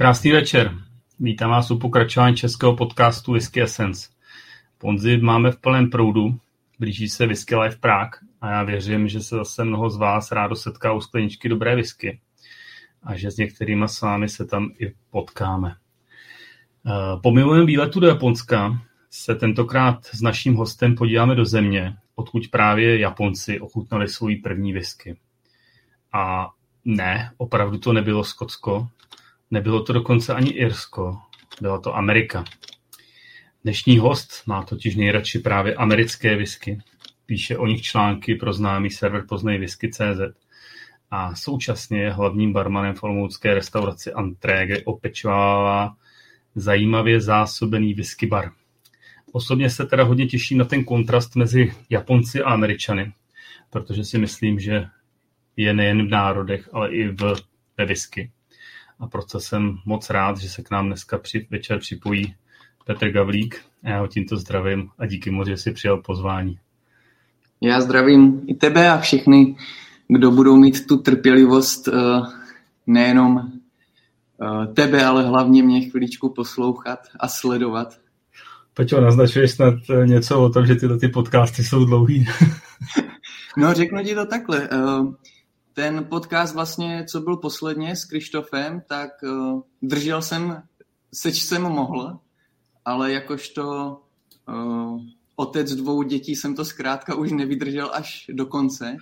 Krásný večer. Vítám vás u pokračování českého podcastu Whisky Essence. Ponzi máme v plném proudu, blíží se Whisky Live Prague a já věřím, že se zase mnoho z vás rádo setká u skleničky dobré whisky a že s některými s vámi se tam i potkáme. Eh, po minulém výletu do Japonska se tentokrát s naším hostem podíváme do země, odkud právě Japonci ochutnali svůj první whisky. A ne, opravdu to nebylo Skotsko, nebylo to dokonce ani Irsko, byla to Amerika. Dnešní host má totiž nejradši právě americké whisky. Píše o nich články pro známý server poznejwhisky.cz a současně je hlavním barmanem v olomoucké restauraci Antrége opečovává zajímavě zásobený whisky bar. Osobně se teda hodně těším na ten kontrast mezi Japonci a Američany, protože si myslím, že je nejen v národech, ale i v, ve whisky. A proto jsem moc rád, že se k nám dneska při, večer připojí Petr Gavlík. Já ho tímto zdravím a díky moc, že jsi přijal pozvání. Já zdravím i tebe a všechny, kdo budou mít tu trpělivost eh, nejenom eh, tebe, ale hlavně mě chviličku poslouchat a sledovat. Peťo, naznačuješ snad eh, něco o tom, že tyhle ty podcasty jsou dlouhý? no, řeknu ti to takhle. Ten podcast vlastně, co byl posledně s Krištofem, tak držel jsem, seč jsem mohl, ale jakožto otec dvou dětí jsem to zkrátka už nevydržel až do konce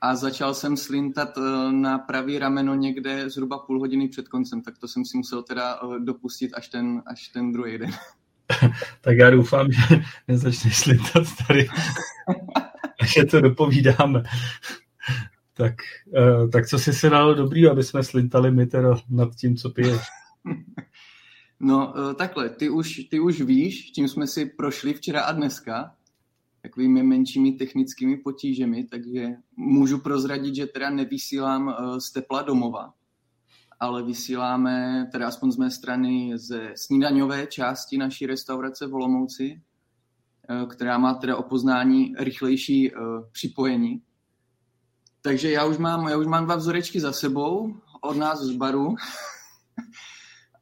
a začal jsem slintat eh, na pravý rameno někde zhruba půl hodiny před koncem, tak to jsem si musel teda eh, dopustit až ten, až ten druhý den. tak já doufám, že nezačneš slintat tady, až je to dopovídáme. Tak, uh, tak co jsi se dal dobrý, aby jsme slintali my teda nad tím, co piješ? No takhle, ty už, ty už víš, čím jsme si prošli včera a dneska, takovými menšími technickými potížemi, takže můžu prozradit, že teda nevysílám eh, z tepla domova, ale vysíláme, teda aspoň z mé strany, ze snídaňové části naší restaurace v Olomouci, eh, která má teda o poznání rychlejší eh, připojení. Takže já už mám, já už mám dva vzorečky za sebou od nás z baru.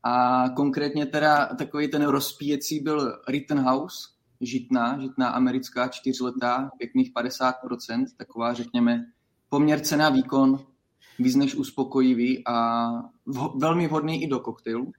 A konkrétně teda takový ten rozpíjecí byl Rittenhouse, žitná, žitná americká čtyřletá, pěkných 50%, taková řekněme poměr cena výkon, víc než uspokojivý a vho- velmi vhodný i do koktejlu.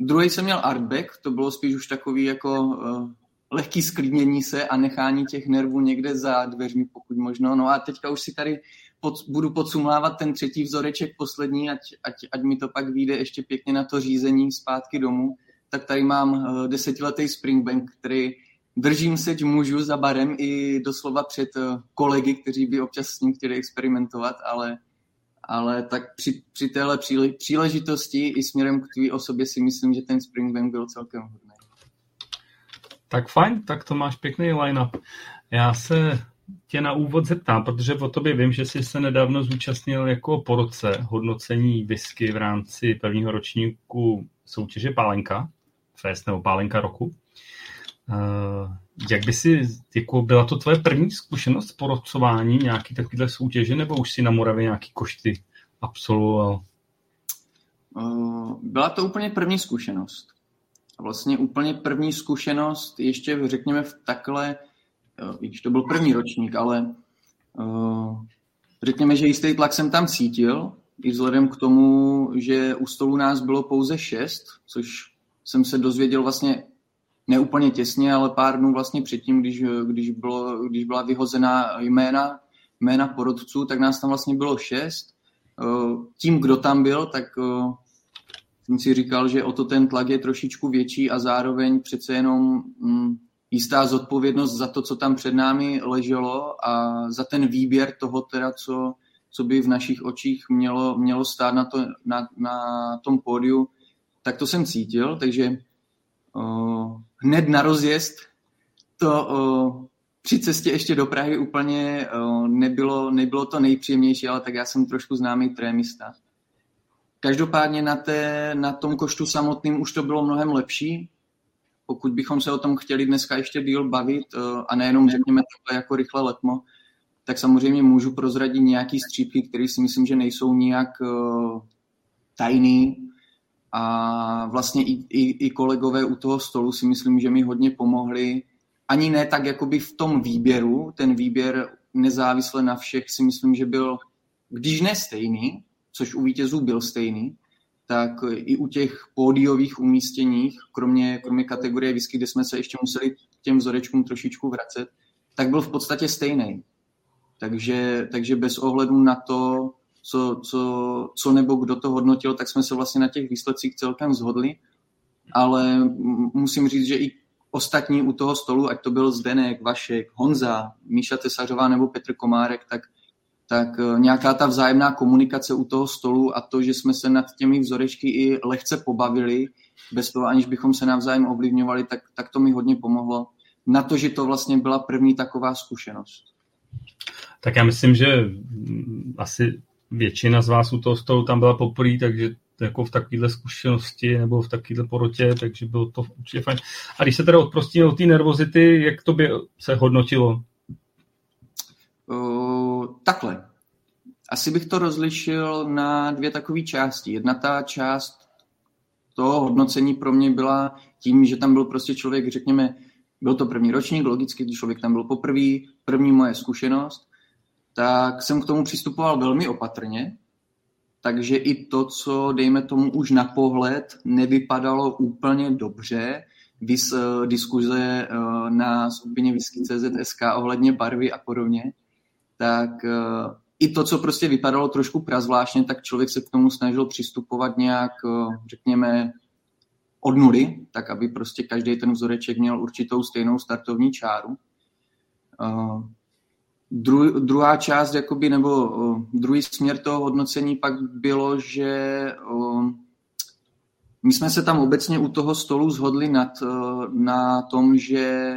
Druhý jsem měl Artback, to bylo spíš už takový jako uh, lehký sklidnění se a nechání těch nervů někde za dveřmi, pokud možno. No a teďka už si tady pod, budu podsumlávat ten třetí vzoreček poslední, ať, ať, ať mi to pak vyjde ještě pěkně na to řízení zpátky domů tak tady mám eh, desetiletý Springbank, který držím seď můžu za barem i doslova před eh, kolegy, kteří by občas s ním chtěli experimentovat, ale, ale tak při, při téhle příležitosti i směrem k tvý osobě si myslím, že ten Springbank byl celkem hodný. Tak fajn, tak to máš pěkný line-up. Já se tě na úvod zeptám, protože o tobě vím, že jsi se nedávno zúčastnil jako po roce hodnocení whisky v rámci prvního ročníku soutěže Pálenka. Fest nebo pálenka roku. Uh, jak by si, jako byla to tvoje první zkušenost porodcování nějaký takovýhle soutěže, nebo už si na Moravě nějaký košty absolvoval? Uh, byla to úplně první zkušenost. Vlastně úplně první zkušenost, ještě řekněme v takhle, uh, když to byl první ročník, ale uh, řekněme, že jistý tlak jsem tam cítil, i vzhledem k tomu, že u stolu nás bylo pouze šest, což jsem se dozvěděl vlastně neúplně těsně, ale pár dnů vlastně předtím, když, když, bylo, když byla vyhozená jména, jména porodců, tak nás tam vlastně bylo šest. Eh, tím, kdo tam byl, tak eh, jsem si říkal, že o to ten tlak je trošičku větší a zároveň přece jenom hm, jistá zodpovědnost za to, co tam před námi leželo a za ten výběr toho teda, co, co by v našich očích mělo, mělo stát na, to, na, na tom pódiu, tak to jsem cítil, takže uh, hned na rozjezd to uh, při cestě ještě do Prahy úplně uh, nebylo, nebylo to nejpříjemnější, ale tak já jsem trošku známý trémista. Každopádně na, té, na tom koštu samotným už to bylo mnohem lepší. Pokud bychom se o tom chtěli dneska ještě díl bavit, uh, a nejenom řekněme takhle jako rychle letmo, tak samozřejmě můžu prozradit nějaký střípky, které si myslím, že nejsou nijak uh, tajný, a vlastně i, i, i kolegové u toho stolu si myslím, že mi hodně pomohli. Ani ne tak jakoby v tom výběru, ten výběr nezávisle na všech si myslím, že byl, když ne stejný, což u vítězů byl stejný, tak i u těch pódiových umístěních, kromě, kromě kategorie whisky, kde jsme se ještě museli těm vzorečkům trošičku vracet, tak byl v podstatě stejný. Takže, takže bez ohledu na to, co, co, co nebo kdo to hodnotil, tak jsme se vlastně na těch výsledcích celkem zhodli. Ale musím říct, že i ostatní u toho stolu, ať to byl Zdenek, Vašek, Honza, Míša Tesařová nebo Petr Komárek, tak, tak eh, nějaká ta vzájemná komunikace u toho stolu a to, že jsme se nad těmi vzorečky i lehce pobavili, bez toho, aniž bychom se navzájem ovlivňovali, tak, tak to mi hodně pomohlo na to, že to vlastně byla první taková zkušenost. Tak já myslím, že asi většina z vás u toho stolu tam byla poprvé, takže jako v takovéhle zkušenosti nebo v takovéhle porotě, takže bylo to určitě fajn. A když se teda odprostíme od té nervozity, jak to by se hodnotilo? Uh, takhle. Asi bych to rozlišil na dvě takové části. Jedna ta část toho hodnocení pro mě byla tím, že tam byl prostě člověk, řekněme, byl to první ročník, logicky, když člověk tam byl poprvé, první moje zkušenost, tak jsem k tomu přistupoval velmi opatrně, takže i to, co dejme tomu už na pohled nevypadalo úplně dobře, vys uh, diskuze uh, na skupině whisky.cz.sk ohledně barvy a podobně, tak uh, i to, co prostě vypadalo trošku prazvláštně, tak člověk se k tomu snažil přistupovat nějak, řekněme, od nuly, tak aby prostě každý ten vzoreček měl určitou stejnou startovní čáru. Uh, dru, druhá část, jakoby, nebo uh, druhý směr toho hodnocení pak bylo, že my jsme se tam obecně u toho stolu zhodli nad, na tom, že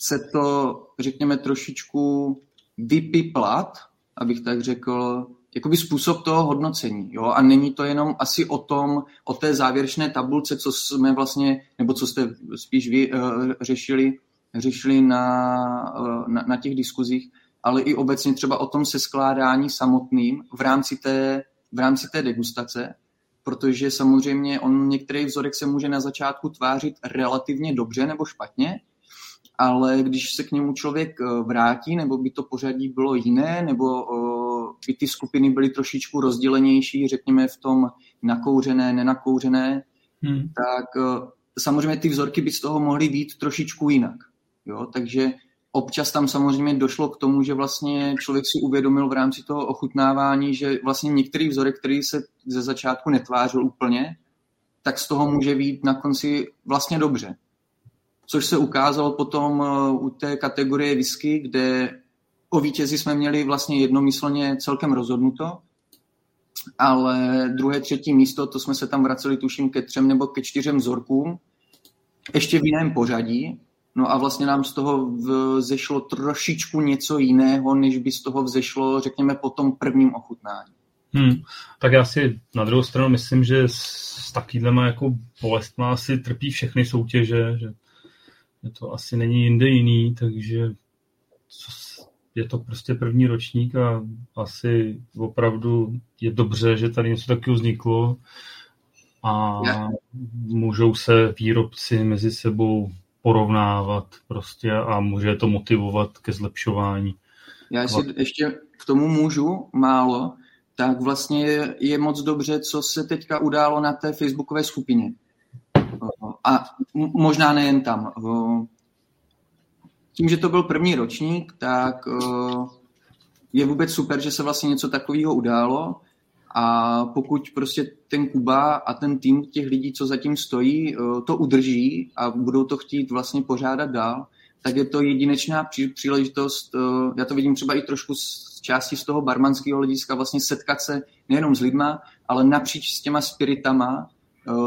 chce to, řekněme, trošičku vypiplat, abych tak řekl, jakoby způsob toho hodnocení. Jo? A není to jenom asi o tom, o té závěrečné tabulce, co jsme vlastně, nebo co jste spíš vy uh, řešili, řešili na, uh, na, na těch diskuzích, ale i obecně třeba o tom seskládání samotným v rámci té, v rámci té degustace, protože samozřejmě on některý vzorek se může na začátku tvářit relativně dobře nebo špatně, ale když se k němu člověk eh, vrátí, nebo by to pořadí bylo jiné, nebo by ty skupiny byly trošičku rozdělenější, řekněme v tom nakouřené, nenakouřené, hmm. tak eh, samozřejmě ty vzorky by z toho mohly být trošičku jinak. Jo? Takže občas tam samozřejmě došlo k tomu, že vlastně člověk si uvědomil v rámci toho ochutnávání, že vlastně některý vzorek, který se ze začátku netvářil úplně, tak z toho může být na konci vlastně dobře. Což se ukázalo potom eh, u té kategorie whisky, kde o vítězi jsme měli vlastně jednomyslně celkem rozhodnuto, ale druhé, třetí místo, to jsme se tam vraceli tuším ke třem nebo ke čtyřem vzorkům, ještě v jiném pořadí, No a vlastně nám z toho vzešlo trošičku něco jiného, než by z toho vzešlo, řekněme, po tom prvním ochutnání. Hmm. Tak já si na druhou stranu myslím, že s takovýhlema jako bolestma asi trpí všechny soutěže, že, že to asi není jinde jiný, takže je to prostě první ročník a asi opravdu je dobře, že tady něco takového vzniklo a můžou se výrobci mezi sebou porovnávat prostě a může to motivovat ke zlepšování. Já si ještě k tomu můžu málo, tak vlastně je, je moc dobře, co se teďka událo na té facebookové skupině. A možná nejen tam. Tím, že to byl první ročník, tak je vůbec super, že se vlastně něco takového událo. A pokud prostě ten Kuba a ten tým těch lidí, co zatím stojí, to udrží a budou to chtít vlastně pořádat dál, tak je to jedinečná příležitost, já to vidím třeba i trošku z části z toho barmanského hlediska, vlastně setkat se nejenom s lidma, ale napříč s těma spiritama,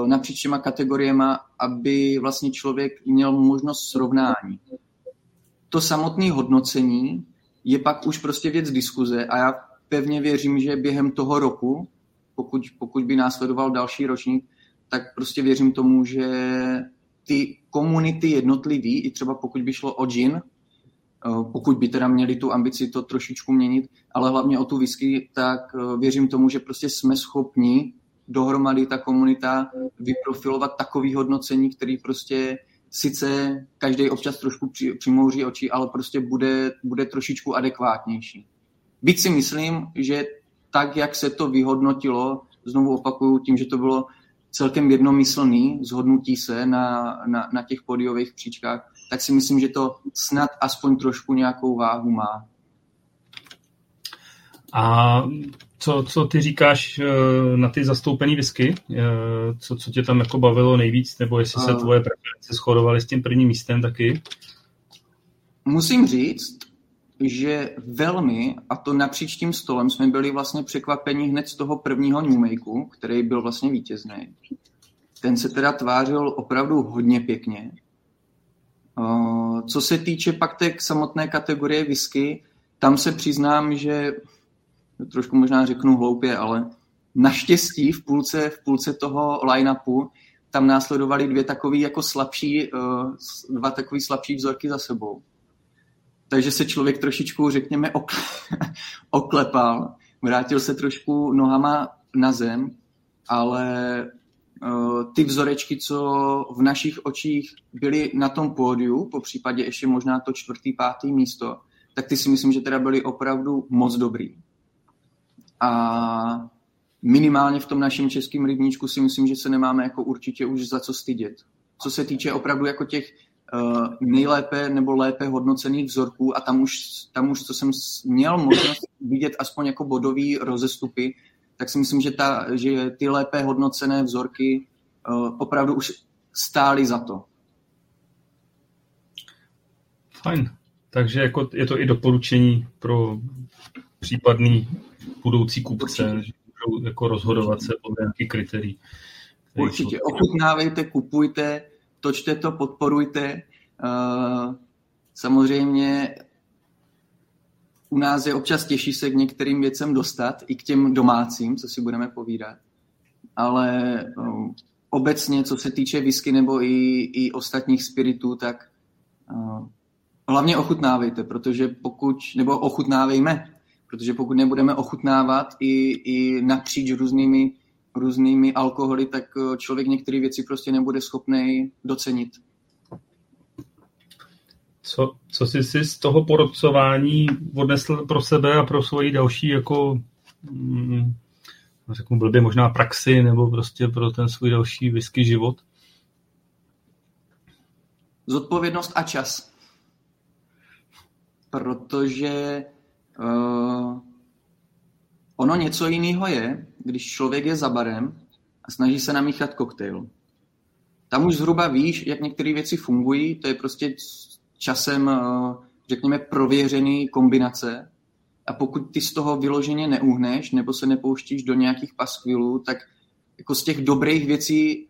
napříč těma kategoriema, aby vlastně člověk měl možnost srovnání. To samotné hodnocení je pak už prostě věc diskuze a já pevně věřím, že během toho roku, pokud, pokud by následoval další ročník, tak prostě věřím tomu, že ty komunity jednotlivý, i třeba pokud by šlo o gin, eh, pokud by teda měli tu ambici to trošičku měnit, ale hlavně o tu whisky, tak eh, věřím tomu, že prostě jsme schopni dohromady ta komunita vyprofilovat takový hodnocení, který prostě sice každý občas trošku přimouří oči, ale prostě bude, bude trošičku adekvátnější. Byť si myslím, že tak, jak se to vyhodnotilo, znovu opakuju tím, že to bylo celkem jednomyslný zhodnutí se na, na, na těch podiových příčkách, tak si myslím, že to snad aspoň trošku nějakou váhu má. A co, co ty říkáš eh, na ty zastoupené whisky? Eh, co, co tě tam jako bavilo nejvíc, nebo jestli se tvoje preference shodovaly s tím prvním místem taky? Musím říct, že velmi, a to napříč tím stolem, jsme byli vlastně překvapeni hned z toho prvního New Makeu, který byl vlastně vítězný. Ten se teda tvářil opravdu hodně pěkně. Eh, co se týče pak té samotné kategorie whisky, tam se přiznám, že trošku možná řeknu hloupě, ale naštěstí v půlce, v půlce toho line-upu tam následovaly dvě takové jako slabší, eh, dva takové slabší vzorky za sebou. Takže se člověk trošičku, řekněme, oklepal, vrátil se trošku nohama na zem, ale eh, ty vzorečky, co v našich očích byly na tom pódiu, po případě ještě možná to čtvrtý, pátý místo, tak ty si myslím, že teda byly opravdu moc dobrý. A minimálně v tom našem českém rybníčku si myslím, že se nemáme jako určitě už za co stydět. Co se týče opravdu jako těch uh, nejlépe nebo lépe hodnocených vzorků a tam už, tam už, co jsem měl možnost vidět aspoň jako bodový rozestupy, tak si myslím, že, ta, že ty lépe hodnocené vzorky uh, opravdu už stály za to. Fajn. Takže jako je to i doporučení pro případný budoucí kupce, že můžou jako rozhodovat se podle nějakých kritérií. Určitě. Ochutnávejte, kupujte, točte to, podporujte. Uh, samozřejmě u nás je občas těžší se k některým věcem dostat, i k těm domácím, co si budeme povídat. Ale uh, obecně, co se týče whisky nebo i, i ostatních spiritů, tak uh, hlavně ochutnávejte, protože pokud, nebo ochutnávejme, Protože pokud nebudeme ochutnávat i, i napříč různými, různými alkoholy, tak eh, člověk některé věci prostě nebude schopný docenit. Co, co jsi si z toho porodcování odnesl pro sebe a pro svoji další jako mm, řeknu blbě možná praxi nebo prostě pro ten svůj další whisky život? Zodpovědnost a čas. Protože Uh, ono něco jiného je, když člověk je za barem a snaží se namíchat koktejl. Tam už zhruba víš, jak některé věci fungují, to je prostě časem, uh, řekněme, prověřený kombinace. A pokud ty z toho vyloženě neuhneš nebo se nepouštíš do nějakých paskvilů, tak jako z těch dobrých věcí,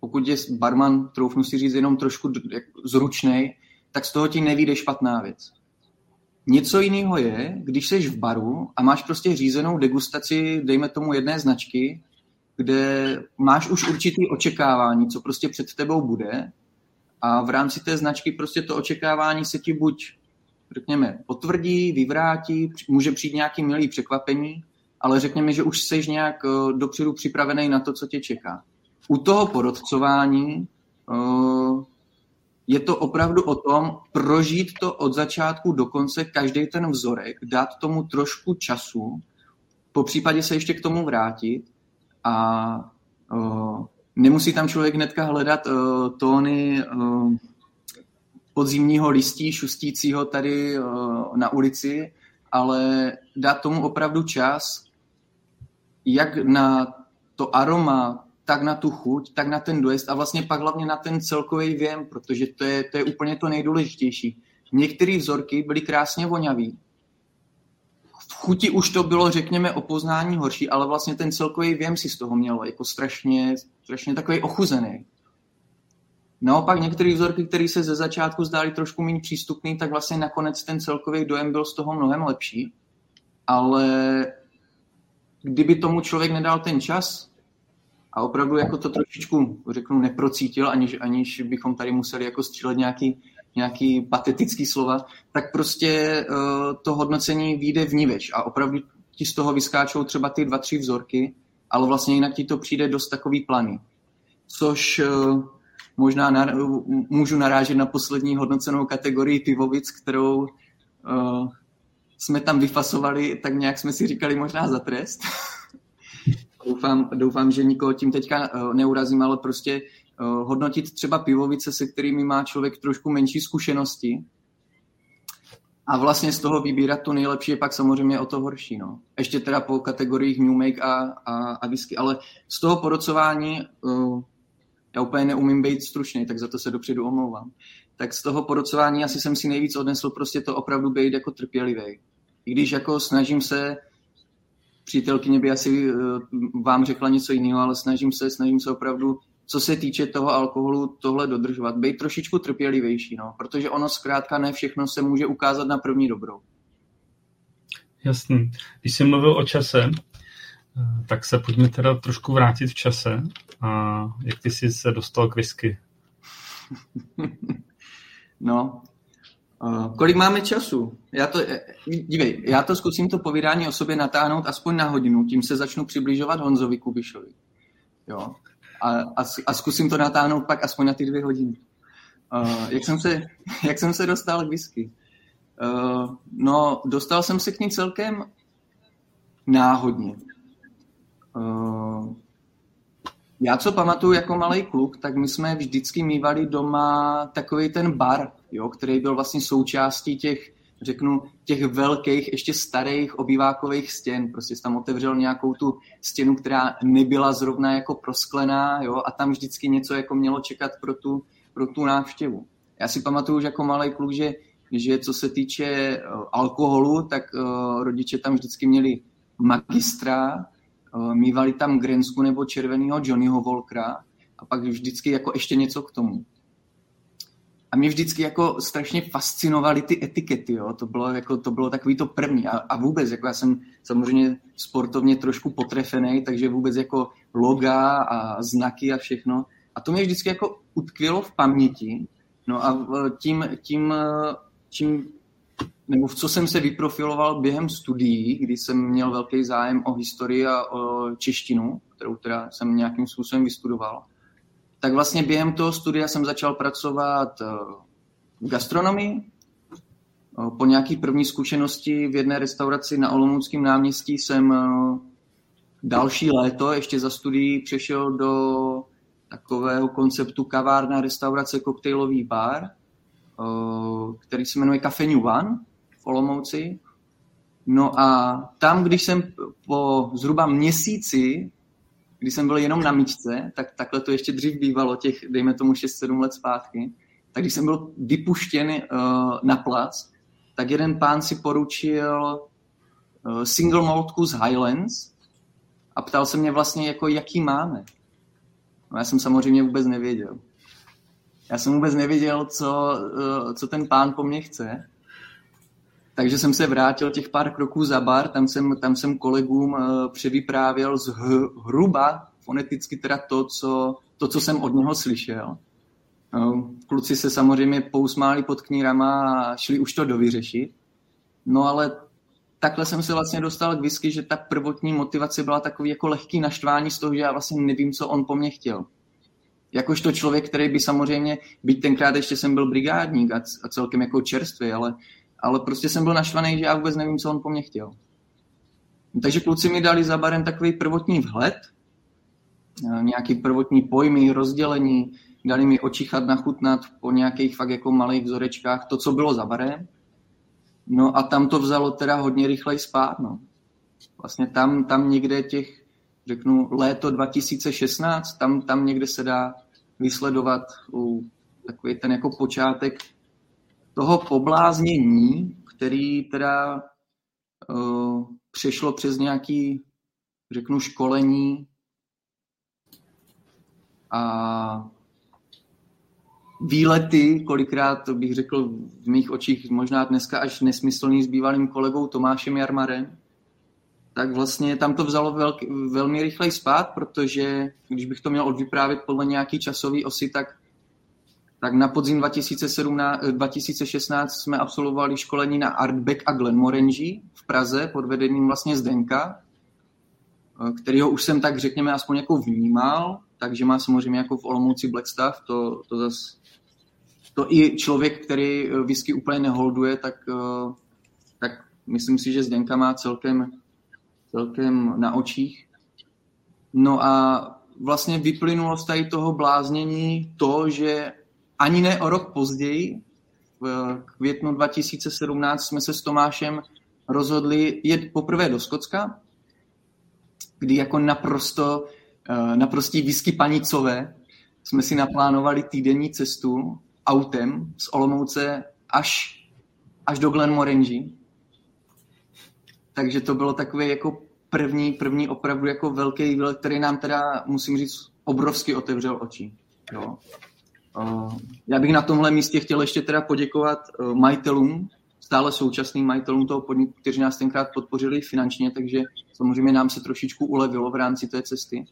pokud je barman, troufnu si říct, jenom trošku zručnej, tak z toho ti nevíde špatná věc. Něco jiného je, když jsi v baru a máš prostě řízenou degustaci, dejme tomu jedné značky, kde máš už určitý očekávání, co prostě před tebou bude a v rámci té značky prostě to očekávání se ti buď, řekněme, potvrdí, vyvrátí, může přijít nějaký milý překvapení, ale řekněme, že už jsi nějak eh, dopředu připravený na to, co tě čeká. U toho porodcování uh, je to opravdu o tom prožít to od začátku do konce, každý ten vzorek, dát tomu trošku času, po případě se ještě k tomu vrátit a uh, nemusí tam člověk hnedka hledat uh, tóny uh, podzimního listí šustícího tady uh, na ulici, ale dát tomu opravdu čas, jak na to aroma, tak na tu chuť, tak na ten dojezd a vlastně pak hlavně na ten celkový věm, protože to je, to je úplně to nejdůležitější. Některé vzorky byly krásně vonavý. V chuti už to bylo, řekněme, o poznání horší, ale vlastně ten celkový věm si z toho měl jako strašně, strašně takový ochuzený. Naopak některé vzorky, které se ze začátku zdály trošku méně přístupný, tak vlastně nakonec ten celkový dojem byl z toho mnohem lepší. Ale kdyby tomu člověk nedal ten čas, a opravdu jako to trošičku, řeknu, neprocítil, aniž, aniž bychom tady museli jako střílet nějaký, nějaký patetický slova, tak prostě uh, to hodnocení vyjde vníveč a opravdu ti z toho vyskáčou třeba ty dva, tři vzorky, ale vlastně jinak ti to přijde dost takový planý. Což uh, možná na, můžu narážet na poslední hodnocenou kategorii pivovic, kterou uh, jsme tam vyfasovali, tak nějak jsme si říkali možná za trest. doufám, doufám, že nikoho tím teďka uh, neurazím, ale prostě uh, hodnotit třeba pivovice, se kterými má člověk trošku menší zkušenosti, a vlastně z toho vybírat to nejlepší je pak samozřejmě o to horší. No. Ještě teda po kategoriích New Make a, a, a whisky, ale z toho porocování uh, já úplně neumím být stručný, tak za to se dopředu omlouvám. Tak z toho porocování asi jsem si nejvíc odnesl prostě to opravdu být jako trpělivý. I když jako snažím se, přítelkyně by asi uh, vám řekla něco jiného, ale snažím se, snažím se opravdu co se týče toho alkoholu, tohle dodržovat. Být trošičku trpělivější, no, protože ono zkrátka ne všechno se může ukázat na první dobrou. Jasný. Když jsem mluvil o čase, tak se pojďme teda trošku vrátit v čase. A jak ty jsi se dostal k whisky? no, kolik máme času? Já to, eh, dívej, já to zkusím to povídání o sobě natáhnout aspoň na hodinu, tím se začnu přibližovat Honzovi Kubišovi. Jo a, a, a zkusím to natáhnout pak aspoň na ty dvě hodiny. Uh, jak, jsem se, jak jsem se dostal k whisky? Uh, no, dostal jsem se k ní celkem náhodně. Uh, já co pamatuju jako malý kluk, tak my jsme vždycky mývali doma takový ten bar, jo, který byl vlastně součástí těch řeknu, těch velkých, ještě starých obývákových stěn. Prostě tam otevřel nějakou tu stěnu, která nebyla zrovna jako prosklená, jo, a tam vždycky něco jako mělo čekat pro tu, pro tu návštěvu. Já si pamatuju, že jako malý kluk, že, že co se týče uh, alkoholu, tak uh, rodiče tam vždycky měli magistra, uh, mývali tam Grensku nebo červeného Johnnyho Volkra a pak vždycky jako ještě něco k tomu. A mě vždycky jako strašně fascinovaly ty etikety, jo. To bylo, jako, to bylo takový to první. A, a vůbec, jako já jsem samozřejmě sportovně trošku potrefený, takže vůbec jako loga a znaky a všechno. A to mě vždycky jako utkvělo v paměti. No a tím, tím, tím nebo v co jsem se vyprofiloval během studií, kdy jsem měl velký zájem o historii a o češtinu, kterou teda jsem nějakým způsobem vystudoval, tak vlastně během toho studia jsem začal pracovat eh, v gastronomii. Eh, po nějaký první zkušenosti v jedné restauraci na Olomouckém náměstí jsem eh, další léto, ještě za studií, přešel do takového konceptu kavárna, restaurace, koktejlový bar, který se jmenuje Cafe New One v Olomouci. No a tam, když jsem po zhruba měsíci když jsem byl jenom na míčce, tak takhle to ještě dřív bývalo, těch, dejme tomu 6-7 let zpátky, tak když jsem byl vypuštěn uh, na plac, tak jeden pán si poručil uh, single maltku z Highlands a ptal se mě vlastně, jako jaký máme. No já jsem samozřejmě vůbec nevěděl. Já jsem vůbec nevěděl, co, uh, co ten pán po mně chce. Takže jsem se vrátil těch pár kroků za bar, tam jsem, tam jsem kolegům uh, převyprávěl z hruba foneticky teda to, co, to, co jsem od něho slyšel. Uh, kluci se samozřejmě pousmáli pod knírama a šli už to dovyřešit. No ale takhle jsem se vlastně dostal k whisky, že ta prvotní motivace byla takový jako lehký naštvání z toho, že já vlastně nevím, co on po mně chtěl. Jakožto člověk, který by samozřejmě, byť tenkrát ještě jsem byl brigádník a, a celkem jako čerstvý, ale ale prostě jsem byl naštvaný, že já vůbec nevím, co on po mně chtěl. Takže kluci mi dali za barem takový prvotní vhled, eh, nějaký prvotní pojmy, rozdělení, dali mi očichat, nachutnat po nějakých fakt jako malých vzorečkách to, co bylo za barem. No a tam to vzalo teda hodně rychleji spát, no. Vlastně tam, tam někde těch, řeknu, léto 2016, tam, tam někde se dá vysledovat u takový ten jako počátek toho pobláznění, který teda uh, přešlo přes nějaký, řeknu, školení a výlety, kolikrát, to bych řekl v mých očích možná dneska až nesmyslný s bývalým kolegou Tomášem Jarmarem, tak vlastně tam to vzalo velk, velmi rychlej spát, protože když bych to měl odvyprávět podle nějaký časový osy, tak tak na podzim 2017, 2016 jsme absolvovali školení na Artback a Glenmorangie v Praze pod vedením vlastně Zdenka. který ho už jsem tak řekněme aspoň jako vnímal, takže má samozřejmě jako v Olomouci Black Stuff, to, to zase to i člověk, který whisky úplně neholduje, tak, tak myslím si, že Zdenka má celkem, celkem na očích. No a vlastně vyplynulo z tady toho bláznění to, že ani ne o rok později, v květnu 2017 jsme se s Tomášem rozhodli jet poprvé do Skocka, kdy jako naprosto, eh, naprostí whisky panicové jsme si naplánovali týdenní cestu autem z Olomouce až, až do Glenmorangie. Takže to bylo takové jako první, první opravdu jako velký výlet, který nám teda, musím říct, obrovsky otevřel oči. Jo. Já bych na tomhle místě chtěl ještě teda poděkovat e, majitelům, stále současným majitelům toho podniku, kteří nás tenkrát podpořili finančně, takže samozřejmě nám se trošičku ulevilo v rámci té cesty.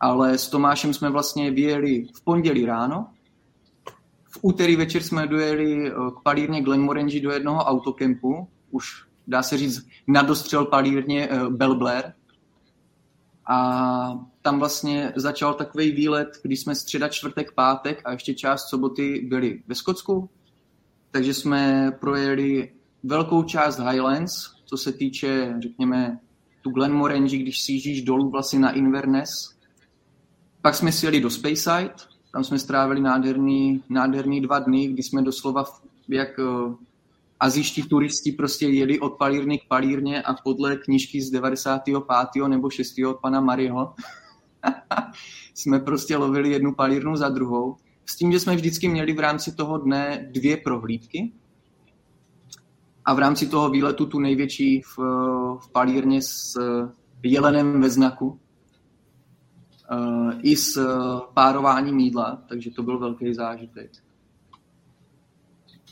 Ale s Tomášem jsme vlastně vyjeli v pondělí ráno. V úterý večer jsme dojeli e, k palírně Glenmorangie do jednoho autokempu, už dá se říct, na dostřel palírně uh, Bell Blair. A tam vlastně začal takový výlet, kdy jsme středa, čtvrtek, pátek a ještě část soboty byli ve Skotsku. Takže jsme projeli velkou část Highlands, co se týče, řekněme, tu Glenmorangie, když sjíždíš dolů vlastně na Inverness. Pak jsme si jeli do Speyside, tam jsme strávili nádherný, nádherný dva dny, kdy jsme doslova jak eh, azijští turisti prostě jeli od palírny k palírně a podle knížky z 95. nebo 6. od pana Mariho jsme prostě lovili jednu palírnu za druhou. S tím, že jsme vždycky měli v rámci toho dne dvě prohlídky a v rámci toho výletu tu největší v, v palírně s jelenem ve znaku eh, i s párováním jídla, takže to byl velký zážitek.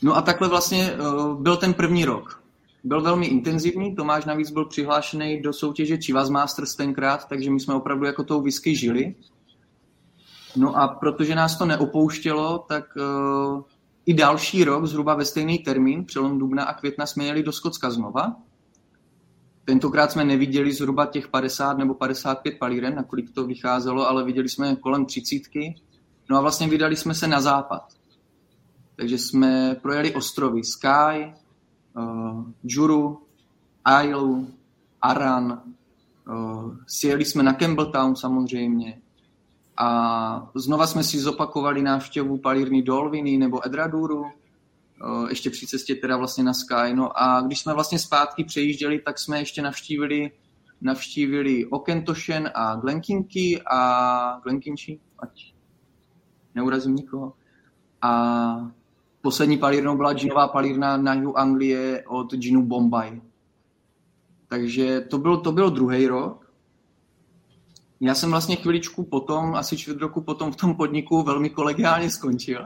No a takhle vlastně uh, byl ten první rok. Byl velmi intenzivní, Tomáš navíc byl přihlášený do soutěže Chivas Masters tenkrát, takže my jsme opravdu jako tou whisky žili. No a protože nás to neopouštělo, tak uh, i další rok, zhruba ve stejný termín, přelom dubna a května, jsme jeli do Skotska znova. Tentokrát jsme neviděli zhruba těch 50 nebo 55 palíren, nakolik to vycházelo, ale viděli jsme kolem třicítky. No a vlastně vydali jsme se na západ. Takže jsme projeli ostrovy Sky, uh, Juru, Isle, Aran, uh, sjeli jsme na Campbelltown samozřejmě a znova jsme si zopakovali návštěvu palírny Dolviny nebo Edraduru, uh, ještě při cestě teda vlastně na Sky. No a když jsme vlastně zpátky přejížděli, tak jsme ještě navštívili navštívili Okentoshen a Glenkinky a Glenkinchi, ať neurazím nikoho. A Poslední palírnou byla džinová palírna na jihu Anglie od džinu Bombay. Takže to byl, to byl druhý rok. Já jsem vlastně chviličku potom, asi čtvrt roku potom v tom podniku velmi kolegiálně skončil.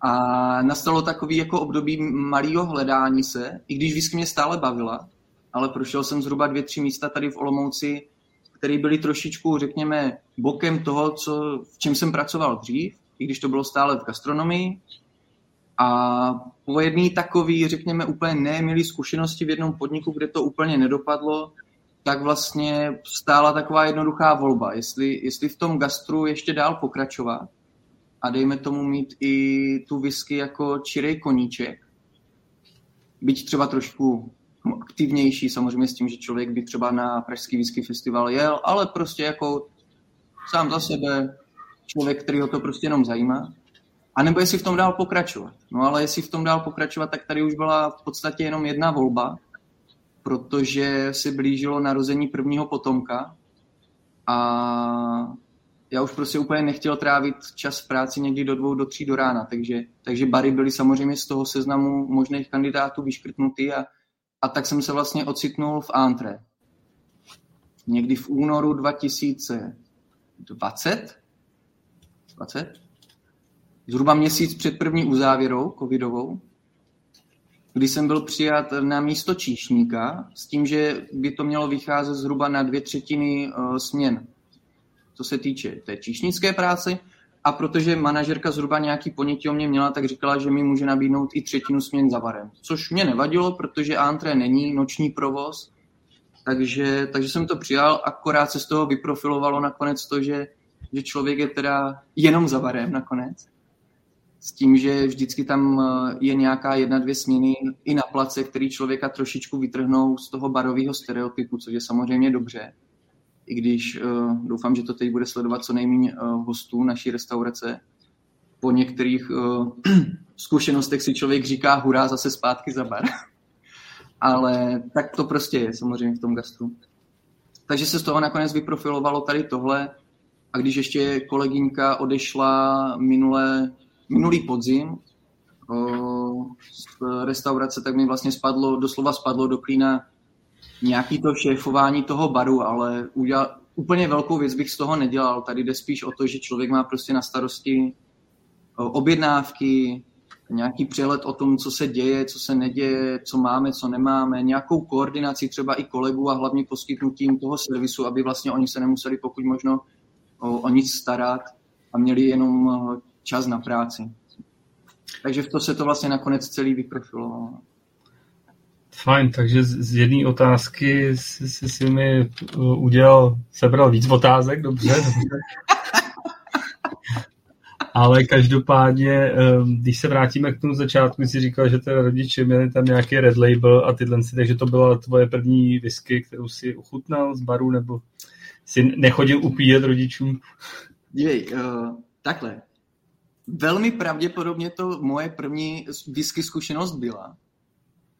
A nastalo takový jako období malého hledání se, i když whisky mě stále bavila, ale prošel jsem zhruba dvě, tři místa tady v Olomouci, které byly trošičku, řekněme, bokem toho, co, v čem jsem pracoval dřív, i když to bylo stále v gastronomii, a po jedné takové, řekněme, úplně nemilé zkušenosti v jednom podniku, kde to úplně nedopadlo, tak vlastně stála taková jednoduchá volba, jestli, jestli v tom gastru ještě dál pokračovat a dejme tomu mít i tu whisky jako čirej koníček, byť třeba trošku aktivnější, samozřejmě s tím, že člověk by třeba na Pražský whisky festival jel, ale prostě jako sám za sebe, člověk, který ho to prostě jenom zajímá. A nebo jestli v tom dál pokračovat. No ale jestli v tom dál pokračovat, tak tady už byla v podstatě jenom jedna volba, protože se blížilo narození prvního potomka a já už prostě úplně nechtěl trávit čas v práci někdy do dvou, do tří do rána, takže, takže bary byly samozřejmě z toho seznamu možných kandidátů vyškrtnuty a, a tak jsem se vlastně ocitnul v Antre. Někdy v únoru 2020, 20? Zhruba měsíc před první uzávěrou covidovou, kdy jsem byl přijat na místo číšníka s tím, že by to mělo vycházet zhruba na dvě třetiny uh, směn, co se týče té číšnické práce. A protože manažerka zhruba nějaký ponětí o mě měla, tak říkala, že mi může nabídnout i třetinu směn za barem. Což mě nevadilo, protože Antre není noční provoz Takže, takže jsem to přijal, akorát se z toho vyprofilovalo nakonec to, že, že člověk je teda jenom za barem nakonec. S tím, že vždycky tam eh, je nějaká jedna, dvě směny i na place, který člověka trošičku vytrhnou z toho barového stereotypu, což je samozřejmě dobře. I když uh, doufám, že to teď bude sledovat co nejméně uh, hostů naší restaurace. Po některých uh, zkušenostech si člověk říká hurá, zase zpátky za bar. Ale tak to prostě je samozřejmě v tom gastru. Takže se z toho nakonec vyprofilovalo tady tohle. A když ještě kolegyňka odešla minule, minulý podzim z restaurace, tak mi vlastně spadlo, doslova spadlo do klína nějaký to šéfování toho baru, ale udělal, úplně velkou věc bych z toho nedělal. Tady jde spíš o to, že člověk má prostě na starosti objednávky, nějaký přehled o tom, co se děje, co se neděje, co máme, co nemáme, nějakou koordinaci třeba i kolegů a hlavně poskytnutím toho servisu, aby vlastně oni se nemuseli pokud možno o, o nic starat a měli jenom čas na práci. Takže v to se to vlastně nakonec celý vyprofilovalo. Fajn, takže z jedné otázky si, si, si mi udělal, sebral víc otázek, dobře, dobře. Ale každopádně, ehm, když se vrátíme k tomu začátku, jsi říkal, že ty rodiče měli tam nějaký red label a tyhle si, takže to byla tvoje první whisky, kterou si ochutnal z baru, nebo si nechodil upíjet rodičům? Dívej, uh, takhle. Velmi pravděpodobně to moje první whisky zkušenost byla,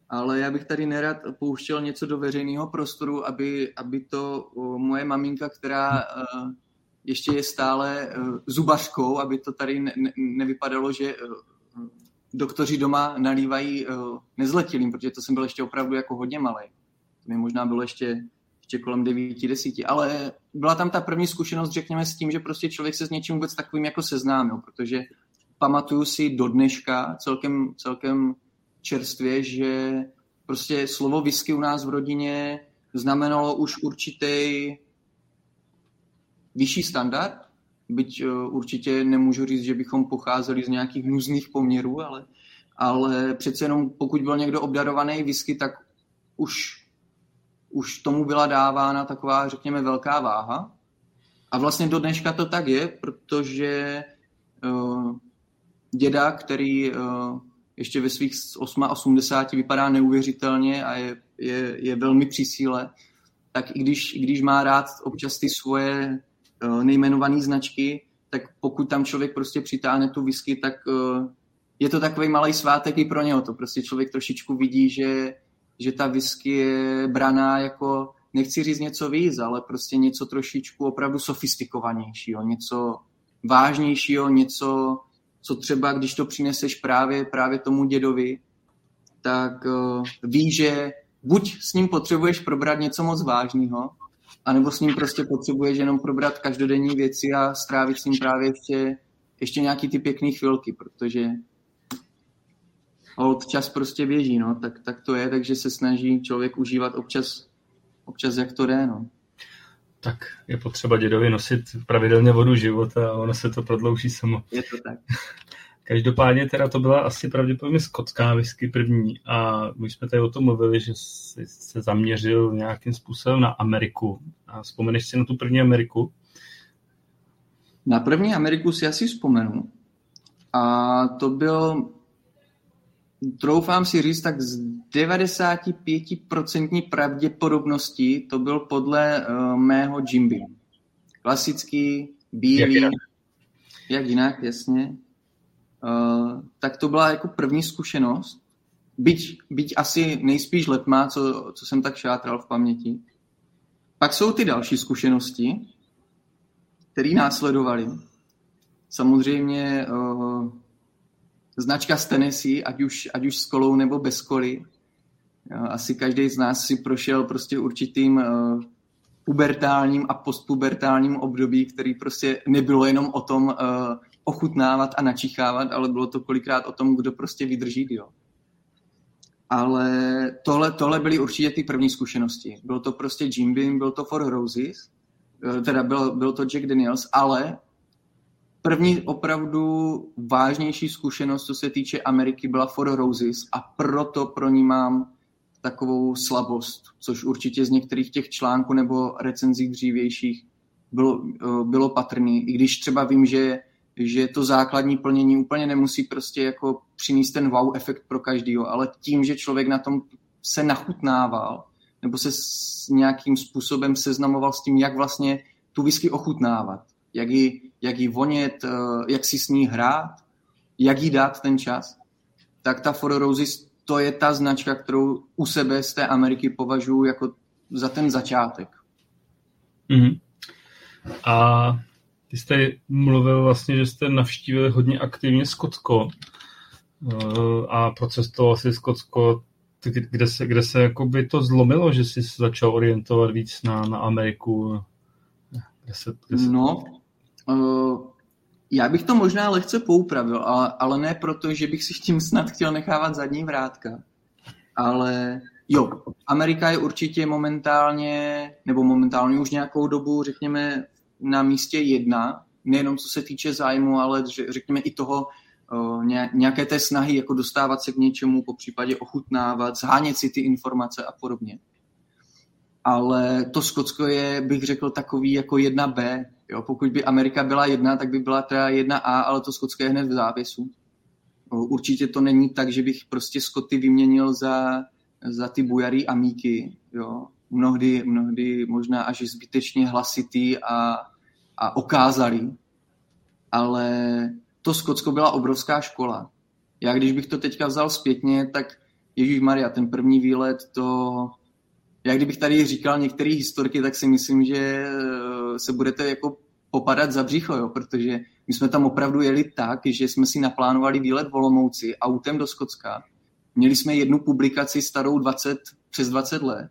ale já bych tady nerad pouštěl něco do veřejného prostoru, aby, aby to moje maminka, která uh, ještě je stále uh, zubařkou, aby to tady ne, ne, nevypadalo, že uh, doktoři doma nalívají nezletilým, protože to jsem byl ještě opravdu jako hodně malý. To mi možná bylo ještě, ještě kolem 9, 10, ale byla tam ta první zkušenost, řekněme, s tím, že prostě člověk se s něčím vůbec takovým jako seznámil, protože pamatuju si do dneška celkem, celkem čerstvě, že prostě slovo whisky u nás v rodině znamenalo už určitý vyšší standard, byť uh, určitě nemůžu říct, že bychom pocházeli z nějakých nuzných poměrů, ale, ale přece jenom pokud byl někdo obdarovaný whisky, tak už, už tomu byla dávána taková, řekněme, velká váha. A vlastně do dneška to tak je, protože uh, děda, který uh, ještě ve svých 80 vypadá neuvěřitelně a je, je, je velmi při síle, tak i když, i když má rád občas ty svoje uh, nejmenované značky, tak pokud tam člověk prostě přitáhne tu whisky, tak uh, je to takový malý svátek i pro něho. To prostě člověk trošičku vidí, že, že ta whisky je braná jako, nechci říct něco víc, ale prostě něco trošičku opravdu sofistikovanějšího, něco vážnějšího, něco, co třeba, když to přineseš právě, právě tomu dědovi, tak uh, ví, že buď s ním potřebuješ probrat něco moc vážného, anebo s ním prostě potřebuješ jenom probrat každodenní věci a strávit s ním právě ještě, ještě nějaký ty pěkné chvilky, protože hold čas prostě běží, no, tak, tak to je, takže se snaží člověk užívat občas, občas jak to jde, no tak je potřeba dědovi nosit pravidelně vodu života a ono se to prodlouží samo. Je to tak. Každopádně teda to byla asi pravděpodobně skotská whisky první a my jsme tady o tom mluvili, že jsi se zaměřil nějakým způsobem na Ameriku. A vzpomeneš si na tu první Ameriku? Na první Ameriku si asi vzpomenu. A to byl troufám si říct, tak z 95% pravděpodobností to byl podle uh, mého Jimby. Klasický, bílý, jak jinak, jak jinak jasně. Uh, tak to byla jako první zkušenost. Byť, byť asi nejspíš letma, co, co jsem tak šátral v paměti. Pak jsou ty další zkušenosti, které následovaly. Samozřejmě uh, značka z Tennessee, ať už, ať už s kolou nebo bez koly. Asi každý z nás si prošel prostě určitým uh, pubertálním a postpubertálním období, který prostě nebylo jenom o tom uh, ochutnávat a načichávat, ale bylo to kolikrát o tom, kdo prostě vydrží jo. Ale tohle, tohle byly určitě ty první zkušenosti. Byl to prostě Jim Beam, byl to For Roses, eh, teda byl, byl to Jack Daniels, ale první opravdu vážnější zkušenost, co se týče Ameriky, byla For Roses a proto pro ní mám takovou slabost, což určitě z některých těch článků nebo recenzí dřívějších bylo, eh, bylo patrný. I když třeba vím, že, že to základní plnění úplně nemusí prostě jako přinést ten wow efekt pro každýho, ale tím, že člověk na tom se nachutnával, nebo se s nějakým způsobem seznamoval s tím, jak vlastně tu whisky ochutnávat, jak ji, jak ji vonět, eh, jak si s ní hrát, jak jí dát ten čas, tak ta Four Roses to je ta značka, kterou u sebe z té Ameriky považuji jako za ten začátek. Mm-hmm. A ty jste mluvil vlastně, že jste navštívili hodně aktivně Skotsko eh, a procestoval si Skotsko, kde se, kde se jakoby to zlomilo, že jsi začal orientovat víc na, na Ameriku? Kde se, kde se... No, uh, já bych to možná lehce poupravil, ale, ale ne proto, že bych si tím snad chtěl nechávat zadní vrátka. Ale jo, Amerika je určitě momentálně, nebo momentálně už nějakou dobu, řekněme, na místě jedna, nejenom co se týče zájmu, ale řekněme i toho, nějaké té snahy, jako dostávat se k něčemu, po případě ochutnávat, zhánět si ty informace a podobně. Ale to Skotsko je, bych řekl, takový jako jedna B. Jo? Pokud by Amerika byla jedna, tak by byla teda jedna A, ale to Skotsko je hned v závěsu. Určitě to není tak, že bych prostě Skoty vyměnil za, za ty bujary a míky. Jo? Mnohdy, mnohdy možná až zbytečně hlasitý a, a okázalý. Ale to Skotsko byla obrovská škola. Já když bych to teďka vzal zpětně, tak Ježíš Maria, ten první výlet, to... Já kdybych tady říkal některé historky, tak si myslím, že eh, se budete jako popadat za břicho, jo, protože my jsme tam opravdu jeli tak, že jsme si naplánovali výlet Volomouci autem do Skotska. Měli jsme jednu publikaci starou 20, přes 20 let.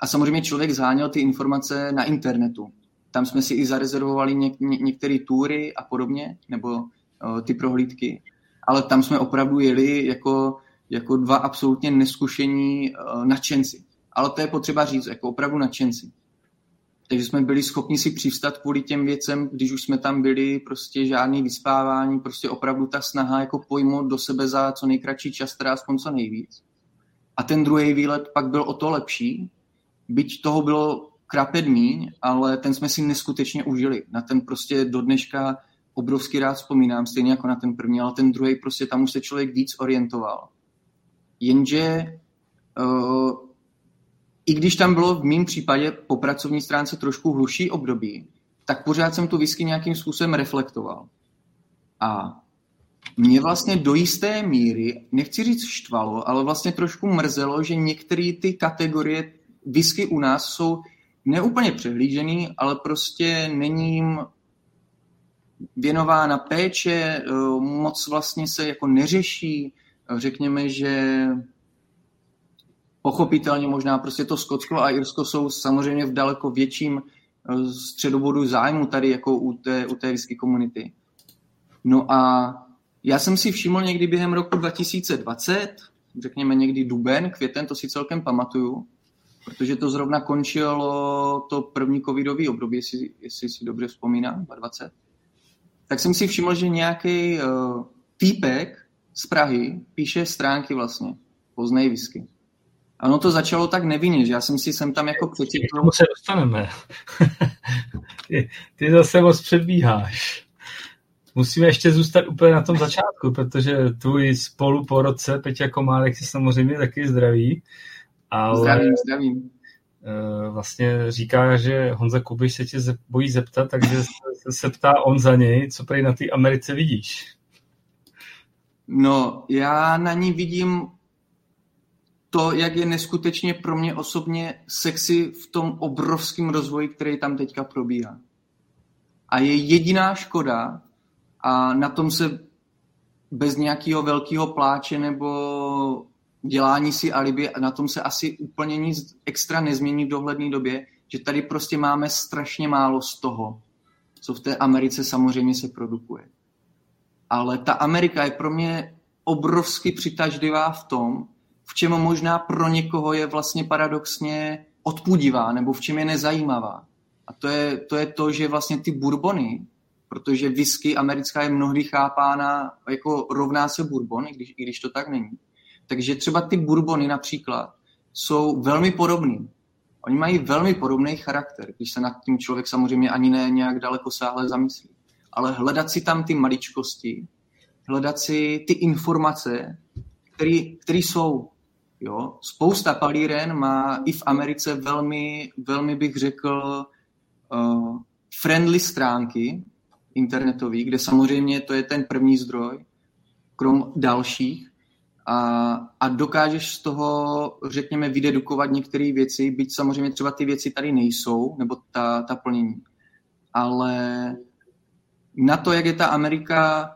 A samozřejmě člověk zháněl ty informace na internetu. Tam jsme si i zarezervovali něk- ně- některé tury a podobně, nebo ty prohlídky. Ale tam jsme opravdu jeli jako, jako dva absolutně neskušení nadšenci. Ale to je potřeba říct, jako opravdu nadšenci. Takže jsme byli schopni si přivstat kvůli těm věcem, když už jsme tam byli, prostě žádný vyspávání, prostě opravdu ta snaha jako pojmout do sebe za co nejkratší čas, teda aspoň co nejvíc. A ten druhý výlet pak byl o to lepší, byť toho bylo krapet míň, ale ten jsme si neskutečně užili. Na ten prostě do dneška obrovsky rád vzpomínám, stejně jako na ten první, ale ten druhý prostě tam už se člověk víc orientoval. Jenže uh, i když tam bylo v mém případě po pracovní stránce trošku hluší období, tak pořád jsem tu whisky nějakým způsobem reflektoval. A mě vlastně do jisté míry, nechci říct štvalo, ale vlastně trošku mrzelo, že některé ty kategorie whisky u nás jsou neúplně přehlížený, ale prostě není jim věnována péče, eh, moc vlastně se jako neřeší. Řekněme, že pochopitelně možná prostě to Skotsko a Irsko jsou samozřejmě v daleko větším eh, středobodu zájmu tady jako u té, u té whisky komunity. No a já jsem si všiml někdy během roku 2020, řekněme někdy duben, květen, to si celkem pamatuju, protože to zrovna končilo to první covidový období, jestli, jestli si dobře vzpomínám, 2020 tak jsem si všiml, že nějaký uh, týpek z Prahy píše stránky vlastně, poznej whisky. A ono to začalo tak nevinně, že já jsem si sem tam jako přečetl. K tomu se dostaneme. ty, ty zase moc předbíháš. Musíme ještě zůstat úplně na tom začátku, protože tvůj spolu po roce, Peťa Komárek, je samozřejmě taky zdraví. Ale... Zdravím, zdravím. Eh, vlastně říká, že Honza Kubiš se tě bojí zeptat, takže se ptá on za něj, co prý na té Americe vidíš? No, já na ní vidím to, jak je neskutečně pro mě osobně sexy v tom obrovském rozvoji, který tam teďka probíhá. A je jediná škoda, a na tom se bez nějakého velkého pláče nebo dělání si alibi, na tom se asi úplně nic extra nezmění v dohledné době, že tady prostě máme strašně málo z toho, co v té Americe samozřejmě se produkuje. Ale ta Amerika je pro mě obrovsky přitažlivá v tom, v čem možná pro někoho je vlastně paradoxně odpudivá, nebo v čem je nezajímavá. A to je to, je to že vlastně ty bourbony, protože whisky americká je mnohdy chápána jako rovná se bourbon, i když, i když to tak není. Takže třeba ty bourbony například jsou velmi podobný. Oni mají velmi podobný charakter, když se nad tím člověk samozřejmě ani ne nějak daleko sáhle zamyslí. Ale hledat si tam ty maličkosti, hledat si ty informace, které jsou. Jo? Spousta palíren má i v Americe velmi, velmi bych řekl, uh, friendly stránky internetové, kde samozřejmě to je ten první zdroj, krom dalších, a, a dokážeš z toho, řekněme, vydedukovat některé věci, byť samozřejmě třeba ty věci tady nejsou, nebo ta, ta plnění. Ale na to, jak je ta Amerika,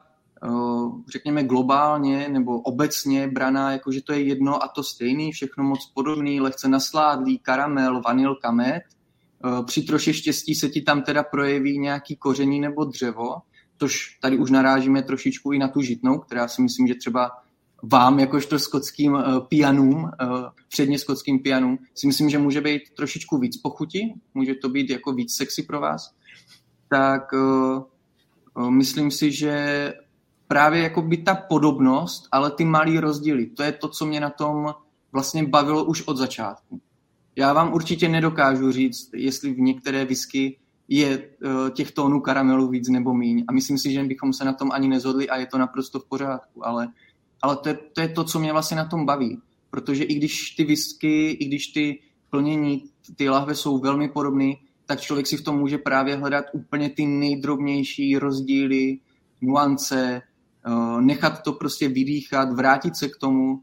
řekněme, globálně nebo obecně braná, jako že to je jedno a to stejný, všechno moc podobný, lehce nasládlý, karamel, vanilka, med, při troše štěstí se ti tam teda projeví nějaký koření nebo dřevo, tož tady už narážíme trošičku i na tu žitnou, která si myslím, že třeba vám, jakožto skotským uh, pianům, předně skotským pianům, si myslím, že může být trošičku víc pochuti, může to být jako víc sexy pro vás, tak myslím si, že právě jako by ta podobnost, ale ty malý rozdíly, to je to, co mě na tom vlastně bavilo už od začátku. Já vám určitě nedokážu říct, jestli v některé whisky je uh, těch tónů karamelu víc nebo míň. A myslím si, že bychom se na tom ani nezhodli a je to naprosto v pořádku. Ale ale to je, to je to, co mě vlastně na tom baví. Protože i když ty whisky, i když ty plnění, ty lahve jsou velmi podobné, tak člověk si v tom může právě hledat úplně ty nejdrobnější rozdíly, nuance, nechat to prostě vydýchat, vrátit se k tomu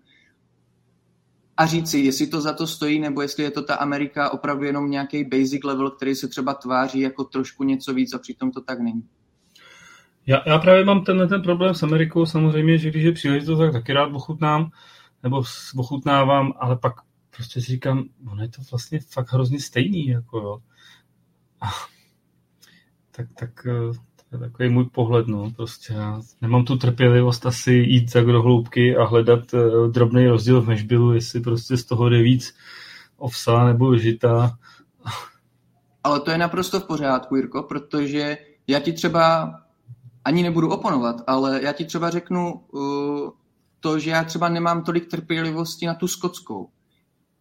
a říct si, jestli to za to stojí, nebo jestli je to ta Amerika opravdu jenom nějaký basic level, který se třeba tváří jako trošku něco víc a přitom to tak není. Já, já právě mám tenhle ten problém s Amerikou, samozřejmě, že když je příležitost, tak taky rád ochutnám, nebo ochutnávám, ale pak prostě si říkám, ono je to vlastně fakt hrozně stejný, jako jo. A, tak, tak eh, to je takový můj pohled, no, prostě já nemám tu trpělivost asi jít tak do hloubky a hledat uh, drobný rozdíl v mešbilu, jestli prostě z toho jde víc ovsa nebo žita. Ale to je naprosto v pořádku, Jirko, protože já ti třeba ani nebudu oponovat, ale já ti třeba řeknu uh, to, že já třeba nemám tolik trpělivosti na tu skotskou.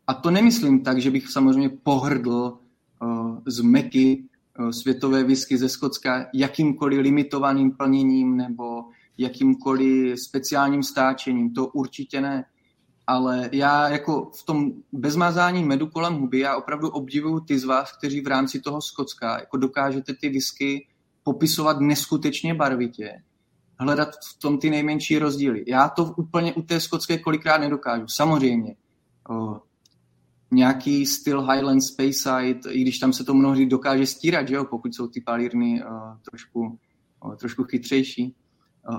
A to nemyslím tak, že bych samozřejmě pohrdl uh, z meky světové whisky ze Skotska jakýmkoliv limitovaným plněním nebo jakýmkoliv speciálním stáčením. To určitě ne. Ale já jako v tom bezmazání medu kolem huby, já opravdu obdivuju ty z vás, kteří v rámci toho Skotska jako dokážete ty whisky popisovat neskutečně barvitě, hledat v tom ty nejmenší rozdíly. Já to úplně u té skotské kolikrát nedokážu. Samozřejmě. Nějaký styl Highland Speyside, i když tam se to mnohdy dokáže stírat, že jo, pokud jsou ty palírny o, trošku, o, trošku chytřejší.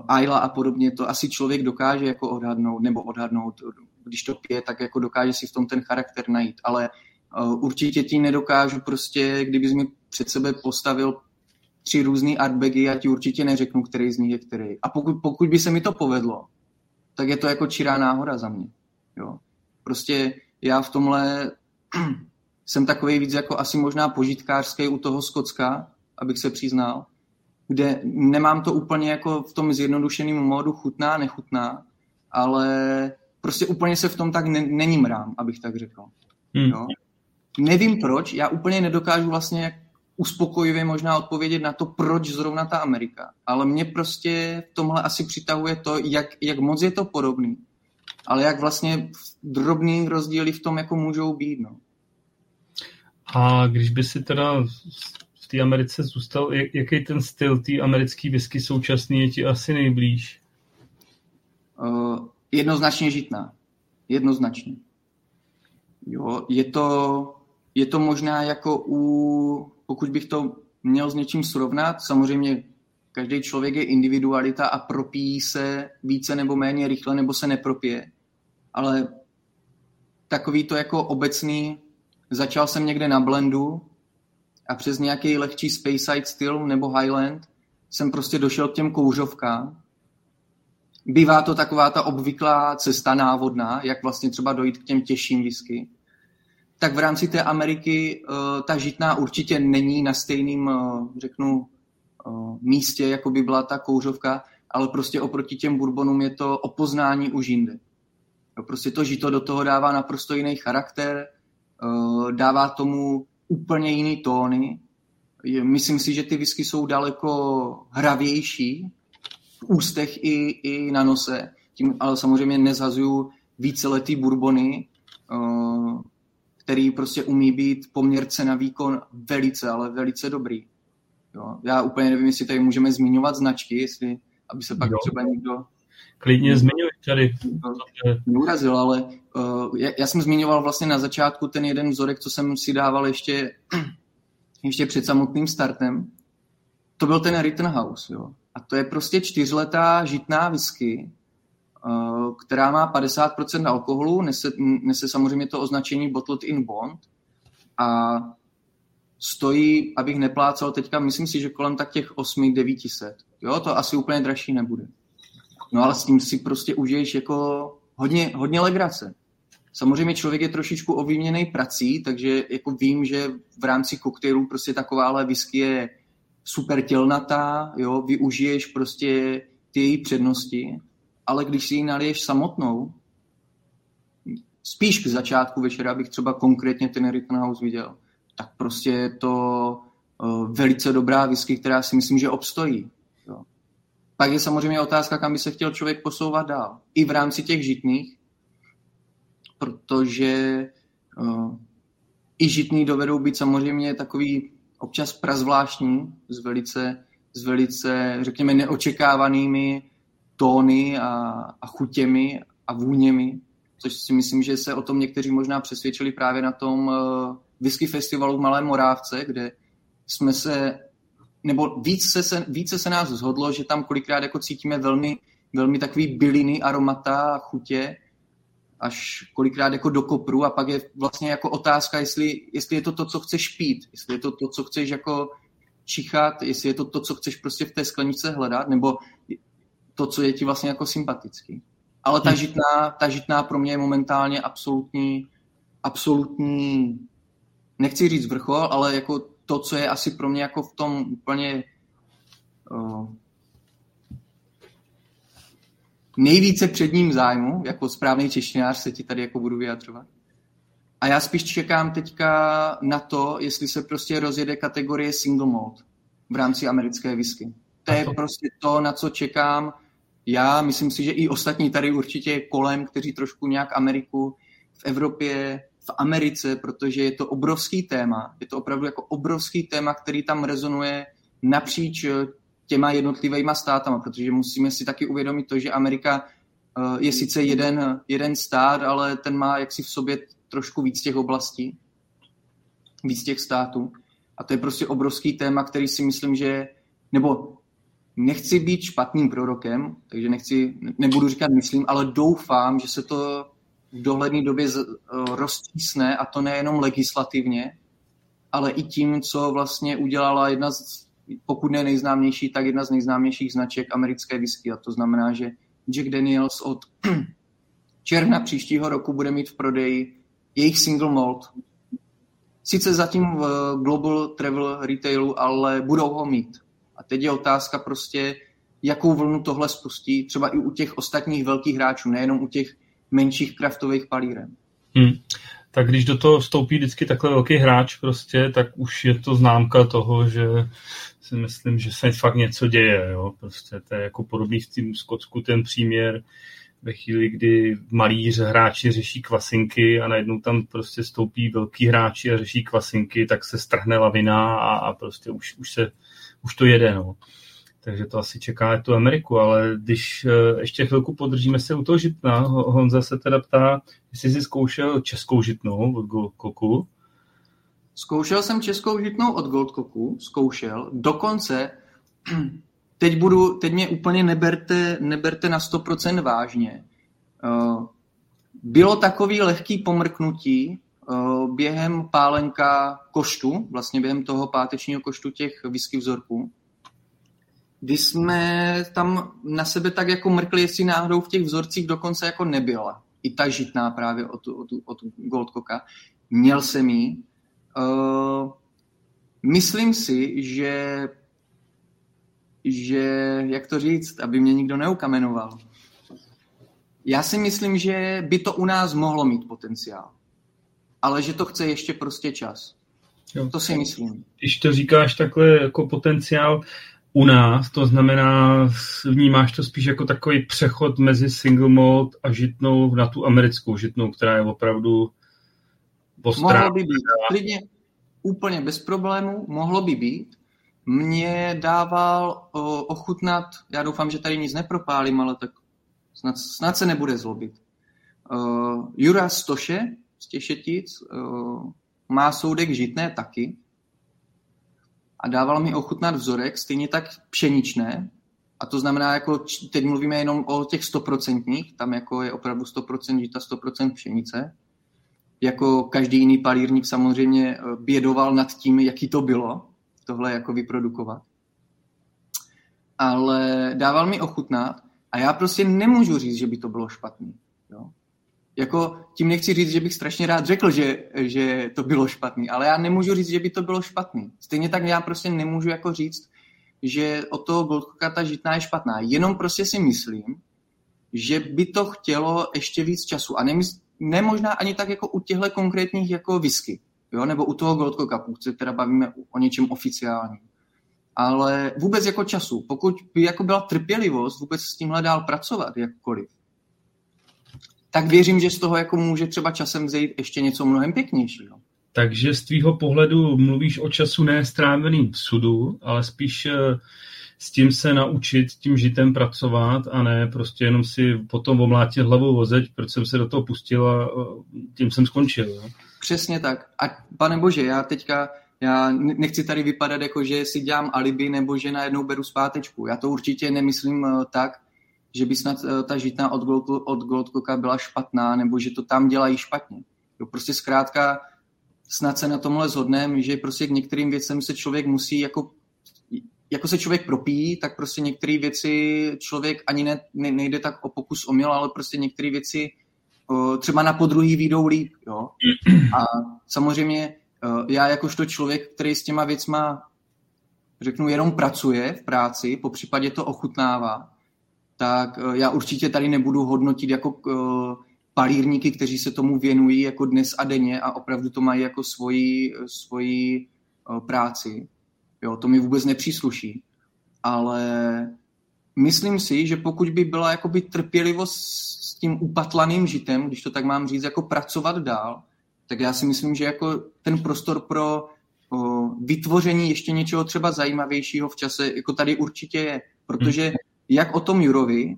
Ayla a podobně, to asi člověk dokáže jako odhadnout, nebo odhadnout, když to pije, tak jako dokáže si v tom ten charakter najít, ale uh, určitě ti nedokážu prostě, kdybys mi před sebe postavil tři různé artbagy, já ti určitě neřeknu, který z nich je který. A pokud, pokud by se mi to povedlo, tak je to jako čirá náhoda za mě. Jo. Prostě já v tomhle jsem takový víc jako asi možná požitkářský u toho Skocka, abych se přiznal, kde nemám to úplně jako v tom zjednodušeném módu chutná, nechutná, ale prostě úplně se v tom tak ne- není mrám, abych tak řekl. Hmm. Jo? Nevím proč, já úplně nedokážu vlastně uspokojivě možná odpovědět na to, proč zrovna ta Amerika. Ale mě prostě v tomhle asi přitahuje to, jak, jak moc je to podobný. Ale jak vlastně drobný rozdíly v tom jako můžou být. No. A když by si teda v té Americe zůstal, jak, jaký ten styl té americké whisky současný je ti asi nejblíž? Uh, jednoznačně žitná. Jednoznačně. Jo, je to, je to možná jako u pokud bych to měl s něčím srovnat, samozřejmě každý člověk je individualita a propíjí se více nebo méně rychle, nebo se nepropije. Ale takový to jako obecný, začal jsem někde na blendu a přes nějaký lehčí Speyside styl nebo Highland jsem prostě došel k těm kouřovkám. Bývá to taková ta obvyklá cesta návodná, jak vlastně třeba dojít k těm těžším whisky tak v rámci té Ameriky uh, ta žitná určitě není na stejném, uh, řeknu, uh, místě, jako by byla ta kouřovka, ale prostě oproti těm bourbonům je to opoznání už jinde. Jo, prostě to žito do toho dává naprosto jiný charakter, uh, dává tomu úplně jiný tóny. Myslím si, že ty whisky jsou daleko hravější v ústech i, i na nose. Tím ale samozřejmě nezhazuju víceletý bourbony, uh, který prostě umí být poměrce na výkon velice, ale velice dobrý. Jo. Já úplně nevím, jestli tady můžeme zmiňovat značky, jestli, aby se pak jo. třeba někdo... Klidně zmiňuj tady. Neurazil, ale uh, já, já jsem zmiňoval vlastně na začátku ten jeden vzorek, co jsem si dával ještě, ještě před samotným startem. To byl ten Rittenhouse, jo. A to je prostě čtyřletá žitná whisky, uh, která má 50% alkoholu, nese, nese samozřejmě to označení Bottled in Bond a stojí, abych neplácal teďka, myslím si, že kolem tak těch 8-900. Jo, to asi úplně dražší nebude. No ale s tím si prostě užiješ jako hodně, hodně legrace. Samozřejmě člověk je trošičku ovýměný prací, takže jako vím, že v rámci koktejlů prostě takováhle whisky je super tělnatá, jo, využiješ prostě ty její přednosti, ale když si ji naliješ samotnou, spíš k začátku večera bych třeba konkrétně ten Rittenhouse viděl, tak prostě je to uh, velice dobrá whisky, která si myslím, že obstojí. Pak je samozřejmě otázka, kam by se chtěl člověk posouvat dál. I v rámci těch žitných, protože uh, i žitný dovedou být samozřejmě takový občas prazvláštní, s velice, s velice, řekněme, neočekávanými tóny a, a chutěmi a vůněmi, což si myslím, že se o tom někteří možná přesvědčili právě na tom uh, whisky festivalu v Malé Morávce, kde jsme se, nebo více se, více se nás zhodlo, že tam kolikrát jako cítíme velmi, velmi takový byliny, aromata a chutě, až kolikrát jako do kopru a pak je vlastně jako otázka, jestli, jestli je to to, co chceš pít, jestli je to to, co chceš jako čichat, jestli je to to, co chceš prostě v té skleničce hledat, nebo to, co je ti vlastně jako sympatický. Ale ta hmm. žitná, ta žitná pro mě je momentálně absolutní, absolutní nechci říct vrchol, ale jako to, co je asi pro mě jako v tom úplně uh, nejvíce předním zájmu, jako správný češtinář se ti tady jako budu vyjadřovat. A já spíš čekám teďka na to, jestli se prostě rozjede kategorie single malt v rámci americké whisky. To je prostě to, na co čekám. Já myslím si, že i ostatní tady určitě kolem, kteří trošku nějak Ameriku v Evropě v Americe, protože je to obrovský téma. Je to opravdu jako obrovský téma, který tam rezonuje napříč eh, těma jednotlivýma státama, protože musíme si taky uvědomit to, že Amerika eh, je sice jeden, jeden stát, ale ten má jaksi v sobě trošku víc těch oblastí, víc těch států. A to je prostě obrovský téma, který si myslím, že, nebo nechci být špatným prorokem, takže nechci, nebudu říkat myslím, ale doufám, že se to v dohledné době eh, roztísne a to nejenom legislativně, ale i tím, co vlastně udělala jedna z, pokud ne nejznámější, tak jedna z nejznámějších značek americké whisky. A to znamená, že Jack Daniels od června příštího roku bude mít v prodeji jejich single malt. Sice zatím v Global Travel Retailu, ale budou ho mít. A teď je otázka prostě, jakou vlnu tohle spustí, třeba i u těch ostatních velkých hráčů, nejenom u těch menších kraftových palíren. Hmm. Tak když do toho vstoupí vždycky takhle velký hráč prostě, tak už je to známka toho, že si myslím, že se fakt něco děje. Jo? Prostě to je jako podobný v tím Skotsku ten příměr, ve chvíli, kdy malí hráči řeší kvasinky a najednou tam prostě stoupí velký hráči a řeší kvasinky, tak se strhne lavina a, a prostě už, už, se, už to jede. No takže to asi čeká tu Ameriku, ale když eh, ještě chvilku podržíme se u toho žitna, Honza se teda ptá, jestli jsi zkoušel českou žitnou od Goldkoku. Zkoušel jsem českou žitnou od Goldkoku, zkoušel, dokonce teď, budu, teď mě úplně neberte, neberte na 100% vážně. Eh, bylo takový lehký pomrknutí eh, během pálenka koštu, vlastně během toho pátečního koštu těch whisky vzorků, kdy jsme tam na sebe tak jako mrkli, jestli náhodou v těch vzorcích dokonce jako nebyla. I ta žitná právě od, od, od Goldkoka. Měl jsem jí. Uh, myslím si, že že, jak to říct, aby mě nikdo neukamenoval. Já si myslím, že by to u nás mohlo mít potenciál. Ale že to chce ještě prostě čas. Jo. To si myslím. Když to říkáš takhle jako potenciál u nás, to znamená, vnímáš to spíš jako takový přechod mezi single mode a žitnou na tu americkou žitnou, která je opravdu postrá. Mohlo by být. Klidně, úplně bez problému, mohlo by být. Mě dával o, ochutnat, já doufám, že tady nic nepropálím, ale tak snad, snad se nebude zlobit. Uh, Jura Stoše z Těšetic uh, má soudek žitné taky a dával mi ochutnat vzorek, stejně tak pšeničné, a to znamená, jako teď mluvíme jenom o těch stoprocentních, tam jako je opravdu 100% žita, 100% pšenice. Jako každý jiný palírník samozřejmě eh, bědoval nad tím, jaký to bylo, tohle jako vyprodukovat. Ale dával mi ochutnat a já prostě nemůžu říct, že by to bylo špatný. Jo? Jako tím nechci říct, že bych strašně rád řekl, že, že to bylo špatný, ale já nemůžu říct, že by to bylo špatný. Stejně tak já prostě nemůžu jako říct, že o toho Goldcocka ta žitná je špatná. Jenom prostě si myslím, že by to chtělo ještě víc času. A nemysl, ne možná ani tak jako u těchto konkrétních jako whisky, jo? nebo u toho Goldcocka, pokud se teda bavíme o něčem oficiálním. Ale vůbec jako času. Pokud by jako byla trpělivost vůbec s tímhle dál pracovat, jakkoliv, tak věřím, že z toho jako může třeba časem zejít ještě něco mnohem pěknějšího. Takže z tvýho pohledu mluvíš o času ne stráveným v sudu, ale spíš eh, s tím se naučit, tím žitem pracovat a ne prostě jenom si potom omlátit hlavou o zeď, proč jsem se do toho pustil a tím jsem skončil. Jo? Přesně tak. A pane bože, já teďka já nechci tady vypadat jako, že si dělám alibi nebo že najednou beru zpátečku. Já to určitě nemyslím eh, tak, že by snad eh, ta žitná od, Gold, od Goldcocka byla špatná, nebo že to tam dělají špatně. Jo, prostě zkrátka snad se na tomhle zhodneme, že prostě k některým věcem se člověk musí jako jako se člověk propíjí, tak prostě některé věci člověk ani ne, ne, nejde tak o pokus omyl, ale prostě některé věci o, třeba na podruhý výjdou líp. Jo? A samozřejmě o, já jakožto člověk, který s těma věcma řeknu, jenom pracuje v práci, po případě to ochutnává, tak eh, já určitě tady nebudu hodnotit jako eh, palírníky, kteří se tomu věnují jako dnes a denně a opravdu to mají jako svoji, svoji eh, práci. Jo, to mi vůbec nepřísluší. Ale myslím si, že pokud by byla jakoby trpělivost s tím upatlaným žitem, když to tak mám říct, jako pracovat dál, tak já si myslím, že jako ten prostor pro o, vytvoření ještě něčeho třeba zajímavějšího v čase, jako tady určitě je. Protože jak o tom Jurovi,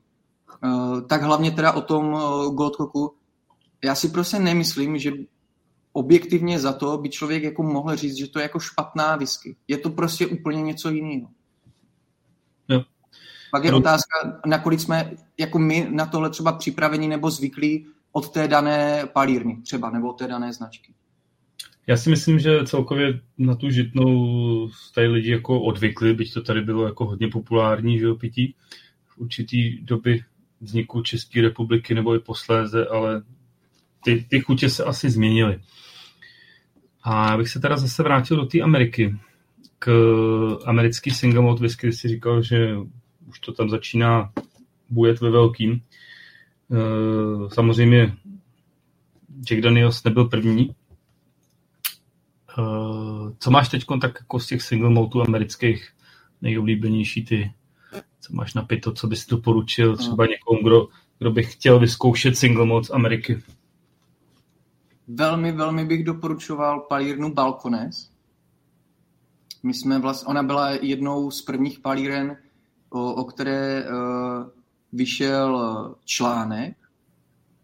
eh, tak hlavně teda o tom eh, Goldcocku. Já si prostě nemyslím, že objektivně za to by člověk jako mohl říct, že to je jako špatná whisky. Je to prostě úplně něco jiného. Jo. Pak je no. otázka, nakolik jsme jako my na tohle třeba připraveni nebo zvyklí od té dané palírny třeba, nebo od té dané značky. Já si myslím, že celkově na tu žitnou tady lidi jako odvykli, byť to tady bylo jako hodně populární, že pití v určitý doby vzniku České republiky nebo i posléze, ale ty, ty chutě se asi změnily. A bych se teda zase vrátil do té Ameriky. K americký single malt whisky, si říkal, že už to tam začíná bujet ve velkým. E, samozřejmě Jack Daniels nebyl první, co máš teď tak jako z těch single maltů amerických nejoblíbenější ty? Co máš na pito, co bys doporučil třeba někomu, kdo, kdo by chtěl vyzkoušet single malt z Ameriky? Velmi, velmi bych doporučoval palírnu Balcones. My jsme vlastně, ona byla jednou z prvních palíren, o, o které uh, vyšel článek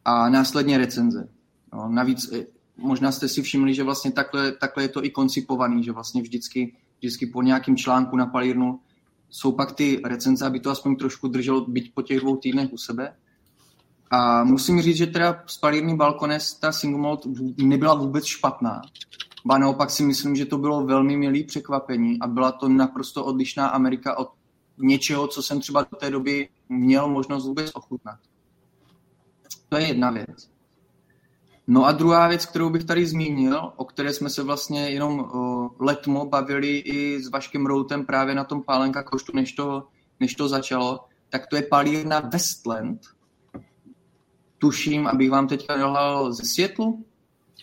a následně recenze. No, navíc možná jste si všimli, že vlastně takhle, takhle je to i koncipovaný, že vlastně vždycky, vždycky po nějakém článku na palírnu jsou pak ty recenze, aby to aspoň trošku drželo byť po těch dvou týdnech u sebe. A musím říct, že teda z palírní balkones ta single malt nebyla vůbec špatná. Ba naopak si myslím, že to bylo velmi milý překvapení a byla to naprosto odlišná Amerika od něčeho, co jsem třeba do té doby měl možnost vůbec ochutnat. To je jedna věc. No a druhá věc, kterou bych tady zmínil, o které jsme se vlastně jenom uh, letmo bavili i s Vaškem Routem právě na tom pálenka koštu, než to, než to začalo, tak to je palírna Westland. tuším, abych vám teďka dohlal ze Světlu.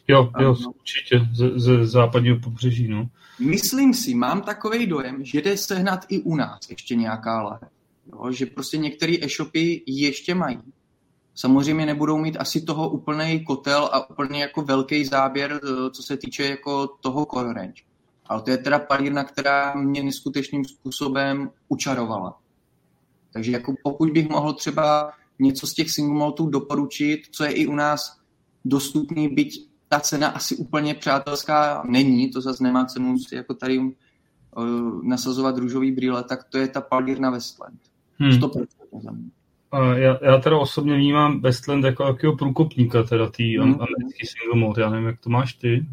Jo, jo, určitě, ze, ze západního pobřeží, no. Myslím si, mám takový dojem, že jde sehnat i u nás ještě nějaká lahev. Jo, že prostě některé e-shopy ještě mají. Samozřejmě nebudou mít asi toho úplný kotel a úplně jako velký záběr, eh, co se týče jako toho core range. Ale to je teda palírna, která mě neskutečným způsobem učarovala. Takže jako pokud bych mohl třeba něco z těch single maltů doporučit, co je i u nás dostupný, byť ta cena asi úplně přátelská není, to zase nemá cenu si jako tady uh, nasazovat růžový brýle, tak to je ta palírna Westland. Hmm. 100% za mě. Já, já teda osobně vnímám Westland jako jakého průkopníka, teda tý hmm. americký single mode. Já nevím, jak to máš ty.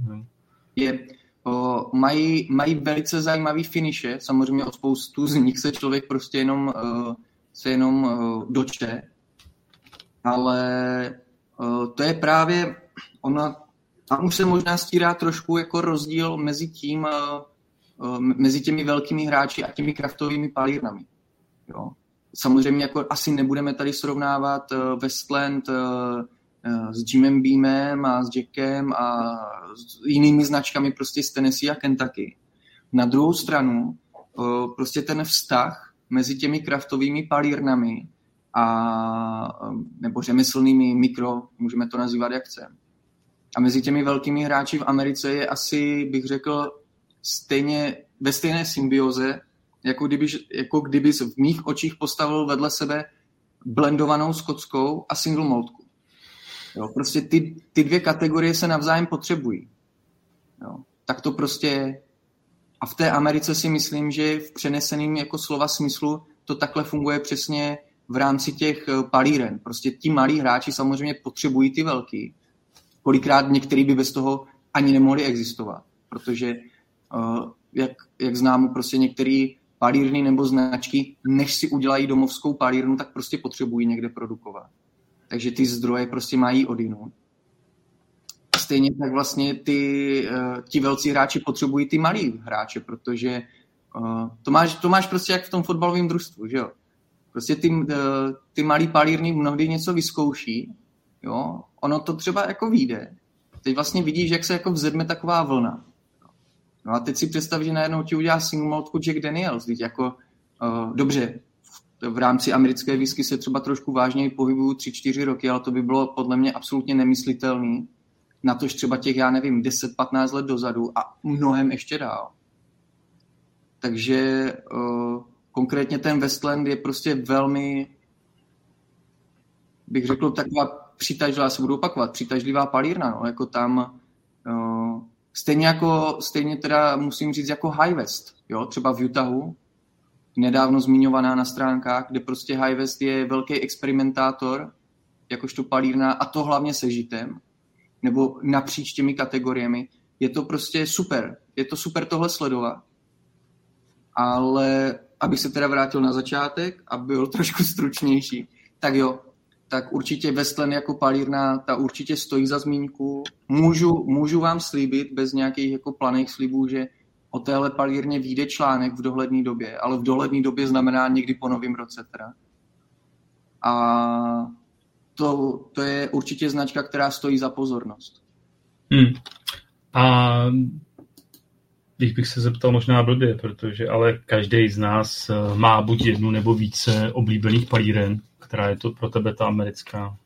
Je, o, mají, mají velice zajímavý finiše, samozřejmě od spoustu z nich se člověk prostě jenom, uh, se jenom uh, dočte, ale uh, to je právě, ona, tam už se možná stírá trošku jako rozdíl mezi tím, uh, mezi těmi velkými hráči a těmi kraftovými palírnami. Jo samozřejmě jako asi nebudeme tady srovnávat uh, Westland uh, uh, s Jimem Beamem a s Jackem a s jinými značkami prostě z Tennessee a Kentucky. Na druhou stranu prostě ten vztah mezi těmi kraftovými palírnami a, nebo řemeslnými mikro, můžeme to nazývat jak chceme. A mezi těmi velkými hráči v Americe je asi, bych řekl, stejně, ve stejné symbioze jako kdyby, jako kdyby v mých očích postavil vedle sebe blendovanou skotskou a single maltku. Jo, prostě ty, ty dvě kategorie se navzájem potřebují. Jo, tak to prostě a v té Americe si myslím, že v přeneseném jako slova smyslu to takhle funguje přesně v rámci těch eh, palíren. Prostě ti malí hráči samozřejmě potřebují ty velký. Kolikrát některý by bez toho ani nemohli existovat, protože uh, jak, jak znám, prostě některý palírny nebo značky, než si udělají domovskou palírnu, tak prostě potřebují někde produkovat. Takže ty zdroje prostě mají odinut. Stejně tak vlastně ty, uh, ti velcí hráči potřebují ty malí hráče, protože uh, to, máš, to máš prostě jak v tom fotbalovém družstvu, že jo? Prostě ty, uh, ty malí palírny mnohdy něco vyzkouší, jo? Ono to třeba jako vyjde. Teď vlastně vidíš, jak se jako vzedme taková vlna. No a teď si představ, že najednou ti udělá single maltku Jack Daniels, teď jako uh, dobře, v rámci americké whisky se třeba trošku vážněji pohybují 3-4 roky, ale to by bylo podle mě absolutně nemyslitelný. Na tož třeba těch, já nevím, 10-15 let dozadu a mnohem ještě dál. Takže uh, konkrétně ten Westland je prostě velmi, bych řekl, taková přitažlivá, se budu opakovat, přitažlivá palírna. No. Jako tam uh, Stejně jako, stejně teda musím říct jako High West, jo, třeba v Utahu, nedávno zmiňovaná na stránkách, kde prostě High West je velký experimentátor, jakožto palírna, a to hlavně se žitem, nebo napříč těmi kategoriemi. Je to prostě super. Je to super tohle sledovat. Ale abych se teda vrátil na začátek a byl trošku stručnější, tak jo, tak určitě Westland jako palírna, ta určitě stojí za zmínku. Můžu, můžu vám slíbit bez nějakých jako planých slibů, že o téhle palírně vyjde článek v dohledné době, ale v dohledné době znamená někdy po novém roce teda. A to, to je určitě značka, která stojí za pozornost. Hmm. A když bych se zeptal možná blbě, protože ale každý z nás eh, má buď jednu nebo více oblíbených palíren, která je to pro tebe ta americká?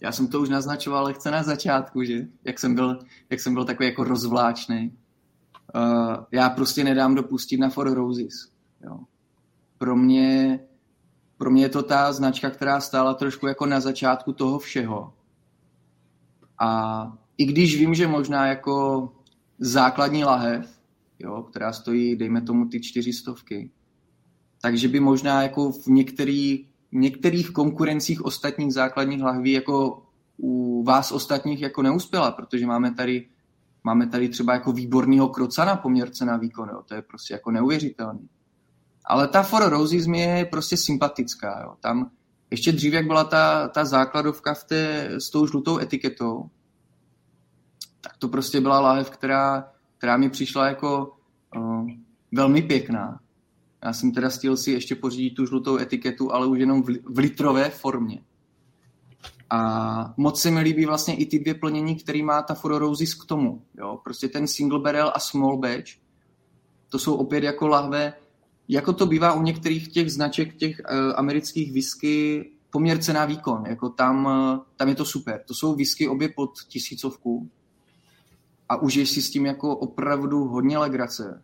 Já jsem to už naznačoval lehce na začátku, že? Jak jsem byl, jak jsem byl takový jako rozvláčný. Uh, já prostě nedám dopustit na Four Roses. Jo. Pro mě, pro mě je to ta značka, která stála trošku jako na začátku toho všeho. A i když vím, že možná jako základní lahev, jo, která stojí, dejme tomu, ty čtyřistovky, takže by možná jako v některých některých konkurencích ostatních základních lahví jako u vás ostatních jako neuspěla, protože máme tady, máme tady třeba jako výborného krocana poměrce na výkon, jo. to je prostě jako neuvěřitelný. Ale ta For Roses mi je prostě sympatická. Jo. Tam ještě dřív, jak byla ta, ta základovka v té, s tou žlutou etiketou, tak to prostě byla láhev, která, která mi přišla jako uh, velmi pěkná. Já jsem teda stihl si ještě pořídit tu žlutou etiketu, ale už jenom v litrové formě. A moc se mi líbí vlastně i ty dvě plnění, který má ta Four Roses k tomu. Jo? Prostě ten single barrel a small batch, to jsou opět jako lahve, jako to bývá u některých těch značek těch uh, amerických whisky, poměr cena výkon. Jako tam, uh, tam je to super. To jsou whisky obě pod tisícovku a užiješ si s tím jako opravdu hodně legrace.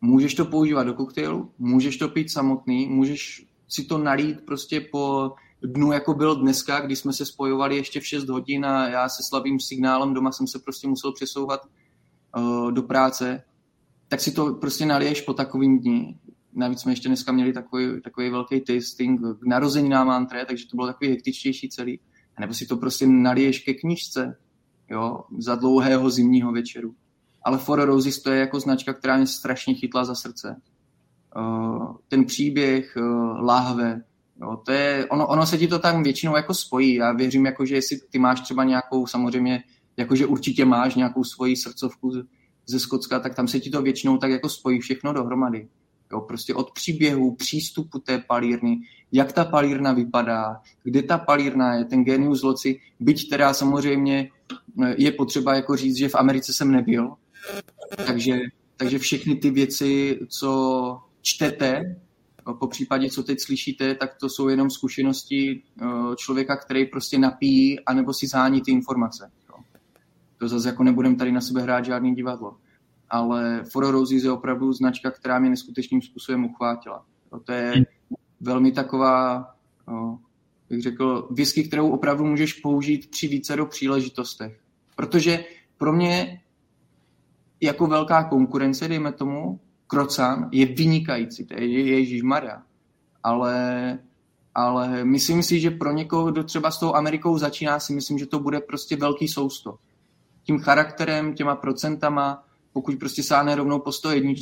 Můžeš to používat do koktejlu, můžeš to pít samotný, můžeš si to nalít prostě po dnu, jako byl dneska, kdy jsme se spojovali ještě v 6 hodin a já se slabým signálem doma jsem se prostě musel přesouvat uh, do práce, tak si to prostě naliješ po takovým dní. Navíc jsme ještě dneska měli takový, takový velký tasting k narozeninám antré, takže to bylo takový hektičtější celý. A nebo si to prostě naliješ ke knížce, jo, za dlouhého zimního večeru. Ale For Roses to je jako značka, která mě strašně chytla za srdce. Uh, ten příběh, uh, láhve, jo, to je, ono, ono se ti to tam většinou jako spojí. Já věřím, jako, že jestli ty máš třeba nějakou, samozřejmě, jakože určitě máš nějakou svoji srdcovku ze Skocka, tak tam se ti to většinou tak jako spojí všechno dohromady. Jo, prostě od příběhu, přístupu té palírny, jak ta palírna vypadá, kde ta palírna je, ten genius loci, byť teda samozřejmě eh, je potřeba jako říct, že v Americe jsem nebyl, takže, takže všechny ty věci, co čtete, po případě, co teď slyšíte, tak to jsou jenom zkušenosti eh, člověka, který prostě napíjí anebo si zhání ty informace. To zase jako nebudem tady na sebe hrát žádný divadlo ale Four Roses je opravdu značka, která mě neskutečným způsobem uchvátila. To je velmi taková, bych řekl, whisky, kterou opravdu můžeš použít při více do příležitostech. Protože pro mě jako velká konkurence, dejme tomu, Krocan je vynikající, to je Ježíš Maria. Ale, ale myslím si, že pro někoho, kdo třeba s tou Amerikou začíná, si myslím, že to bude prostě velký sousto. Tím charakterem, těma procentama, pokud prostě sáhne rovnou po 101,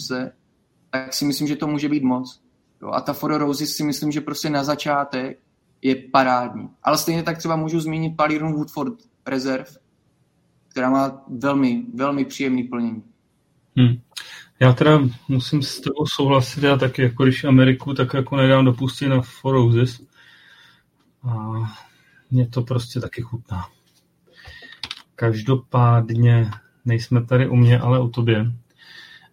tak si myslím, že to může být moc. Jo, a ta For Roses si myslím, že prostě na začátek je parádní. Ale stejně tak třeba můžu zmínit palírnu Woodford Reserve, která má velmi, velmi příjemný plnění. Hmm. Já teda musím s tebou souhlasit, já taky, jako když Ameriku, tak jako nedám dopustit na For Roses. A mě to prostě taky chutná. Každopádně nejsme tady u mě, ale u tobě.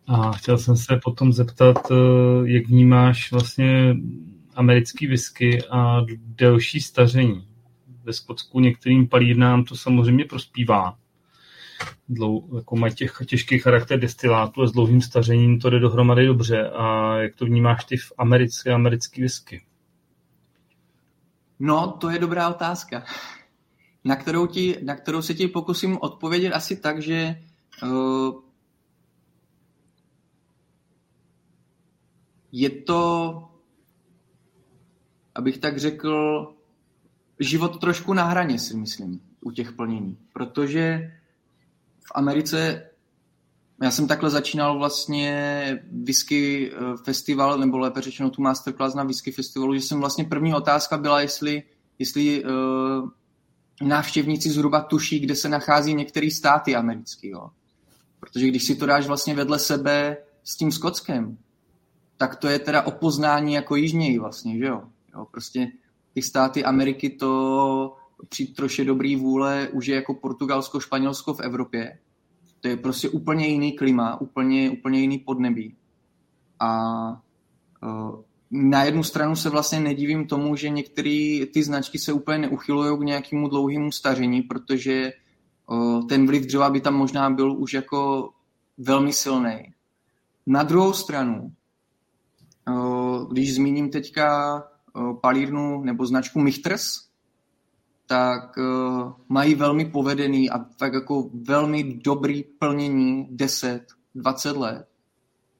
A chtěl jsem se potom zeptat, eh, jak vnímáš vlastně americký whisky a delší staření. Ve Skotsku některým palírnám to samozřejmě prospívá. Dlou, jako mají těch, těžký charakter destilátu a s dlouhým stařením to jde dohromady dobře. A jak to vnímáš ty v americké americký whisky? No, to je dobrá otázka na kterou, ti, na kterou se ti pokusím odpovědět asi tak, že uh, je to, abych tak řekl, život trošku na hraně, si myslím, u těch plnění. Protože v Americe já jsem takhle začínal vlastně whisky eh, festival, nebo lépe řečeno tu masterclass na whisky festivalu, že jsem vlastně první otázka byla, jestli, jestli uh, návštěvníci zhruba tuší, kde se nachází některé státy americký. Jo. Protože když si to dáš vlastně vedle sebe s tím Skotskem, tak to je teda opoznání jako jižněji vlastně, že jo. jo prostě ty státy Ameriky to při troše dobrý vůle už je jako Portugalsko, Španělsko v Evropě. To je prostě úplně jiný klima, úplně, úplně jiný podnebí. A uh, na jednu stranu se vlastně nedivím tomu, že některé ty značky se úplně neuchylují k nějakému dlouhému staření, protože o, ten vliv dřeva by tam možná byl už jako velmi silný. Na druhou stranu, o, když zmíním teďka palírnu nebo značku Michters, tak o, mají velmi povedený a tak jako velmi dobrý plnění 10, 20 let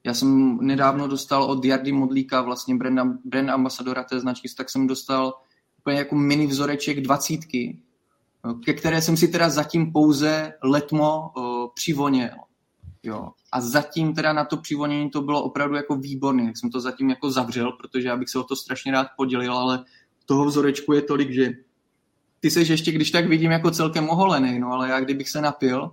já jsem nedávno dostal od Jardy Modlíka, vlastně brand, brand ambasadora té značky, tak jsem dostal úplně jako mini vzoreček dvacítky, ke které jsem si teda zatím pouze letmo o, přivoněl. Jo. A zatím teda na to přivonění to bylo opravdu jako výborné, tak jsem to zatím jako zavřel, protože já bych se o to strašně rád podělil, ale toho vzorečku je tolik, že ty seš ještě, když tak vidím, jako celkem oholený, no ale já kdybych se napil,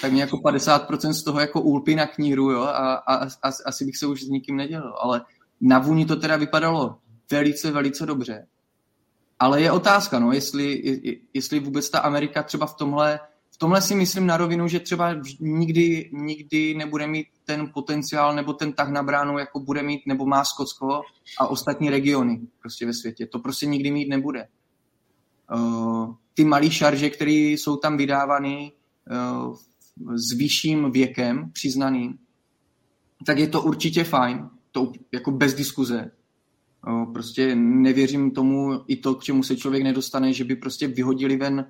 tak mě jako 50% z toho jako úlpy na kníru, jo, a, a, a, asi bych se už s nikým nedělal, ale na vůni to teda vypadalo velice, velice dobře. ale je otázka, no, jestli, jestli vůbec ta Amerika třeba v tomhle, v tomhle si myslím na rovinu, že třeba nikdy, nikdy nebude mít ten potenciál nebo ten tah na bránu, jako bude mít nebo má Skotsko a ostatní regiony prostě ve světě. To prostě nikdy mít nebude. Uh, ty malé šarže, které jsou tam vydávány uh, s vyšším věkem přiznaným, tak je to určitě fajn, to jako bez diskuze. Prostě nevěřím tomu i to, k čemu se člověk nedostane, že by prostě vyhodili ven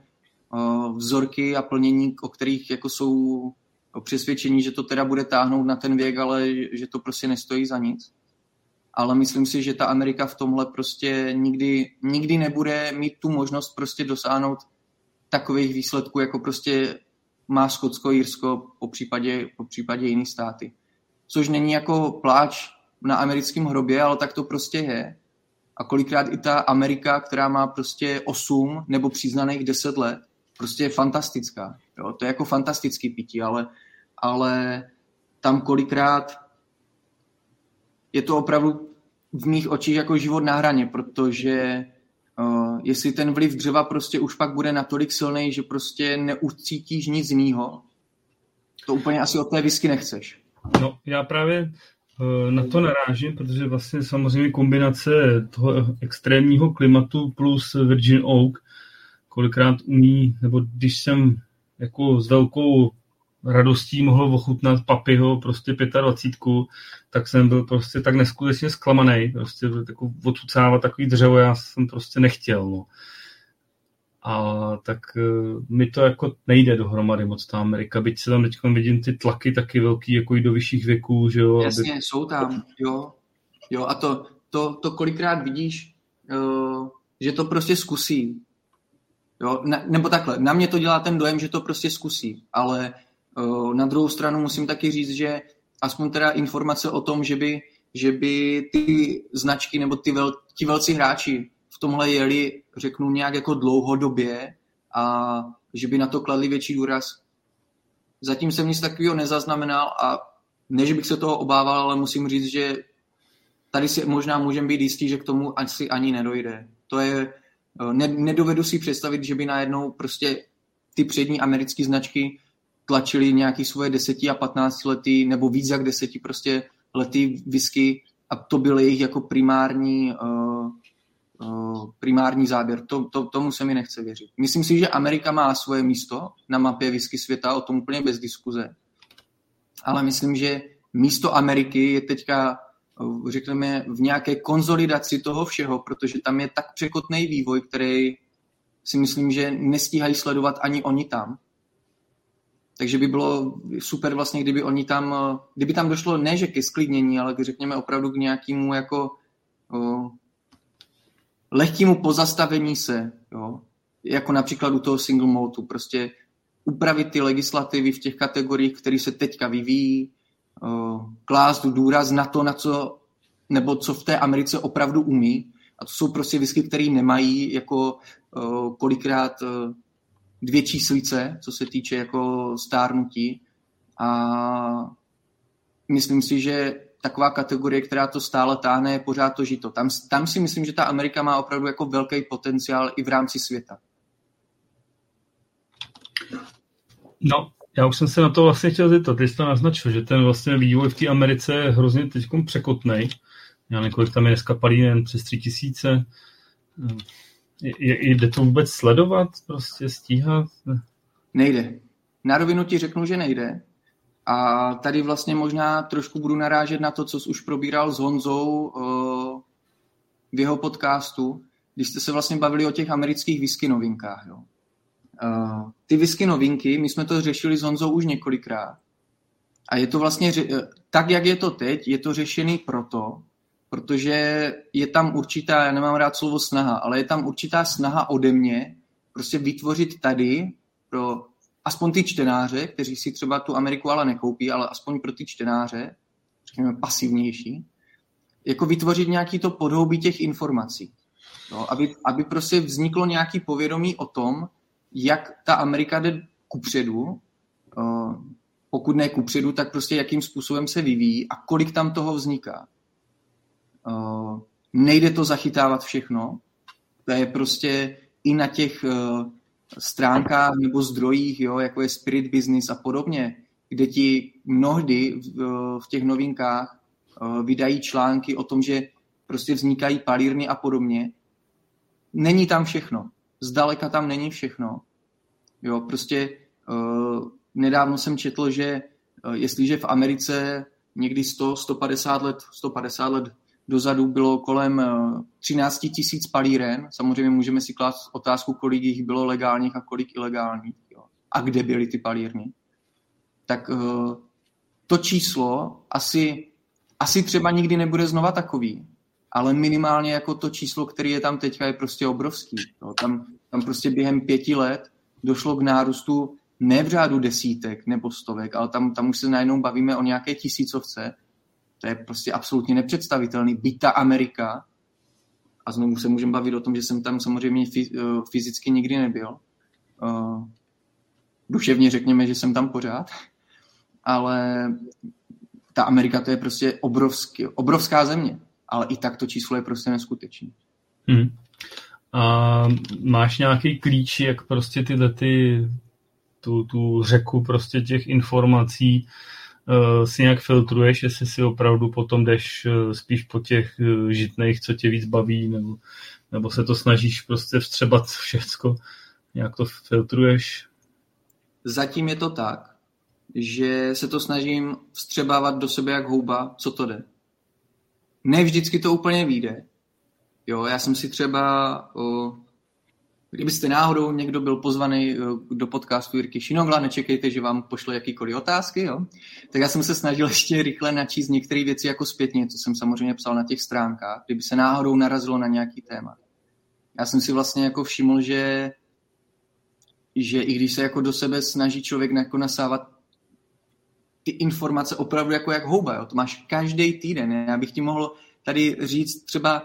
vzorky a plnění, o kterých jako jsou přesvědčení, že to teda bude táhnout na ten věk, ale že to prostě nestojí za nic. Ale myslím si, že ta Amerika v tomhle prostě nikdy, nikdy nebude mít tu možnost prostě dosáhnout takových výsledků, jako prostě má Skotsko, Jirsko, po případě, po případě jiný státy. Což není jako pláč na americkém hrobě, ale tak to prostě je. A kolikrát i ta Amerika, která má prostě 8 nebo přiznaných 10 let, prostě je fantastická. Jo? To je jako fantastický pití, ale, ale tam kolikrát je to opravdu v mých očích jako život na hraně, protože uh, jestli ten vliv dřeva prostě už pak bude natolik silný, že prostě neucítíš nic jiného, to úplně asi od té whisky nechceš. No, já právě Eh, na to narážím, protože vlastně samozřejmě kombinace toho extrémního klimatu plus Virgin Oak kolikrát umí, nebo když jsem jako s velkou radostí mohl ochutnat papyho prostě 25, tak jsem byl prostě tak neskutečně zklamaný, prostě jako otucávat takový dřevo, já jsem prostě nechtěl, no. A tak uh, mi to jako nejde dohromady moc ta Amerika, byť se tam teď vidím ty tlaky taky velký, jako i do vyšších věků, že jo. Jasně, aby... jsou tam, jo. Jo, a to, to, to kolikrát vidíš, uh, že to prostě zkusí. Jo, ne, nebo takhle, na mě to dělá ten dojem, že to prostě zkusí, ale na druhou stranu musím taky říct, že aspoň teda informace o tom, že by, že by ty značky nebo ty vel, ti velcí hráči v tomhle jeli, řeknu, nějak jako dlouhodobě a že by na to kladli větší důraz. Zatím jsem nic takového nezaznamenal a ne, že bych se toho obával, ale musím říct, že tady si možná můžeme být jistí, že k tomu asi ani nedojde. To je, eh, ne, nedovedu si představit, že by najednou prostě ty přední americké značky tlačili nějaký svoje deseti a patnácti lety, nebo víc jak deseti prostě lety whisky a to byl jejich jako primární uh, Eh, primární záběr. To, to, tomu se mi nechce věřit. Myslím si, že Amerika má svoje místo na mapě whisky světa, o tom úplně bez diskuze. Ale myslím, že místo Ameriky je teďka, eh, řekněme, v nějaké konzolidaci toho všeho, protože tam je tak překotný vývoj, který si myslím, že nestíhají sledovat ani oni tam. Takže by bylo super vlastně, kdyby oni tam, eh, kdyby tam došlo ne, že ke sklidnění, ale řekněme opravdu k nějakému jako lehkému pozastavení se, jo, jako například u toho single motu, prostě upravit ty legislativy v těch kategoriích, které se teďka vyvíjí, uh, klást důraz na to, na co, nebo co v té Americe opravdu umí. A to jsou prostě whisky, které nemají jako uh, kolikrát uh, dvě číslice, co se týče jako stárnutí. A myslím si, že taková kategorie, která to stále táhne, je pořád to žito. Tam, tam si myslím, že ta Amerika má opravdu jako velký potenciál i v rámci světa. No, já už jsem se na to vlastně chtěl zeptat, ty jsi to naznačil, že ten vlastně vývoj v té Americe je hrozně teď překotnej. Já několik tam je dneska palí jen přes tři tisíce. Jde to vůbec sledovat, prostě stíhat? Nejde. Na rovinu ti řeknu, že nejde. A tady vlastně možná trošku budu narážet na to, co jsi už probíral s Honzou uh, v jeho podcastu, když jste se vlastně bavili o těch amerických whisky novinkách. Jo. Uh, ty whisky novinky, my jsme to řešili s Honzou už několikrát. A je to vlastně, tak jak je to teď, je to řešený proto, protože je tam určitá, já nemám rád slovo snaha, ale je tam určitá snaha ode mě prostě vytvořit tady pro aspoň ty čtenáře, kteří si třeba tu Ameriku ale nekoupí, ale aspoň pro ty čtenáře, řekněme pasivnější, jako vytvořit nějaký to podhoubí těch informací. No, aby, aby prostě vzniklo nějaký povědomí o tom, jak ta Amerika jde kupředu, uh, pokud ne kupředu, tak prostě jakým způsobem se vyvíjí a kolik tam toho vzniká. Uh, nejde to zachytávat všechno, To je prostě i na těch uh, stránkách nebo zdrojích, jo, jako je Spirit Business a podobně, kde ti mnohdy v, v těch novinkách vydají články o tom, že prostě vznikají palírny a podobně. Není tam všechno. Zdaleka tam není všechno. Jo, prostě nedávno jsem četl, že jestliže v Americe někdy 100, 150 let, 150 let dozadu bylo kolem 13 tisíc palíren. Samozřejmě můžeme si klást otázku, kolik jich bylo legálních a kolik ilegálních. Jo. A kde byly ty palírny. Tak to číslo asi, asi třeba nikdy nebude znova takový, ale minimálně jako to číslo, které je tam teďka, je prostě obrovský. Jo. Tam, tam prostě během pěti let došlo k nárůstu ne v řádu desítek nebo stovek, ale tam, tam už se najednou bavíme o nějaké tisícovce. To je prostě absolutně nepředstavitelný. Byť ta Amerika, a znovu se můžeme bavit o tom, že jsem tam samozřejmě eh, fyzicky nikdy nebyl. Eh, duševně řekněme, že jsem tam pořád, ale ta Amerika to je prostě obrovský, obrovská země, ale i tak to číslo je prostě neskutečné. Hmm. A máš nějaký klíč, jak prostě tyhle ty, tu, tu řeku prostě těch informací si nějak filtruješ, jestli si opravdu potom jdeš uh, spíš po těch uh, žitných, co tě víc baví, nebo, nebo se to snažíš prostě vstřebat všecko, nějak to filtruješ? Zatím je to tak, že se to snažím vstřebávat do sebe jak houba, co to jde. Ne vždycky to úplně vyjde, Jo, já jsem si třeba, o, kdybyste náhodou někdo byl pozvaný do podcastu Jirky Šinogla, nečekejte, že vám pošle jakýkoliv otázky, jo? tak já jsem se snažil ještě rychle načíst některé věci jako zpětně, co jsem samozřejmě psal na těch stránkách, kdyby se náhodou narazilo na nějaký téma. Já jsem si vlastně jako všiml, že, že i když se jako do sebe snaží člověk jako nasávat ty informace opravdu jako jak houba, jo? to máš každý týden. Já bych ti mohl tady říct třeba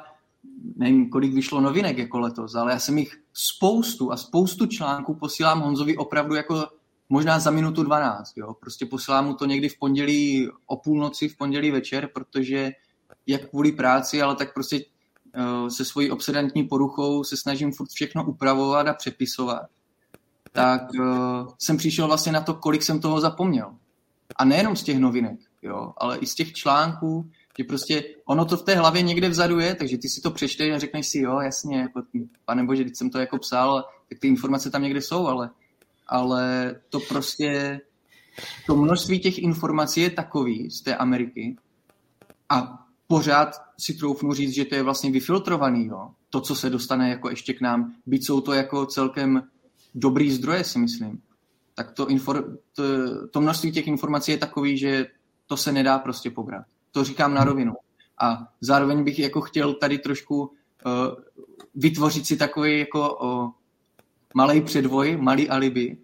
nevím, kolik vyšlo novinek jako letos, ale já jsem jich spoustu a spoustu článků posílám Honzovi opravdu jako možná za minutu 12. Jo? Prostě posílám mu to někdy v pondělí o půlnoci, v pondělí večer, protože jak kvůli práci, ale tak prostě uh, se svojí obsedantní poruchou se snažím furt všechno upravovat a přepisovat. Tak uh, jsem přišel vlastně na to, kolik jsem toho zapomněl. A nejenom z těch novinek, jo, ale i z těch článků, že prostě ono to v té hlavě někde vzadu je, takže ty si to přečteš a řekneš si, jo, jasně, jako, pane bože, když jsem to jako psal, tak ty informace tam někde jsou, ale, ale to prostě, to množství těch informací je takový z té Ameriky a pořád si troufnu říct, že to je vlastně vyfiltrovaný, jo? to, co se dostane jako ještě k nám, byť jsou to jako celkem dobrý zdroje, si myslím, tak to, infor, to, to množství těch informací je takový, že to se nedá prostě pobrat. To říkám na rovinu. A zároveň bych jako chtěl tady trošku uh, vytvořit si takový jako uh, malý předvoj, malý alibi,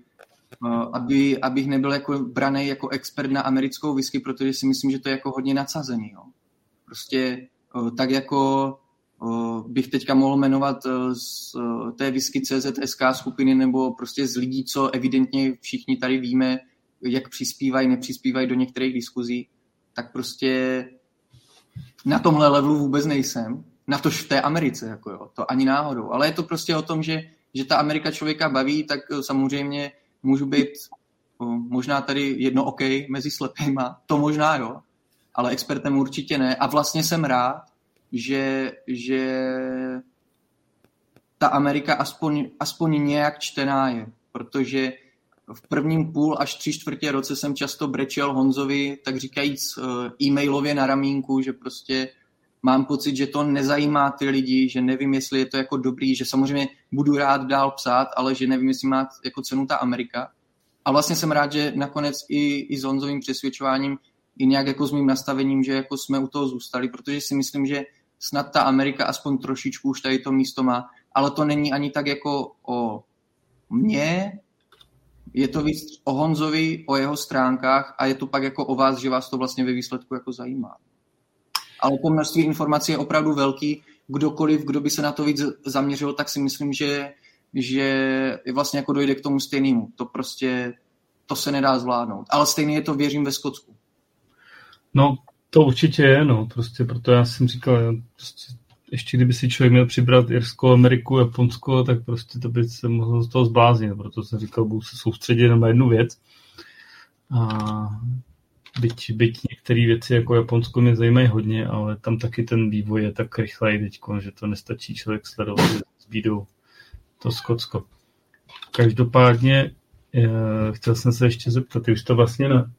uh, aby, abych nebyl jako braný jako expert na americkou whisky, protože si myslím, že to je jako hodně nadsazený. Jo. Prostě uh, tak jako uh, bych teďka mohl jmenovat uh, z uh, té whisky CZSK skupiny nebo prostě z lidí, co evidentně všichni tady víme, jak přispívají, nepřispívají do některých diskuzí, tak prostě na tomhle levelu vůbec nejsem. Na tož v té Americe, jako jo, to ani náhodou. Ale je to prostě o tom, že, že ta Amerika člověka baví, tak eh, samozřejmě můžu být o, možná tady jedno OK mezi slepýma, to možná jo, ale expertem určitě ne. A vlastně jsem rád, že, že ta Amerika aspoň, aspoň nějak čtená je, protože v prvním půl až tři čtvrtě roce jsem často brečel Honzovi, tak říkajíc eh, e-mailově na ramínku, že prostě mám pocit, že to nezajímá ty lidi, že nevím, jestli je to jako dobrý, že samozřejmě budu rád dál psát, ale že nevím, jestli má jako cenu ta Amerika. A vlastně jsem rád, že nakonec i, i s Honzovým přesvědčováním, i nějak jako s mým nastavením, že jako jsme u toho zůstali, protože si myslím, že snad ta Amerika aspoň trošičku už tady to místo má, ale to není ani tak jako o mně, je to víc o Honzovi, o jeho stránkách a je to pak jako o vás, že vás to vlastně ve výsledku jako zajímá. Ale to množství informací je opravdu velký. Kdokoliv, kdo by se na to víc zaměřil, tak si myslím, že, že vlastně jako dojde k tomu stejnému. To prostě, to se nedá zvládnout. Ale stejně je to, věřím, ve Skotsku. No, to určitě je, no, prostě proto já jsem říkal, prostě ještě kdyby si člověk měl přibrat Irsko, Ameriku, Japonsko, tak prostě to by se mohlo z toho zbláznit. Proto jsem říkal, budu se soustředit na jednu věc. A byť, byť některé věci jako Japonsko mě zajímají hodně, ale tam taky ten vývoj je tak rychlej teď, že to nestačí člověk sledovat s bídou to Skotsko. Každopádně eh, chtěl jsem se ještě zeptat, ty už to vlastně na,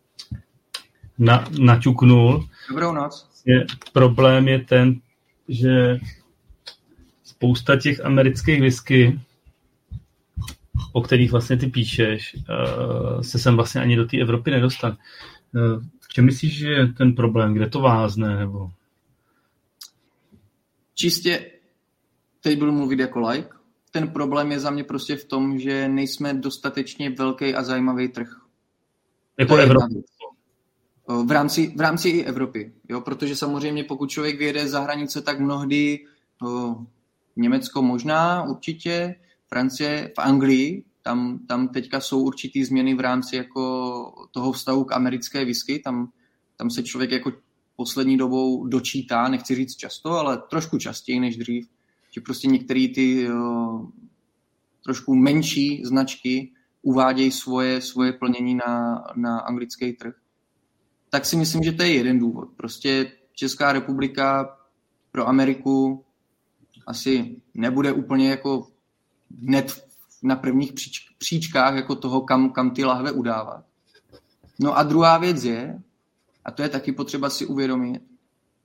na, naťuknul. Dobrou noc. Je, problém je ten, že spousta těch amerických whisky, o kterých vlastně ty píšeš, uh, se sem vlastně ani do té Evropy nedostal. Uh, v čem myslíš, že je ten problém? Kde to vázne? Nebo... Čistě, teď budu mluvit jako like, ten problém je za mě prostě v tom, že nejsme dostatečně velký a zajímavý trh. Jako Evropa. V rámci, v rámci i Evropy, jo? protože samozřejmě pokud člověk vyjede za hranice, tak mnohdy o, Německo možná určitě, Francie, v Anglii, tam, tam teďka jsou určitý změny v rámci jako toho vztahu k americké whisky, tam, tam se člověk jako poslední dobou dočítá, nechci říct často, ale trošku častěji než dřív, že prostě některé ty o, trošku menší značky uvádějí svoje, svoje plnění na, na anglický trh tak si myslím, že to je jeden důvod. Prostě Česká republika pro Ameriku asi nebude úplně jako hned na prvních příč, příčkách jako toho, kam, kam ty lahve udávat. No a druhá věc je, a to je taky potřeba si uvědomit,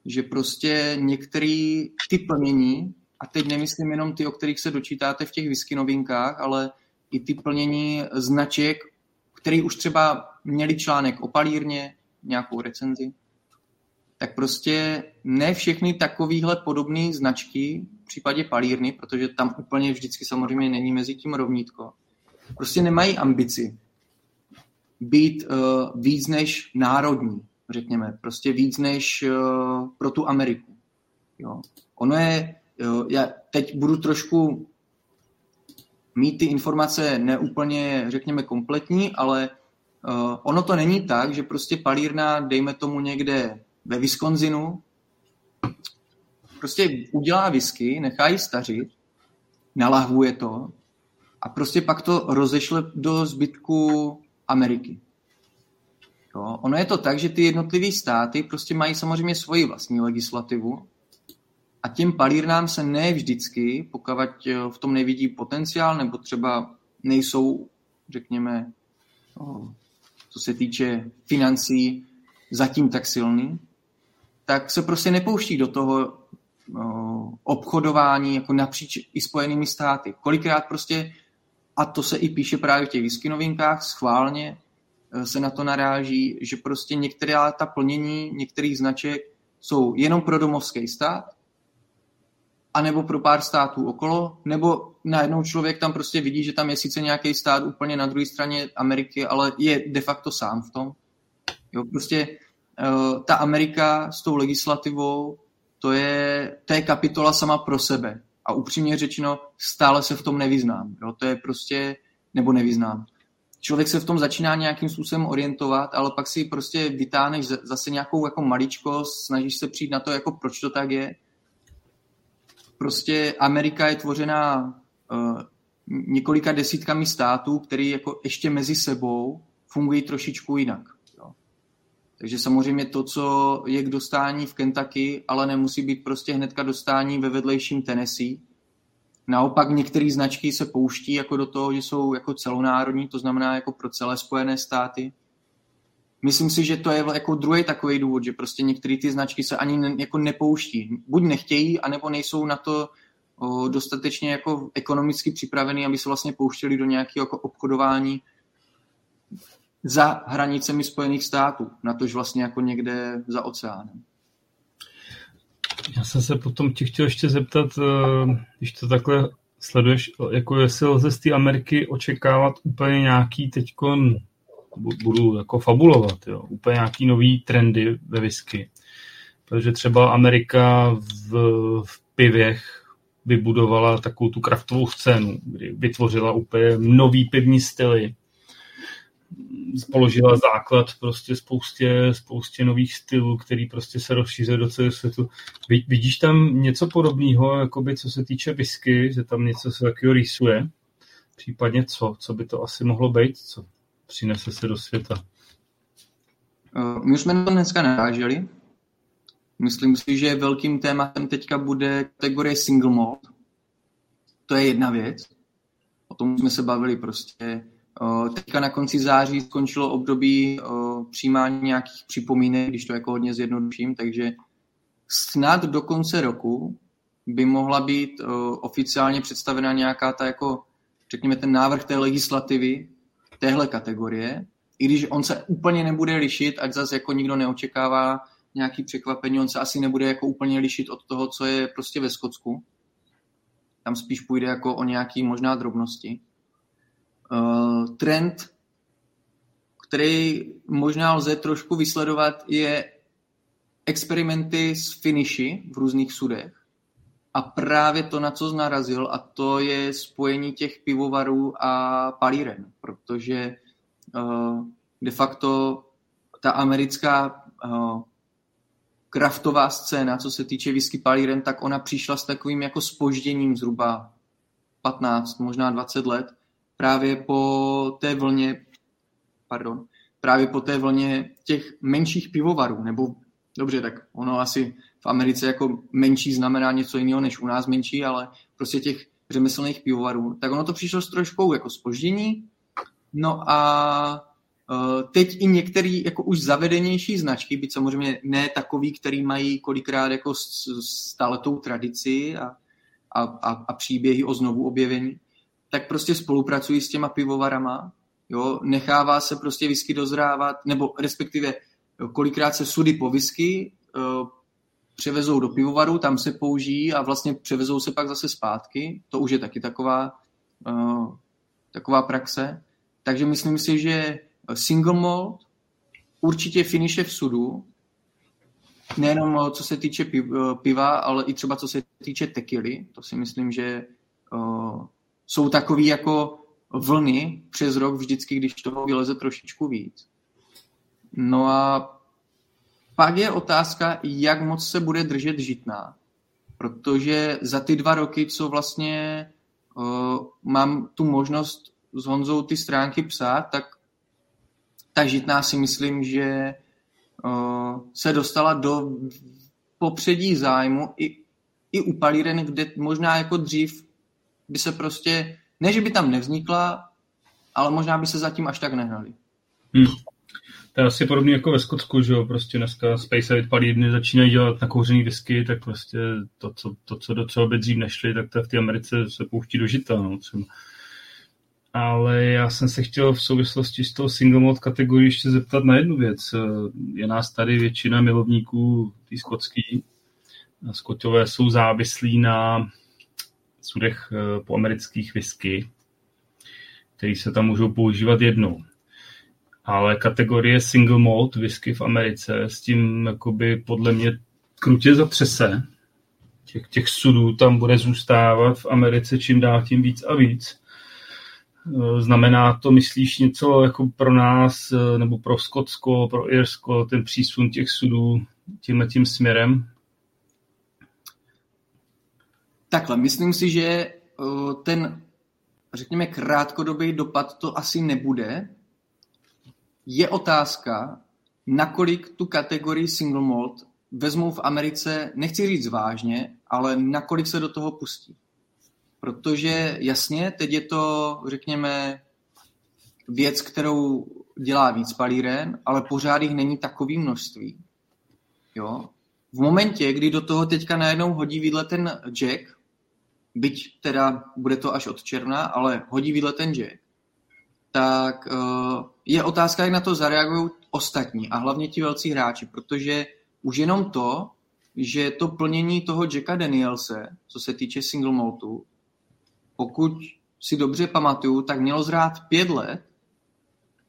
že prostě některé ty plnění, a teď nemyslím jenom ty, o kterých se dočítáte v těch whisky novinkách, ale i ty plnění značek, který už třeba měli článek o palírně, nějakou recenzi, tak prostě ne všechny takovýhle podobné značky, v případě palírny, protože tam úplně vždycky samozřejmě není mezi tím rovnítko, prostě nemají ambici být uh, víc než národní, řekněme, prostě víc než uh, pro tu Ameriku. Jo. Ono je, jo, já teď budu trošku mít ty informace neúplně, řekněme, kompletní, ale Uh, ono to není tak, že prostě palírna, dejme tomu někde ve Wisconsinu, prostě udělá whisky, nechá ji stařit, nalahvuje to a prostě pak to rozešle do zbytku Ameriky. Jo, ono je to tak, že ty jednotlivé státy prostě mají samozřejmě svoji vlastní legislativu a těm palírnám se ne vždycky, pokud eh, v tom nevidí potenciál nebo třeba nejsou, řekněme, co se týče financí, zatím tak silný, tak se prostě nepouští do toho no, obchodování jako napříč i spojenými státy. Kolikrát prostě, a to se i píše právě v těch whisky novinkách, schválně e, se na to naráží, že prostě některá ta plnění některých značek jsou jenom pro domovský stát anebo pro pár států okolo, nebo najednou člověk tam prostě vidí, že tam je sice nějaký stát úplně na druhé straně Ameriky, ale je de facto sám v tom. Jo, prostě uh, ta Amerika s tou legislativou, to je, to je kapitola sama pro sebe. A upřímně řečeno, stále se v tom nevyznám. Jo? To je prostě, nebo nevyznám. Člověk se v tom začíná nějakým způsobem orientovat, ale pak si prostě vytáhneš zase nějakou jako maličkost, snažíš se přijít na to, jako proč to tak je prostě Amerika je tvořená několika desítkami států, který jako ještě mezi sebou fungují trošičku jinak. Jo. Takže samozřejmě to, co je k dostání v Kentucky, ale nemusí být prostě hnedka dostání ve vedlejším Tennessee. Naopak některé značky se pouští jako do toho, že jsou jako celonárodní, to znamená jako pro celé Spojené státy myslím si, že to je jako druhý takový důvod, že prostě některé ty značky se ani ne, jako nepouští. Buď nechtějí, anebo nejsou na to dostatečně jako ekonomicky připravený, aby se vlastně pouštěli do nějakého jako obchodování za hranicemi Spojených států, na tož vlastně jako někde za oceánem. Já jsem se potom tě chtěl ještě zeptat, eh, když to takhle sleduješ, jako jestli lze z té Ameriky očekávat úplně nějaký teďkon budu jako fabulovat, jo. úplně nějaký nový trendy ve whisky. Protože třeba Amerika v, v pivěch vybudovala takovou tu kraftovou scénu, kdy vytvořila úplně nový pivní styly. položila základ prostě spoustě, spoustě nových stylů, který prostě se rozšířil do celého světu. Vidíš tam něco podobného, jakoby, co se týče whisky, že tam něco se takového rýsuje? Případně co? Co by to asi mohlo být? Co přinese se do světa? Eh, my už jsme to dneska naráželi. Myslím si, že velkým tématem teďka bude kategorie single malt. To je jedna věc. O tom jsme se bavili prostě Teďka na konci září skončilo období přijímání nějakých připomínek, když to jako hodně zjednoduším, takže snad do konce roku by mohla být oficiálně představena nějaká ta jako, řekněme, ten návrh té legislativy téhle kategorie, i když on se úplně nebude lišit, ať zase jako nikdo neočekává nějaký překvapení, on se asi nebude jako úplně lišit od toho, co je prostě ve Skotsku. Tam spíš půjde jako o nějaký možná drobnosti. Uh, trend, který možná lze trošku vysledovat, je experimenty s finishy v různých sudech. A právě to, na co narazil, a to je spojení těch pivovarů a palíren, protože uh, de facto ta americká uh, kraftová scéna, co se týče whisky palíren, tak ona přišla s takovým jako spožděním zhruba 15, možná 20 let, právě po té vlně, pardon, právě po té vlně těch menších pivovarů, nebo dobře, tak ono asi v Americe jako menší znamená něco jiného než u nás menší, ale prostě těch řemeslných pivovarů, tak ono to přišlo s troškou jako spoždění. No a teď i některé jako už zavedenější značky, byť samozřejmě ne takový, který mají kolikrát jako stáletou tradici a, a, a, a příběhy o znovu objevení, tak prostě spolupracují s těma pivovarama, jo, nechává se prostě whisky dozrávat, nebo respektive kolikrát se sudy po whisky uh, převezou do pivovaru, tam se použijí a vlastně převezou se pak zase zpátky. To už je taky taková, uh, taková praxe. Takže myslím si, že single malt, určitě finiše v sudu, nejenom co se týče piva, ale i třeba co se týče tekily. To si myslím, že uh, jsou takový jako vlny přes rok vždycky, když toho vyleze trošičku víc. No a pak je otázka, jak moc se bude držet žitná. Protože za ty dva roky, co vlastně uh, mám tu možnost s Honzou ty stránky psát, tak ta žitná si myslím, že uh, se dostala do popředí zájmu i, i u palíren, kde možná jako dřív by se prostě, ne, že by tam nevznikla, ale možná by se zatím až tak nehnali. Hmm. To je asi podobně jako ve Skotsku, že jo, prostě dneska Space Aid palírny začínají dělat nakouřený whisky, tak prostě to, co, to, co do čeho by dřív nešli, tak to v té Americe se pouští do žita, no, třeba. Ale já jsem se chtěl v souvislosti s tou single mode kategorii ještě zeptat na jednu věc. Je nás tady většina milovníků tý skotský. Skotové jsou závislí na sudech eh, po amerických whisky, které se tam můžou používat jednou. Ale kategorie single malt whisky v Americe s tím jakoby podle mě krutě zatřese. Těch, těch sudů tam bude zůstávat v Americe čím dál tím víc a víc. Eh, znamená to, myslíš, něco jako pro nás, eh, nebo pro Skotsko, pro Irsko, ten přísun těch sudů tímhle tím směrem? Takhle, myslím si, že ten, řekněme, krátkodobý dopad to asi nebude. Je otázka, nakolik tu kategorii single malt vezmou v Americe, nechci říct vážně, ale nakolik se do toho pustí. Protože jasně, teď je to, řekněme, věc, kterou dělá víc palíren, ale pořád jich není takový množství. Jo? V momentě, kdy do toho teďka najednou hodí vidle ten Jack, byť teda bude to až od června, ale hodí vidle ten Jack, tak uh, je otázka, jak na to zareagují ostatní a hlavně ti velcí hráči, protože už jenom to, že to plnění toho Jacka Danielse, co se týče single maltu, pokud si dobře pamatuju, tak mělo zrát pět let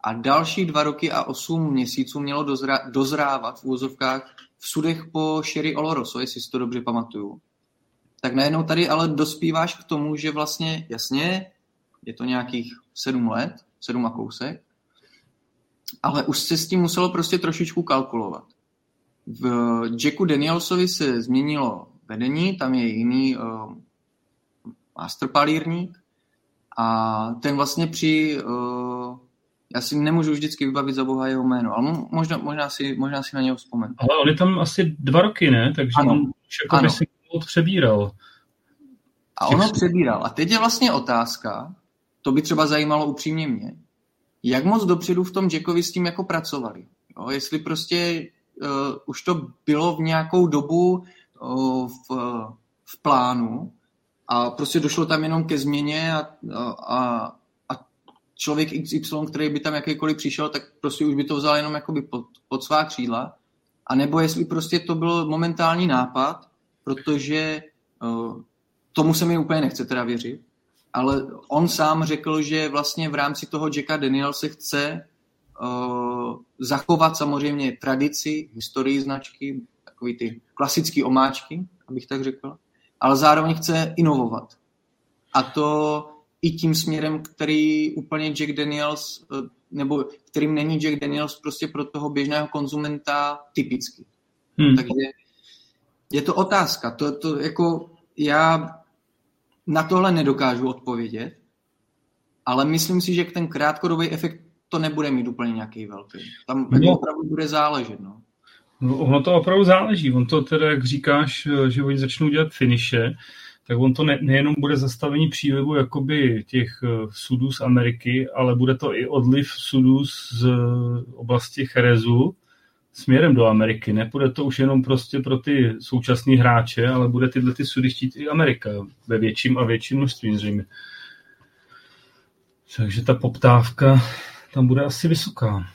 a další dva roky a osm měsíců mělo dozra- dozrávat v úvozovkách v sudech po Sherry Oloroso, jestli si to dobře pamatuju. Tak najednou tady ale dospíváš k tomu, že vlastně, jasně, je to nějakých sedm let, sedm a kousek, ale už se s tím muselo prostě trošičku kalkulovat. V Jacku Danielsovi se změnilo vedení, tam je jiný uh, masterpalírník a ten vlastně při, uh, já si nemůžu vždycky vybavit za boha jeho jméno, ale možná, možná, si, možná si na něho vzpomenu. Ale on je tam asi dva roky, ne? Takže ano. on už jako ano. by si přebíral. A ono přebíral. A teď je vlastně otázka, to by třeba zajímalo upřímně mě, jak moc dopředu v tom Jackovi s tím jako pracovali. Jo? Jestli prostě uh, už to bylo v nějakou dobu uh, v, v plánu a prostě došlo tam jenom ke změně a, a, a člověk XY, který by tam jakýkoliv přišel, tak prostě už by to vzal jenom jakoby pod, pod svá křídla. A nebo jestli prostě to byl momentální nápad, protože uh, tomu se mi úplně nechce teda věřit, ale on sám řekl, že vlastně v rámci toho Jacka Daniel se chce uh, zachovat samozřejmě tradici, historii značky, takový ty klasické omáčky, abych tak řekl, ale zároveň chce inovovat. A to i tím směrem, který úplně Jack Daniels, uh, nebo kterým není Jack Daniels prostě pro toho běžného konzumenta typický. Hmm. Takže je to otázka. To, to jako já na tohle nedokážu odpovědět, ale myslím si, že ten krátkodobý efekt to nebude mít úplně nějaký velký. Tam no. opravdu bude záležet. No. No, ono to opravdu záleží. On to teda, jak říkáš, že oni začnou dělat finiše, tak on to ne, nejenom bude zastavení přílivu jakoby těch uh, sudů z Ameriky, ale bude to i odliv sudů z oblasti Cherezu, směrem do Ameriky. Nepůjde to už jenom prostě pro ty současné hráče, ale bude tyhle ty sudy chtít i Amerika ve větším a větším množství zřejmě. Takže ta poptávka tam bude asi vysoká.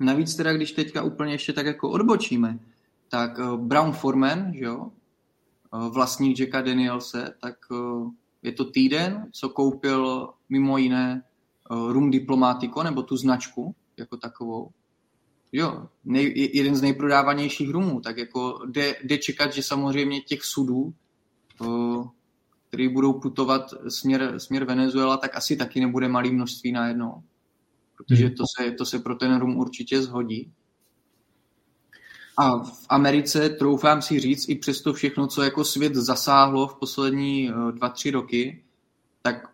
Navíc teda, když teďka úplně ještě tak jako odbočíme, tak uh, Brown Forman, že jo, uh, vlastník Jacka Danielse, tak uh, je to týden, co koupil mimo jiné Rum Diplomatico, nebo tu značku jako takovou. Jo, nej, jeden z nejprodávanějších rumů, tak jako jde, jde čekat, že samozřejmě těch sudů, který budou putovat směr, směr Venezuela, tak asi taky nebude malý množství najednou. Protože hmm. to se, to se pro ten rum určitě zhodí. A v Americe, troufám si říct, i přesto všechno, co jako svět zasáhlo v poslední dva, tři roky, tak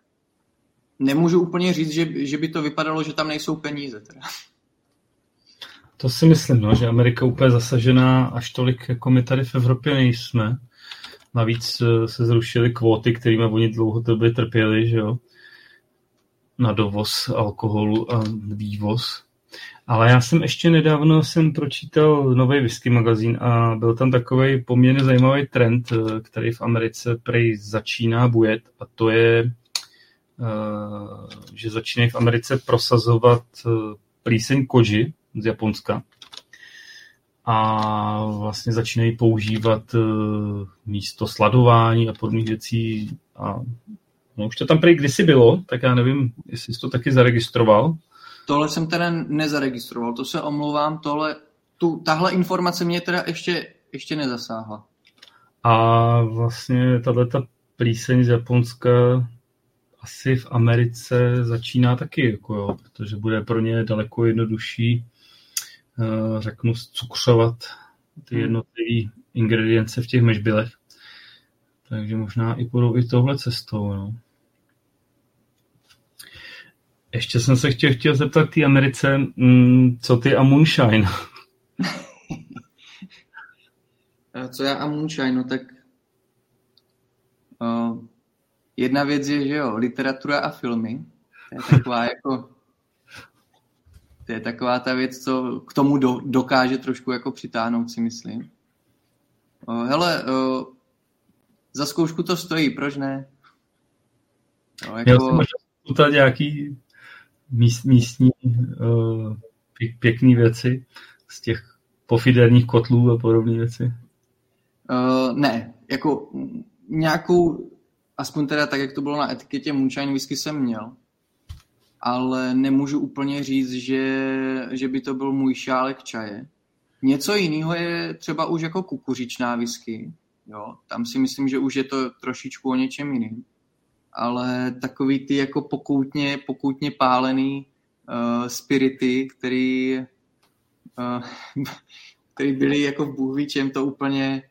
nemůžu úplně říct, že, že by to vypadalo, že tam nejsou peníze. Teda. To si myslím, no, že Amerika úplně zasažená až tolik, jako my tady v Evropě nejsme. Navíc eh, se zrušily kvóty, kterými oni dlouhodobě trpěli, že jo, na dovoz alkoholu a vývoz. Ale já jsem ještě nedávno jsem pročítal nový whisky magazín a byl tam takový poměrně zajímavý trend, eh, který v Americe prej začíná bujet a to je, eh, že začínají v Americe prosazovat plíseň koji, z Japonska. A vlastně začínají používat místo sladování a podobných věcí. A no, už to tam prý kdysi bylo, tak já nevím, jestli jsi to taky zaregistroval. Tohle jsem teda nezaregistroval, to se omlouvám, tohle, tu, tahle informace mě teda ještě, ještě nezasáhla. A vlastně tahle ta plíseň z Japonska asi v Americe začíná taky, jako jo, protože bude pro ně daleko jednodušší Eh, řeknu, cukřovat ty hmm. jednotlivé ingredience v těch mešbilech. Takže možná i půjdou i touhle cestou. No. Ještě jsem se chtěl, chtěl zeptat té Americe, mm, co ty a moonshine? co já a moonshine, no tak uh, jedna věc je, že jo, literatura a filmy. To je taková jako to je taková ta věc, co k tomu do, dokáže trošku jako přitáhnout, si myslím. O, hele, o, za zkoušku to stojí, proč ne? O, jako... Já si možná nějaký míst, místní uh, pěkný věci z těch pofiderních kotlů a podobné věci? Uh, ne, jako nějakou, aspoň teda tak, jak to bylo na etiketě Moonshine whisky jsem měl, ale nemůžu úplně říct, že, že by to byl můj šálek čaje. Něco jiného je třeba už jako kukuřičná whisky. Jo, tam si myslím, že už je to trošičku o něčem jiným. Ale takový ty jako pokoutně, pokoutně pálený uh, spirity, který, uh, který byly jako v Bůh čem, to úplně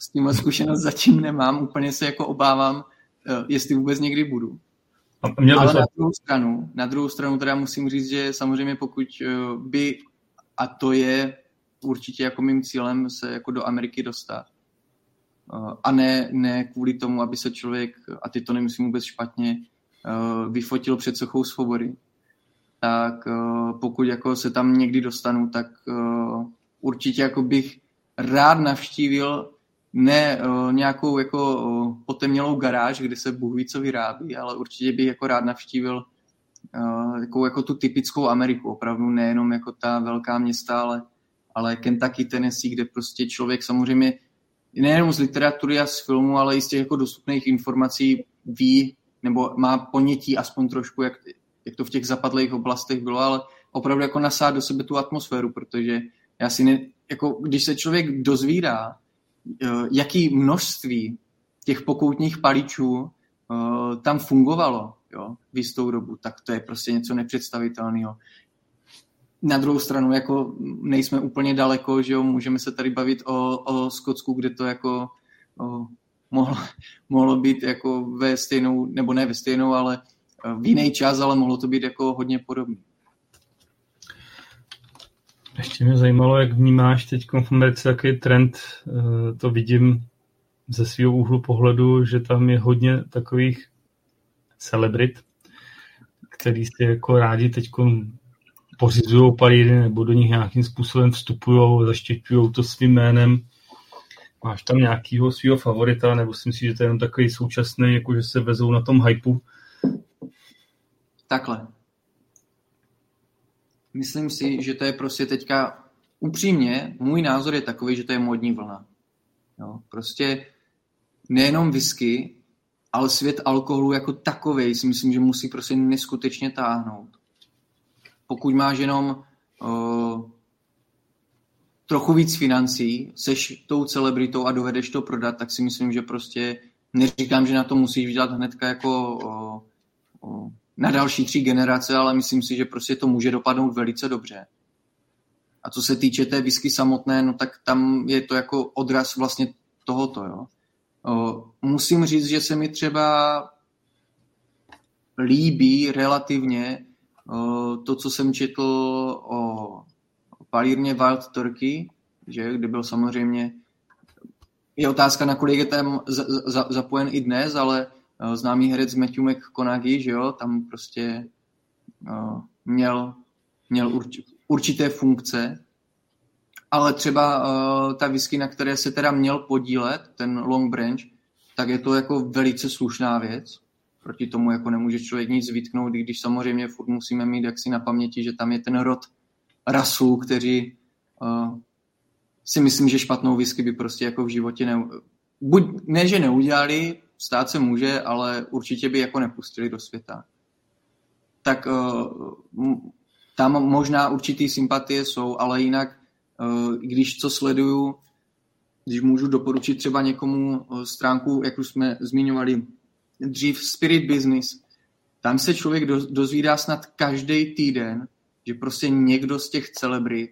s tímhle zkušenost zatím nemám, úplně se jako obávám, uh, jestli vůbec někdy budu. Měl Ale na druhou stranu, na druhou stranu teda musím říct, že samozřejmě pokud by, a to je určitě jako mým cílem se jako do Ameriky dostat, a ne, ne kvůli tomu, aby se člověk, a ty to nemyslím vůbec špatně, vyfotil před sochou svobody, tak pokud jako se tam někdy dostanu, tak určitě jako bych rád navštívil ne nějakou jako potemnělou garáž, kde se Bůh ví, co vyrábí, ale určitě bych jako rád navštívil takovou jako tu typickou Ameriku, opravdu nejenom jako ta velká města, ale, ale Kentucky, Tennessee, kde prostě člověk samozřejmě nejenom z literatury a z filmu, ale i z těch jako dostupných informací ví nebo má ponětí aspoň trošku, jak, jak to v těch zapadlých oblastech bylo, ale opravdu jako nasát do sebe tu atmosféru, protože já si ne, jako když se člověk dozvídá, Eh, jaký množství těch pokoutních paličů eh, tam fungovalo jo, v jistou dobu, tak to je prostě něco nepředstavitelného. Na druhou stranu, jako nejsme úplně daleko, že jo, můžeme se tady bavit o, o Skotsku, kde to jako o, mohlo, mohlo být jako ve stejnou, nebo ne ve stejnou, ale eh, v jiný čas, ale mohlo to být jako hodně podobné. Ještě mě zajímalo, jak vnímáš teď v Americe, jaký trend, eh, to vidím ze svého úhlu pohledu, že tam je hodně takových celebrit, který si jako rádi teď pořizují palíry nebo do nich nějakým způsobem vstupují, zaštěťují to svým jménem. Máš tam nějakého svého favorita, nebo si myslíš, že to je jenom takový současný, jako že se vezou na tom hypeu? Takhle. Myslím si, že to je prostě teďka upřímně, můj názor je takový, že to je modní vlna. Jo, prostě nejenom whisky, ale svět alkoholu jako takový si myslím, že musí prostě neskutečně táhnout. Pokud máš jenom uh, trochu víc financí, seš tou celebritou a dovedeš to prodat, tak si myslím, že prostě neříkám, že na to musíš vydělat hnedka jako uh, uh, na další tři generace, ale myslím si, že prostě to může dopadnout velice dobře. A co se týče té whisky samotné, no tak tam je to jako odraz vlastně tohoto, jo. Musím říct, že se mi třeba líbí relativně to, co jsem četl o palírně Wild Turkey, že, kde byl samozřejmě je otázka, nakolik je tam zapojen i dnes, ale Eh, známý herec Matthew McConaughey, že jo, tam prostě uh, měl, měl urč, určité funkce, ale třeba uh, ta whisky, na které se teda měl podílet, ten Long Branch, tak je to jako velice slušná věc. Proti tomu jako nemůže člověk nic vytknout, i když samozřejmě furt musíme mít jaksi na paměti, že tam je ten rod rasů, kteří uh, si myslím, že špatnou whisky by prostě jako v životě ne, buď ne, že neudělali, stát se může, ale určitě by jako nepustili do světa. Tak uh, tam možná určitý sympatie jsou, ale jinak, uh, když co sleduju, když můžu doporučit třeba někomu stránku, jak už jsme zmiňovali dřív, Spirit Business, tam se člověk do, dozvídá snad každý týden, že prostě někdo z těch celebrit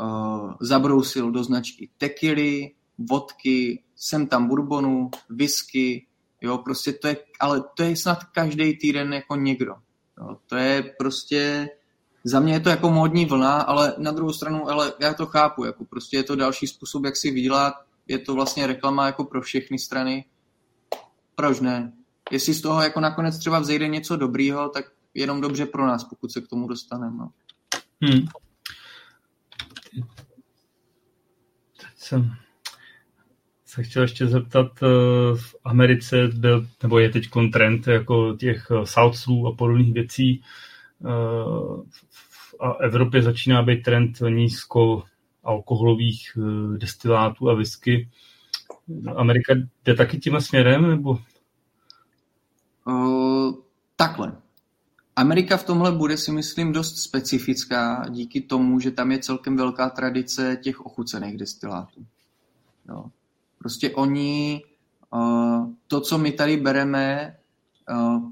uh, zabrousil do značky tekily, vodky, sem tam bourbonu, whisky, Jo, prostě to je, ale to je snad každý týden jako někdo. Jo, to je prostě, za mě je to jako módní vlna, ale na druhou stranu, ale já to chápu, jako prostě je to další způsob, jak si vydělat, je to vlastně reklama jako pro všechny strany. Proč ne? Jestli z toho jako nakonec třeba vzejde něco dobrýho, tak jenom dobře pro nás, pokud se k tomu dostaneme. No. Hmm. Teď jsem se chtěl ještě zeptat, eh, v Americe byl, nebo je teď trend jako těch eh, Southsů a podobných věcí. Eh, a Evropě začíná být trend nízko alkoholových destilátů a whisky. Amerika jde taky tím směrem, nebo? Uh, takhle. Amerika v tomhle bude si myslím dost specifická díky tomu, že tam je celkem velká tradice těch ochucených destilátů. Jo. Prostě oni, uh, to, co my tady bereme, uh,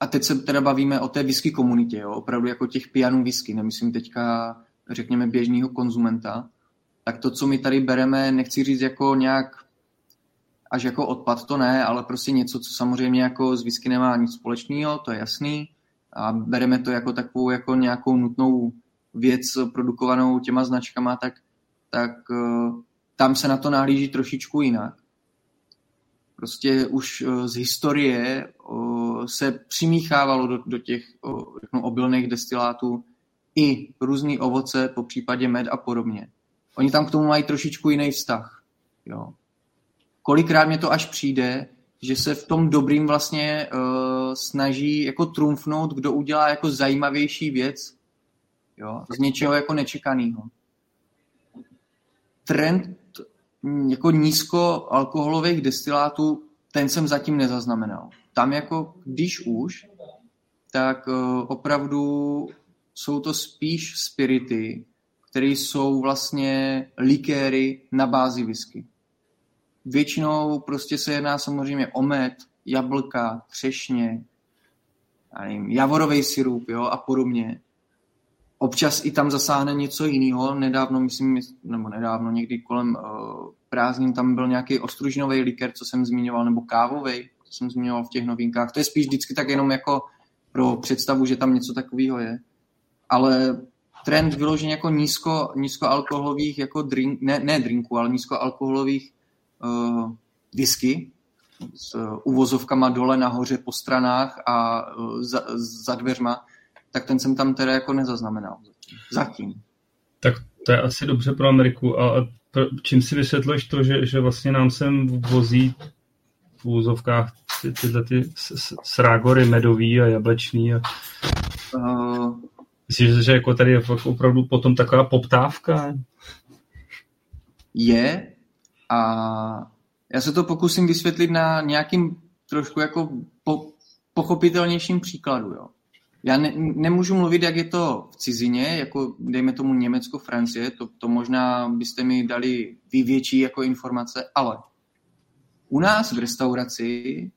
a teď se teda bavíme o té whisky komunitě, jo? opravdu jako těch pijanů whisky, nemyslím teďka, řekněme, běžného konzumenta, tak to, co my tady bereme, nechci říct jako nějak až jako odpad, to ne, ale prostě něco, co samozřejmě jako z whisky nemá nic společného, to je jasný, a bereme to jako takovou jako nějakou nutnou věc produkovanou těma značkama, tak, tak uh, tam se na to nahlíží trošičku jinak. Prostě už uh, z historie uh, se přimíchávalo do, do těch řeknu, obilných destilátů i různý ovoce, po případě med a podobně. Oni tam k tomu mají trošičku jiný vztah. Jo. Kolikrát mě to až přijde, že se v tom dobrým vlastně uh, snaží jako trumfnout, kdo udělá jako zajímavější věc jo, z něčeho jako nečekaného. Trend jako nízkoalkoholových destilátů, ten jsem zatím nezaznamenal. Tam jako, když už, tak uh, opravdu jsou to spíš spirity, které jsou vlastně likéry na bázi whisky. Většinou prostě se jedná samozřejmě o med, jablka, třešně, javorový sirup jo, a podobně. Občas i tam zasáhne něco jiného. Nedávno, myslím, nebo nedávno, někdy kolem uh, prázdnin tam byl nějaký ostružinový liker, co jsem zmiňoval, nebo kávový, co jsem zmiňoval v těch novinkách. To je spíš vždycky tak jenom jako pro představu, že tam něco takového je. Ale trend vyloženě jako nízko, nízkoalkoholových jako drink, ne, ne drinků, ale nízkoalkoholových uh, whisky s uh, uvozovkama dole nahoře po stranách a uh, za, za dveřma, tak ten jsem tam teda jako nezaznamenal. Zatím. Tak to je asi dobře pro Ameriku. A čím si vysvětluješ to, že, že vlastně nám sem vozí v úzovkách ty, tyhle ty srágory medový a jablečný a... Uh, Myslíš, že jako tady je opravdu potom taková poptávka? Je a já se to pokusím vysvětlit na nějakým trošku jako po, pochopitelnějším příkladu. Jo. Já ne, nemůžu mluvit, jak je to v cizině, jako dejme tomu Německo, Francie, to, to možná byste mi dali vy větší jako informace, ale u nás v restauraci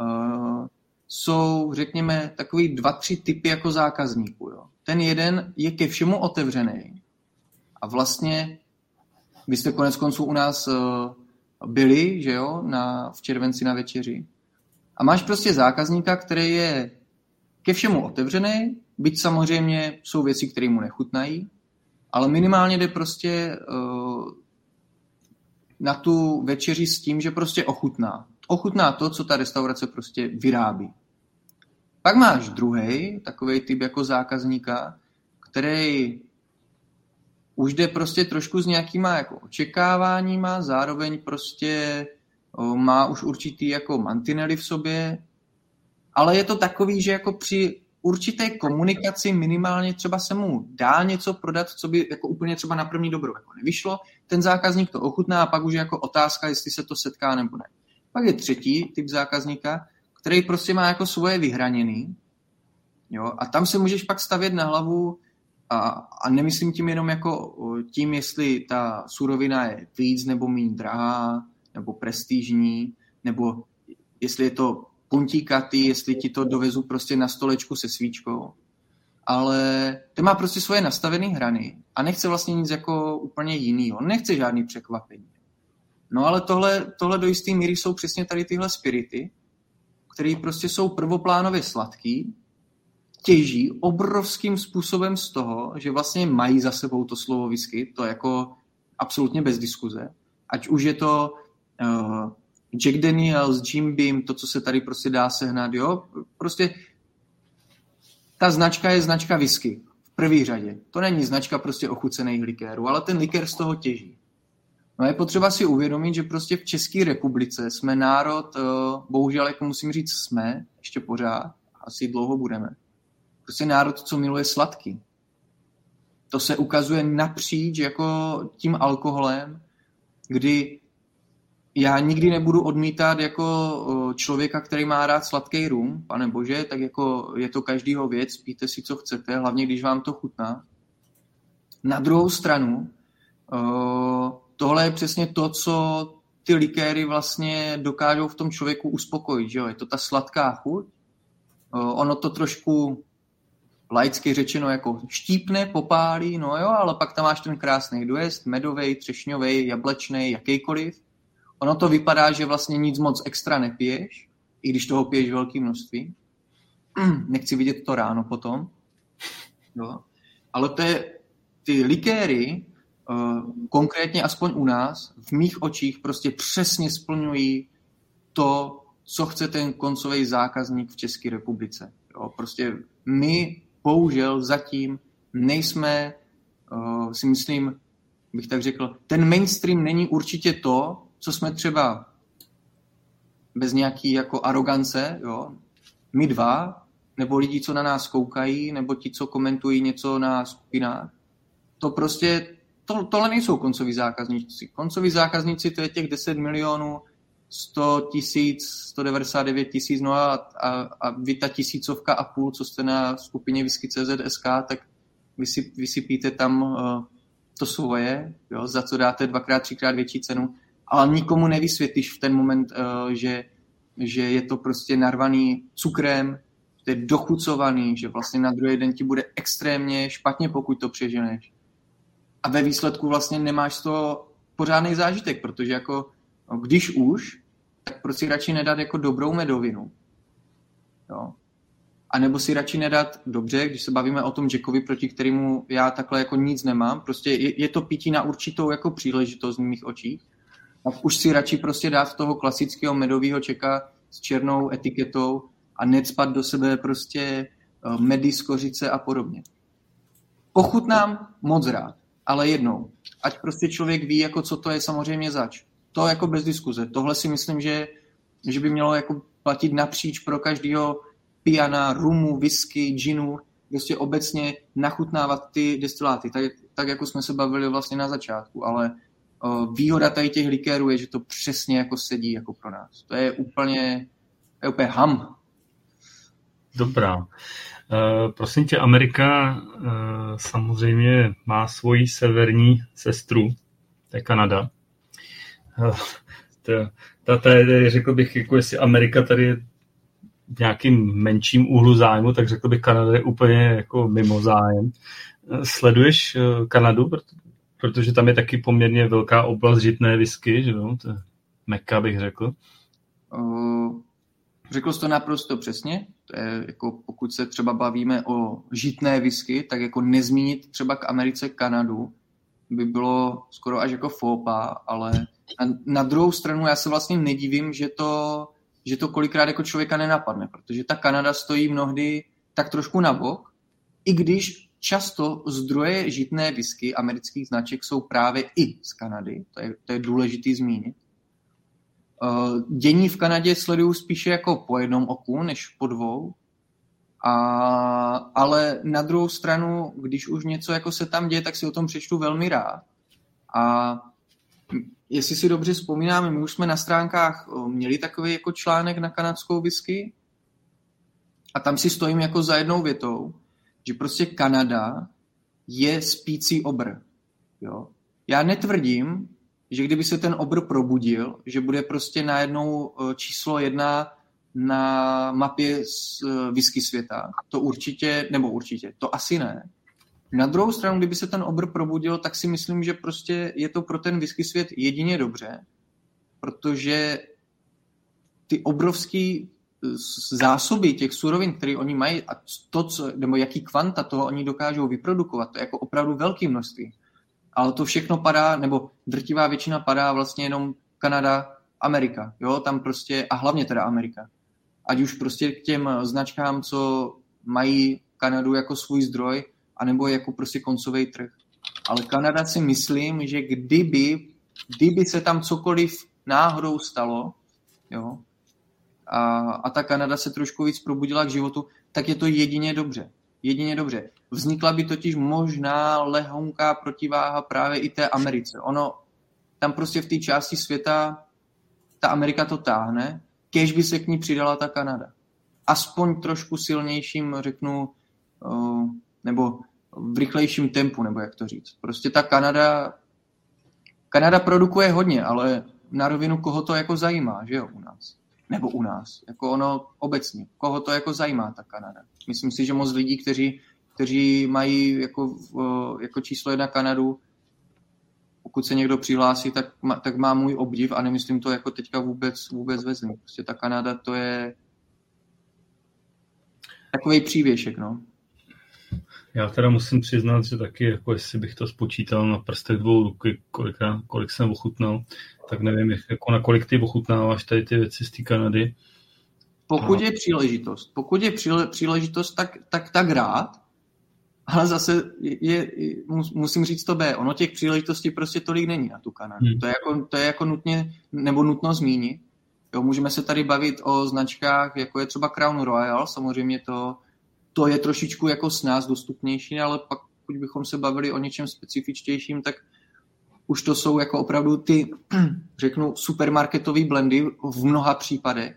uh, jsou, řekněme, takový dva, tři typy jako zákazníků. Jo. Ten jeden je ke všemu otevřený a vlastně vy jste konec konců u nás uh, byli, že jo, na, v červenci na večeři. A máš prostě zákazníka, který je ke všemu otevřený, byť samozřejmě jsou věci, které mu nechutnají, ale minimálně jde prostě uh, na tu večeři s tím, že prostě ochutná. Ochutná to, co ta restaurace prostě vyrábí. Pak máš druhý, takový typ jako zákazníka, který už jde prostě trošku s nějakýma jako očekáváníma, zároveň prostě má už určitý jako mantinely v sobě, ale je to takový, že jako při určité komunikaci minimálně třeba se mu dá něco prodat, co by jako úplně třeba na první dobro jako nevyšlo, ten zákazník to ochutná a pak už je jako otázka, jestli se to setká nebo ne. Pak je třetí typ zákazníka, který prostě má jako svoje vyhraněný, jo, a tam se můžeš pak stavět na hlavu a, a nemyslím tím jenom jako tím, jestli ta surovina je víc nebo méně drahá, nebo prestižní, nebo jestli je to puntíkatý, jestli ti to dovezu prostě na stolečku se svíčkou. Ale ten má prostě svoje nastavené hrany a nechce vlastně nic jako úplně jinýho. Nechce žádný překvapení. No ale tohle, tohle do jisté míry jsou přesně tady tyhle spirity, které prostě jsou prvoplánově sladký, těží obrovským způsobem z toho, že vlastně mají za sebou to slovo whisky, to jako absolutně bez diskuze. Ať už je to uh, Jack Daniels, Jim Beam, to, co se tady prostě dá sehnat, jo, prostě ta značka je značka whisky v první řadě. To není značka prostě ochucených likérů, ale ten likér z toho těží. No je potřeba si uvědomit, že prostě v České republice jsme národ, uh, bohužel, jako musím říct, jsme, ještě pořád, asi dlouho budeme, prostě národ, co miluje sladký. To se ukazuje napříč jako tím alkoholem, kdy já nikdy nebudu odmítat jako člověka, který má rád sladký rum, pane bože, tak jako je to každýho věc, píte si, co chcete, hlavně když vám to chutná. Na druhou stranu, tohle je přesně to, co ty likéry vlastně dokážou v tom člověku uspokojit. Že jo? Je to ta sladká chuť, ono to trošku laicky řečeno jako štípne, popálí, no jo, ale pak tam máš ten krásný dojezd, medový, třešňový, jablečný, jakýkoliv. Ono to vypadá, že vlastně nic moc extra nepiješ, i když toho piješ velké množství. Nechci vidět to ráno potom. No. Ale to je, ty likéry, uh, konkrétně aspoň u nás, v mých očích prostě přesně splňují to, co chce ten koncový zákazník v České republice. Jo, prostě my bohužel zatím nejsme, uh, si myslím, bych tak řekl, ten mainstream není určitě to, co jsme třeba bez nějaký jako arogance, jo, my dva, nebo lidi, co na nás koukají, nebo ti, co komentují něco na skupinách, to prostě, to, tohle nejsou koncoví zákazníci. Koncoví zákazníci to je těch 10 milionů, 100 tisíc, 199 tisíc, no a, a, a vy ta tisícovka a půl, co jste na skupině whisky.cz.sk, tak vy si, vysypíte tam uh, to svoje, jo, za co dáte dvakrát, třikrát větší cenu, ale nikomu nevysvětlíš v ten moment, uh, že, že je to prostě narvaný cukrem, to je dochucovaný, že vlastně na druhý den ti bude extrémně špatně, pokud to přeženeš. A ve výsledku vlastně nemáš toho pořádný zážitek, protože jako když už, tak proč si radši nedat jako dobrou medovinu? Jo. A nebo si radši nedat, dobře, když se bavíme o tom Jackovi, proti kterému já takhle jako nic nemám, prostě je, je to pití na určitou jako příležitost v mých očích, tak už si radši prostě dát toho klasického medového čeka s černou etiketou a necpat do sebe prostě eh, medy z kořice a podobně. Pochutnám moc rád, ale jednou. Ať prostě člověk ví, jako co to je samozřejmě zač to jako bez diskuze. Tohle si myslím, že, že by mělo jako platit napříč pro každého piana, rumu, whisky, ginu, prostě obecně nachutnávat ty destiláty, tak, tak jako jsme se bavili vlastně na začátku, ale uh, výhoda tady těch likérů je, že to přesně jako sedí jako pro nás. To je úplně, to je úplně ham. Dobrá. Uh, prosím tě, Amerika uh, samozřejmě má svoji severní sestru, to je Kanada. To, ta, ta je, řekl bych, jako jestli Amerika tady je v nějakým menším úhlu zájmu, tak řekl bych, Kanada je úplně jako mimo zájem. Sleduješ eh, Kanadu, protože tam je taky poměrně velká oblast žitné whisky, že jo? To je meka, bych řekl. Řekl jsi to naprosto přesně. To je jako, pokud se třeba bavíme o žitné whisky, tak jako nezmínit třeba k Americe Kanadu by bylo skoro až jako fópa, ale a na druhou stranu já se vlastně nedivím, že to, že to kolikrát jako člověka nenapadne, protože ta Kanada stojí mnohdy tak trošku na bok, i když často zdroje žitné whisky amerických značek jsou právě i z Kanady, to je, to je důležitý zmínit. Eh, dění v Kanadě sleduju spíše jako po jednom oku, než po dvou, a, ale na druhou stranu, když už něco jako se tam děje, tak si o tom přečtu velmi rád. A jestli si dobře vzpomínáme, my už jsme na stránkách měli takový jako článek na kanadskou whisky a tam si stojím jako za jednou větou, že prostě Kanada je spící obr. Jo? Já netvrdím, že kdyby se ten obr probudil, že bude prostě najednou číslo jedna na mapě z whisky světa. To určitě, nebo určitě, to asi ne. Na druhou stranu, kdyby se ten obr probudil, tak si myslím, že prostě je to pro ten whisky svět jedině dobře, protože ty obrovské zásoby těch surovin, které oni mají a to, co, nebo jaký kvanta toho oni dokážou vyprodukovat, to je jako opravdu velké množství. Ale to všechno padá, nebo drtivá většina padá vlastně jenom Kanada, Amerika, jo, tam prostě, a hlavně teda Amerika. Ať už prostě k těm značkám, co mají Kanadu jako svůj zdroj, anebo jako prostě koncový trh. Ale Kanada si myslím, že kdyby, kdyby se tam cokoliv náhodou stalo, jo, a, a ta Kanada se trošku víc probudila k životu, tak je to jedině dobře. Jedině dobře. Vznikla by totiž možná lehonká protiváha právě i té Americe. Ono, tam prostě v té části světa ta Amerika to táhne, kež by se k ní přidala ta Kanada. Aspoň trošku silnějším, řeknu, nebo v rychlejším tempu, nebo jak to říct. Prostě ta Kanada, Kanada produkuje hodně, ale na rovinu koho to jako zajímá, že jo, u nás. nebo u nás. Jako ono obecně. Koho to jako zajímá, ta Kanada? Myslím si, že moc lidí, kteří, kteří mají jako, jako číslo jedna Kanadu, pokud se někdo přihlásí, tak má, tak má můj obdiv a nemyslím to jako teďka vůbec, vůbec vezmu. Prostě ta Kanada to je takový přívěšek, no. Já teda musím přiznat, že taky, jako jestli bych to spočítal na prstech dvou ruky, kolik, kolik jsem ochutnal, tak nevím, jak, jako na kolik ty ochutnáváš tady ty věci z té Kanady. Pokud je příležitost, pokud je příležitost, tak, tak, tak rád, ale zase je, musím říct to B, ono těch příležitostí prostě tolik není na tu Kanadu. Hmm. To, je jako, to je jako nutně, nebo nutno zmínit. Jo, můžeme se tady bavit o značkách, jako je třeba Crown Royal, samozřejmě to, to je trošičku jako s nás dostupnější, ale pak, pokud bychom se bavili o něčem specifičtějším, tak už to jsou jako opravdu ty, řeknu, supermarketové blendy v mnoha případech.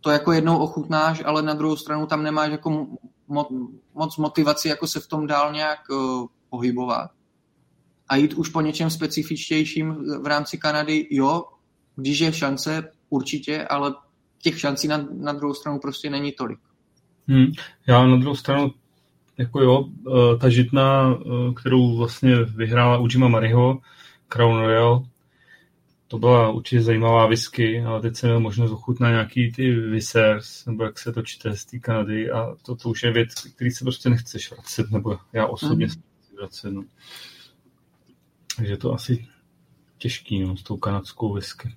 To jako jednou ochutnáš, ale na druhou stranu tam nemáš jako mo- moc motivaci jako se v tom dál nějak uh, pohybovat. A jít už po něčem specifičtějším v rámci Kanady, jo, když je šance, určitě, ale těch šancí na, na druhou stranu prostě není tolik. Hmm. Já na druhou stranu, jako jo, eh, ta žitna, eh, kterou vlastně vyhrála Ujima Mariho, Crown Royal, to byla určitě zajímavá whisky, ale teď jsem měl možnost ochutnat nějaký ty Visers, nebo jak se to čte z té Kanady a to, to už je věc, který se prostě nechceš vracet, nebo já osobně mm. se vracet. No. Takže to asi těžký no, s tou kanadskou whisky.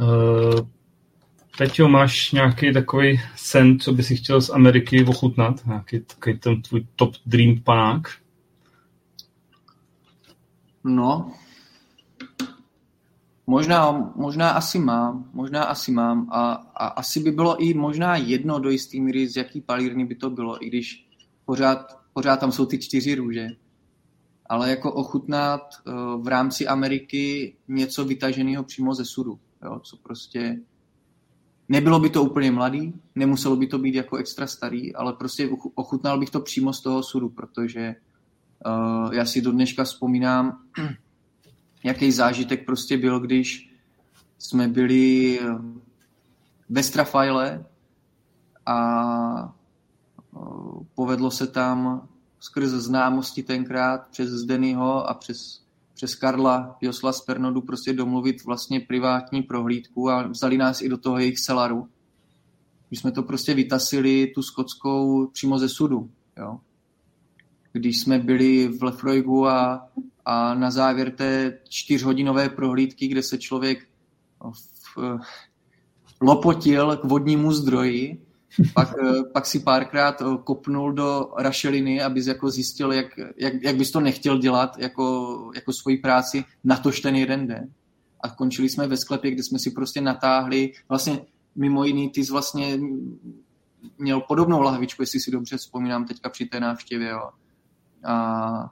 Uh, Teď máš nějaký takový sen, co by si chtěl z Ameriky ochutnat? Nějaký takový ten tvůj top dream panák? No, možná, možná asi mám, možná asi mám a, a asi by bylo i možná jedno do jistý míry, z jaký palírny by to bylo, i když pořád, pořád tam jsou ty čtyři růže. Ale jako ochutnat uh, v rámci Ameriky něco vytaženého přímo ze sudu, jo, co prostě Nebylo by to úplně mladý, nemuselo by to být jako extra starý, ale prostě ochutnal bych to přímo z toho sudu, protože uh, já si do dneška vzpomínám, jaký zážitek prostě byl, když jsme byli ve Strafajle a uh, povedlo se tam skrze známosti tenkrát přes Zdenyho a přes přes Karla Josla z Pernodu prostě domluvit vlastně privátní prohlídku a vzali nás i do toho jejich celaru. My jsme to prostě vytasili, tu skotskou, přímo ze sudu. Jo. Když jsme byli v Lefroigu a, a na závěr té čtyřhodinové prohlídky, kde se člověk v, lopotil k vodnímu zdroji, pak, eh, pak si párkrát eh, kopnul do rašeliny, abys jako zjistil, jak, jak, jak bys to nechtěl dělat jako, jako svoji práci na tož ten jeden den. A končili jsme ve sklepě, kde jsme si prostě natáhli, vlastně mimo jiný, ty jsi vlastně měl podobnou lahvičku, jestli si dobře vzpomínám teďka při té návštěvě. Jo. A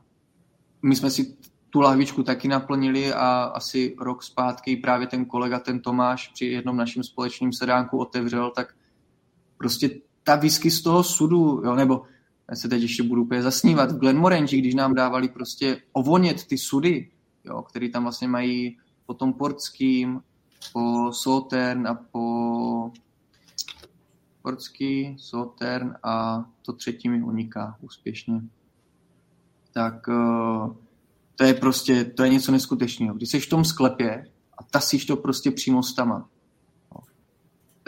my jsme si tu lahvičku taky naplnili a asi rok zpátky právě ten kolega, ten Tomáš, při jednom našem společném sedánku otevřel, tak prostě ta whisky z toho sudu, jo, nebo já se teď ještě budu úplně zasnívat, v Glenmorangi, když nám dávali prostě ovonět ty sudy, jo, který tam vlastně mají po tom portským, po Sautern a po portský, Sautern a to třetí mi uniká úspěšně. Tak eh, to je prostě, to je něco neskutečného. Když jsi v tom sklepě a tasíš to prostě přímo s tama,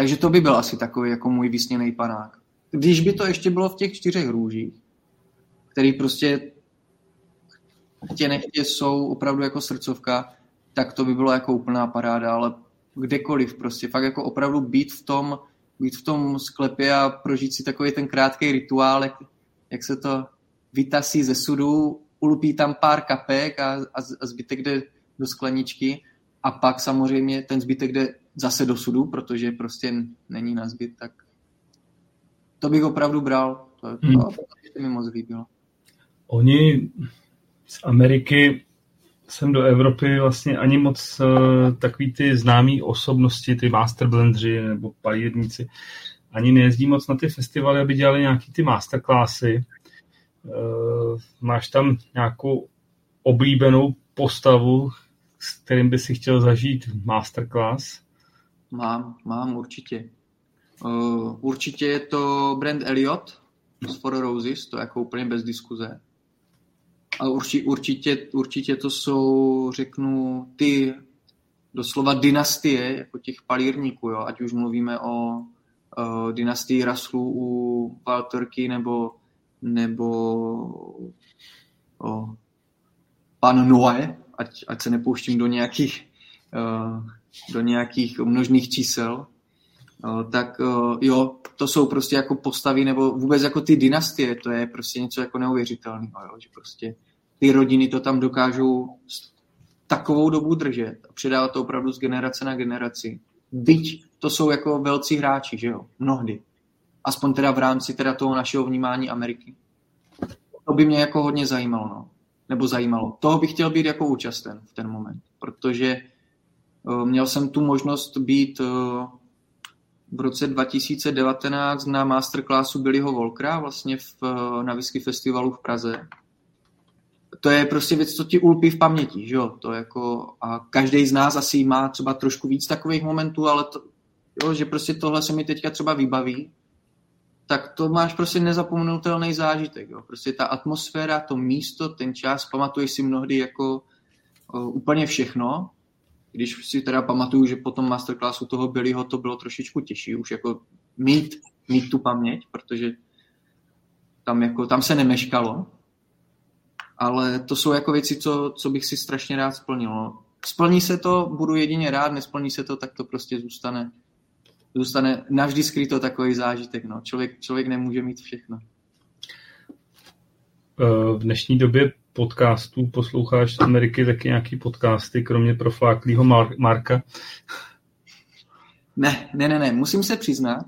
takže to by byl asi takový jako můj vysněný panák. Když by to ještě bylo v těch čtyřech růžích, který prostě tě nechtě jsou opravdu jako srdcovka, tak to by bylo jako úplná paráda, ale kdekoliv prostě, fakt jako opravdu být v tom, být v tom sklepě a prožít si takový ten krátký rituál, jak, jak se to vytasí ze sudu, ulupí tam pár kapek a, a, a zbytek jde do skleničky a pak samozřejmě ten zbytek jde zase do sudu, protože prostě není na zbyt, tak to bych opravdu bral. To, to, hmm. to mi moc líbilo. Oni z Ameriky sem do Evropy vlastně ani moc uh, takový ty známý osobnosti, ty masterblendři nebo palírníci, ani nejezdí moc na ty festivaly, aby dělali nějaký ty masterclassy. Uh, máš tam nějakou oblíbenou postavu, s kterým by si chtěl zažít masterclass? Mám, mám určitě. Uh, určitě je to Brand Elliot z Four Roses, to je jako úplně bez diskuze. A určitě, určitě, určitě to jsou, řeknu, ty doslova dynastie, jako těch palírníků, jo? ať už mluvíme o uh, dynastii Raslů u Valtorky nebo, nebo o pan Noé, ať, ať se nepouštím do nějakých, uh, do nějakých množných čísel, uh, tak uh, jo, to jsou prostě jako postavy, nebo vůbec jako ty dynastie, to je prostě něco jako neuvěřitelného, že prostě ty rodiny to tam dokážou takovou dobu držet a předávat to opravdu z generace na generaci. Byť to jsou jako velcí hráči, že jo, mnohdy. Aspoň teda v rámci teda toho našeho vnímání Ameriky. To by mě jako hodně zajímalo, no. Nebo zajímalo. Toho bych chtěl být jako účasten v ten moment, protože uh, měl jsem tu možnost být uh, v roce 2019 na masterclassu Billyho Volkra vlastně v, uh, na Whisky Festivalu v Praze. To je prostě věc, co ti ulpí v paměti, že jo, to jako, a každý z nás asi má třeba trošku víc takových momentů, ale to, jo, že prostě tohle se mi teďka třeba vybaví, tak to máš prostě nezapomenutelný zážitek, jo, prostě ta atmosféra, to místo, ten čas, pamatuješ si mnohdy jako uh, úplně všechno, když si teda pamatuju, že po tom masterclassu toho Billyho to bylo trošičku těžší, už jako mít, mít tu paměť, protože tam, jako, tam se nemeškalo, ale to jsou jako věci, co, co bych si strašně rád splnil. No. Splní se to, budu jedině rád, nesplní se to, tak to prostě zůstane, zůstane navždy skryto takový zážitek. No. Člověk, člověk nemůže mít všechno. Eh, v dnešní době podcastů posloucháš z Ameriky taky nějaký podcasty, kromě profláklého Mar- Marka? Ne, ne, ne, ne. Musím se přiznat,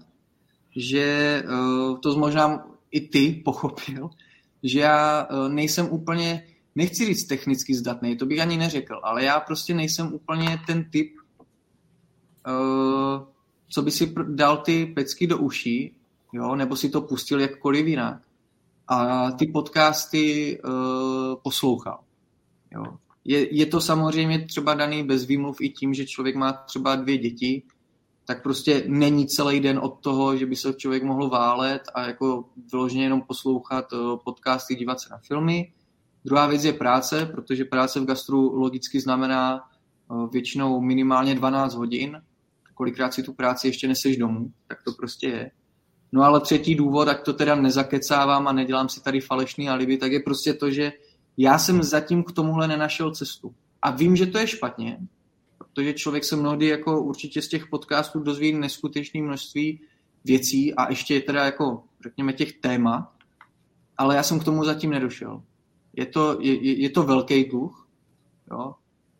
že uh, to možná i ty pochopil, že já eh, nejsem úplně, nechci říct technicky zdatný, to bych ani neřekl, ale já prostě nejsem úplně ten typ, eh, co by si dal ty pecky do uší, jo, nebo si to pustil jakkoliv jinak a ty podcasty uh, poslouchal. Jo. Je, je to samozřejmě třeba daný bez výmluv i tím, že člověk má třeba dvě děti tak prostě není celý den od toho, že by se člověk mohl válet a jako vyloženě jenom poslouchat eh, podcasty, dívat se na filmy. Druhá věc je práce, protože práce v gastru logicky znamená eh, většinou minimálně 12 hodin. Kolikrát si tu práci ještě neseš domů, tak to prostě je. No ale třetí důvod, tak to teda nezakecávám a nedělám si tady falešný alibi, tak je prostě to, že já jsem zatím k tomuhle nenašel cestu. A vím, že to je špatně, protože člověk se mnohdy jako určitě z těch podcastů dozví neskutečné množství věcí a ještě teda jako, řekněme, těch témat, ale já jsem k tomu zatím nedošel. Je to, je, je to velký dluh, jo,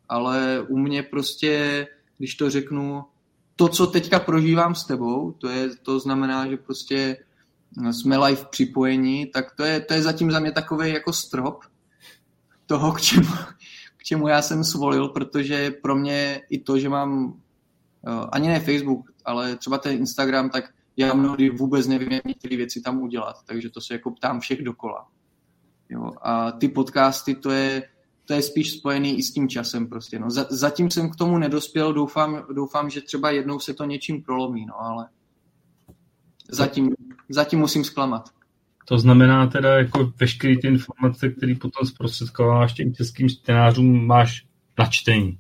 ale u mě prostě, když to řeknu, to, co teďka prožívám s tebou, to, je, to znamená, že prostě jsme live připojení, tak to je, to je zatím za mě takový jako strop toho, k čemu, k čemu já jsem svolil, protože pro mě i to, že mám eh, ani ne Facebook, ale třeba ten Instagram, tak já mnohdy vůbec nevím, jak některé věci tam udělat, takže to se jako ptám všech dokola. Jo, a ty podcasty, to je, to je spíš spojený i s tím časem prostě. No. Zatím jsem k tomu nedospěl, doufám, doufám, že třeba jednou se to něčím prolomí, no, ale zatím, zatím musím zklamat. To znamená teda jako veškeré ty informace, které potom zprostředkováváš těm českým čtenářům, máš načtení.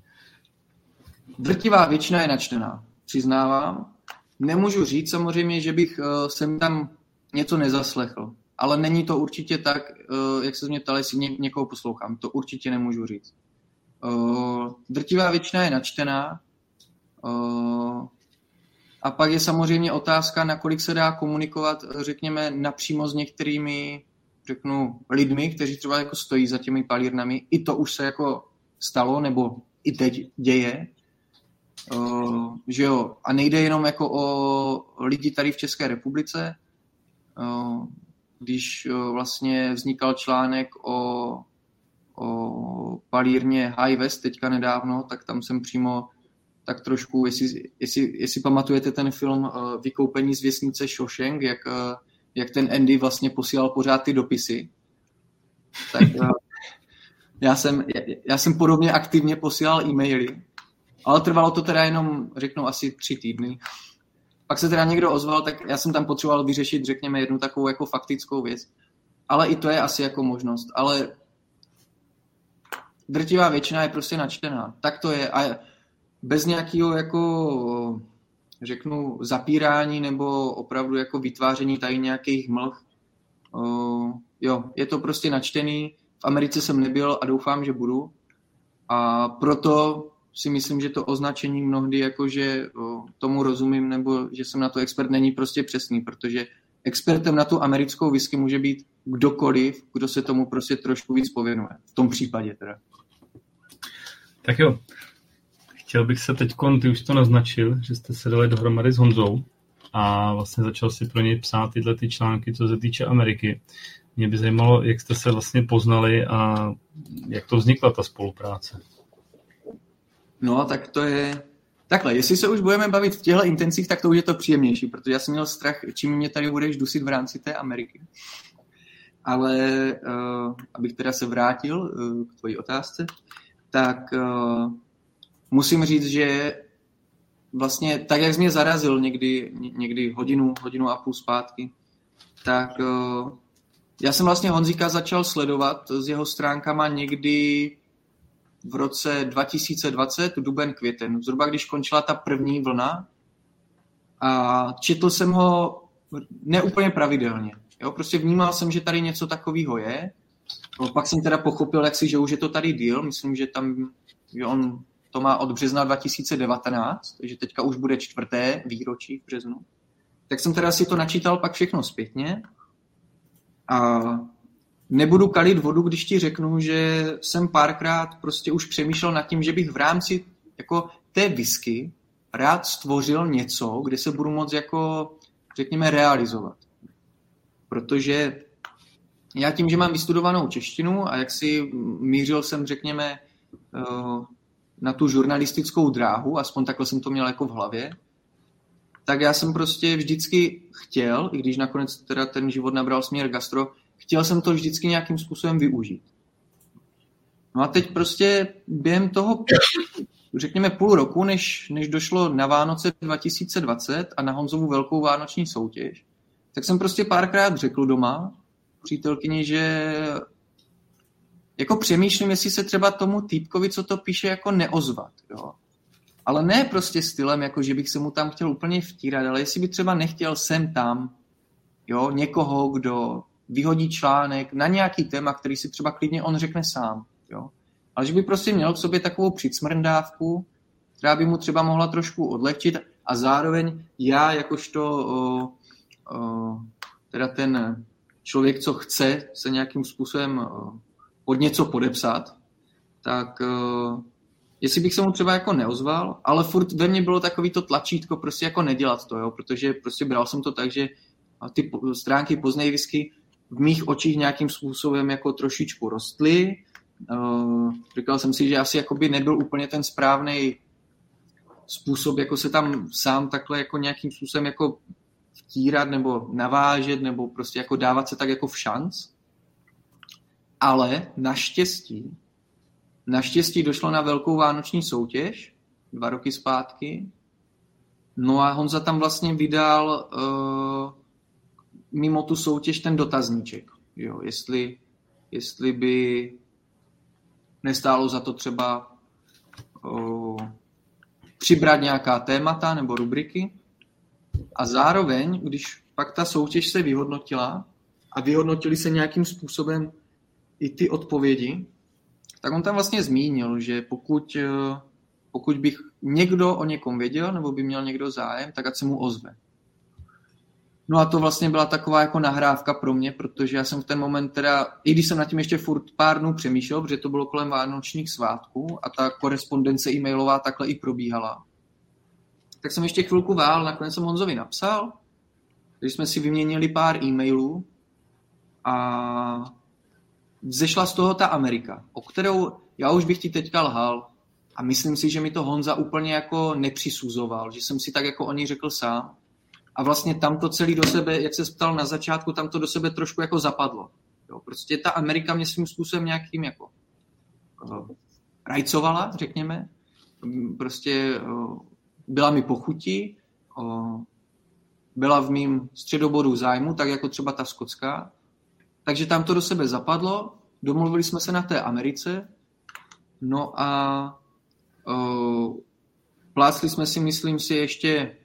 Drtivá většina je načtená, přiznávám. Nemůžu říct samozřejmě, že bych uh, sem tam něco nezaslechl, ale není to určitě tak, uh, jak se mě ptali, jestli ně, někoho poslouchám. To určitě nemůžu říct. Uh, drtivá většina je načtená. Uh, a pak je samozřejmě otázka, nakolik se dá komunikovat, řekněme, napřímo s některými, řeknu, lidmi, kteří třeba jako stojí za těmi palírnami. I to už se jako stalo, nebo i teď děje. Uh, že jo, a nejde jenom jako o lidi tady v České republice. Uh, když uh, vlastně vznikal článek o, o palírně High West teďka nedávno, tak tam jsem přímo tak trošku, jestli, jestli, jestli pamatujete ten film uh, Vykoupení z věsnice Shawshank, jak, uh, jak ten Andy vlastně posílal pořád ty dopisy, tak já, jsem, já jsem podobně aktivně posílal e-maily Ale trvalo to teda jenom, řeknu, asi tři týdny. Pak se teda někdo ozval, tak já jsem tam potřeboval vyřešit, řekněme, jednu takovou jako faktickou věc. Ale i to je asi jako možnost. Ale drtivá většina je prostě načtená. Tak to je. A bez nějakého jako řeknu zapírání nebo opravdu jako vytváření tady nějakých mlh. Uh, jo, je to prostě načtený. V Americe jsem nebyl a doufám, že budu. A proto si myslím, že to označení mnohdy jako, že tomu rozumím nebo že jsem na to expert není prostě přesný, protože expertem na tu americkou whisky může být kdokoliv, kdo se tomu prostě trošku víc pověnuje. V tom případě teda. Tak jo, chtěl bych se teď, ty už to naznačil, že jste se dali dohromady s Honzou a vlastně začal si pro něj psát tyhle ty články, co se týče Ameriky. Mě by zajímalo, jak jste se vlastně poznali a jak to vznikla ta spolupráce. No, tak to je... Takhle, jestli se už budeme bavit v těchto intencích, tak to už je to příjemnější, protože já jsem měl strach, čím mě tady budeš dusit v rámci té Ameriky. Ale uh, abych teda se vrátil uh, k tvojí otázce, tak uh, musím říct, že vlastně tak, jak jsi mě zarazil někdy, někdy hodinu, hodinu a půl zpátky, tak já jsem vlastně Honzíka začal sledovat s jeho stránkama někdy v roce 2020, duben, květen, zhruba když končila ta první vlna a četl jsem ho neúplně pravidelně. Jo, prostě vnímal jsem, že tady něco takového je. No, pak jsem teda pochopil, jak si, že už je to tady díl. Myslím, že tam že on to má od března 2019, takže teďka už bude čtvrté výročí v březnu. Tak jsem teda si to načítal pak všechno zpětně a nebudu kalit vodu, když ti řeknu, že jsem párkrát prostě už přemýšlel nad tím, že bych v rámci jako té whisky rád stvořil něco, kde se budu moct jako, řekněme, realizovat. Protože já tím, že mám vystudovanou češtinu a jak si mířil jsem, řekněme, eh, na tu žurnalistickou dráhu, aspoň takhle jsem to měl jako v hlavě, tak já jsem prostě vždycky chtěl, i když nakonec teda ten život nabral směr gastro, chtěl jsem to vždycky nějakým způsobem využít. No a teď prostě během toho, řekněme půl roku, než, než došlo na Vánoce 2020 a na Honzovu velkou vánoční soutěž, tak jsem prostě párkrát řekl doma přítelkyni, že jako přemýšlím, jestli se třeba tomu týpkovi, co to píše, jako neozvat. Jo? Ale ne prostě stylem, jako že bych se mu tam chtěl úplně vtírat, ale jestli by třeba nechtěl sem tam jo, někoho, kdo vyhodí článek na nějaký téma, který si třeba klidně on řekne sám. Jo? Ale že by prostě měl k sobě takovou přicmrndávku, která by mu třeba mohla trošku odlehčit a zároveň já jakožto o, o, teda ten člověk, co chce se nějakým způsobem o, pod něco podepsat, tak uh, jestli bych se mu třeba jako neozval, ale furt ve mně bylo takový to tlačítko prostě jako nedělat to, jo, protože prostě bral jsem to tak, že ty stránky poznej whisky v mých očích nějakým způsobem jako trošičku rostly. Uh, říkal jsem si, že asi jakoby nebyl úplně ten správný způsob, jako se tam sám takhle jako nějakým způsobem jako vtírat nebo navážet nebo prostě jako dávat se tak jako v šanc. Ale naštěstí, naštěstí došlo na velkou vánoční soutěž dva roky zpátky. No a Honza tam vlastně vydal uh, mimo tu soutěž ten dotazníček. Jo, jestli, jestli by nestálo za to třeba uh, přibrat nějaká témata nebo rubriky. A zároveň, když pak ta soutěž se vyhodnotila a vyhodnotili se nějakým způsobem i ty odpovědi, tak on tam vlastně zmínil, že pokud, eh, pokud bych někdo o někom věděl, nebo by měl někdo zájem, tak ať se mu ozve. No a to vlastně byla taková jako nahrávka pro mě, protože já jsem v ten moment teda, i když jsem na tím ještě furt pár dnů přemýšlel, protože to bylo kolem vánočních svátků a ta korespondence e-mailová takhle i probíhala, tak jsem ještě chvilku vál, nakonec jsem Honzovi napsal, když jsme si vyměnili pár e-mailů a vzešla z toho ta Amerika, o kterou já už bych ti teďka lhal. A myslím si, že mi to Honza úplně jako nepřisuzoval, že jsem si tak jako o ní řekl sám a vlastně tam to celý do sebe, jak se ptal na začátku, tam to do sebe trošku jako zapadlo. Jo, prostě ta Amerika mě svým způsobem nějakým jako uh, rajcovala, řekněme. prostě byla mi pochutí, byla v mým středobodu zájmu, tak jako třeba ta skotská. Takže tam to do sebe zapadlo, domluvili jsme se na té Americe, no a uh, plácli jsme si, myslím si, ještě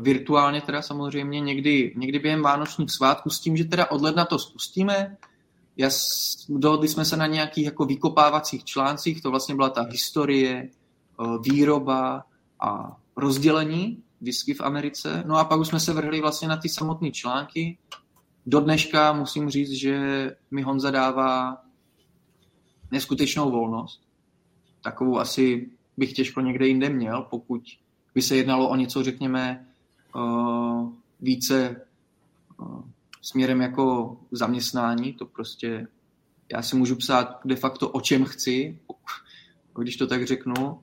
virtuálně teda samozřejmě někdy, někdy během vánočních svátků s tím, že teda od ledna to spustíme. Já, dohodli jsme se na nějakých jako vykopávacích článcích, to vlastně byla ta historie, výroba a rozdělení whisky v Americe. No a pak už jsme se vrhli vlastně na ty samotné články. Do dneška musím říct, že mi Honza dává neskutečnou volnost. Takovou asi bych těžko někde jinde měl, pokud by se jednalo o něco, řekněme, uh, více uh, směrem jako zaměstnání, to prostě já si můžu psát de facto o čem chci, když to tak řeknu.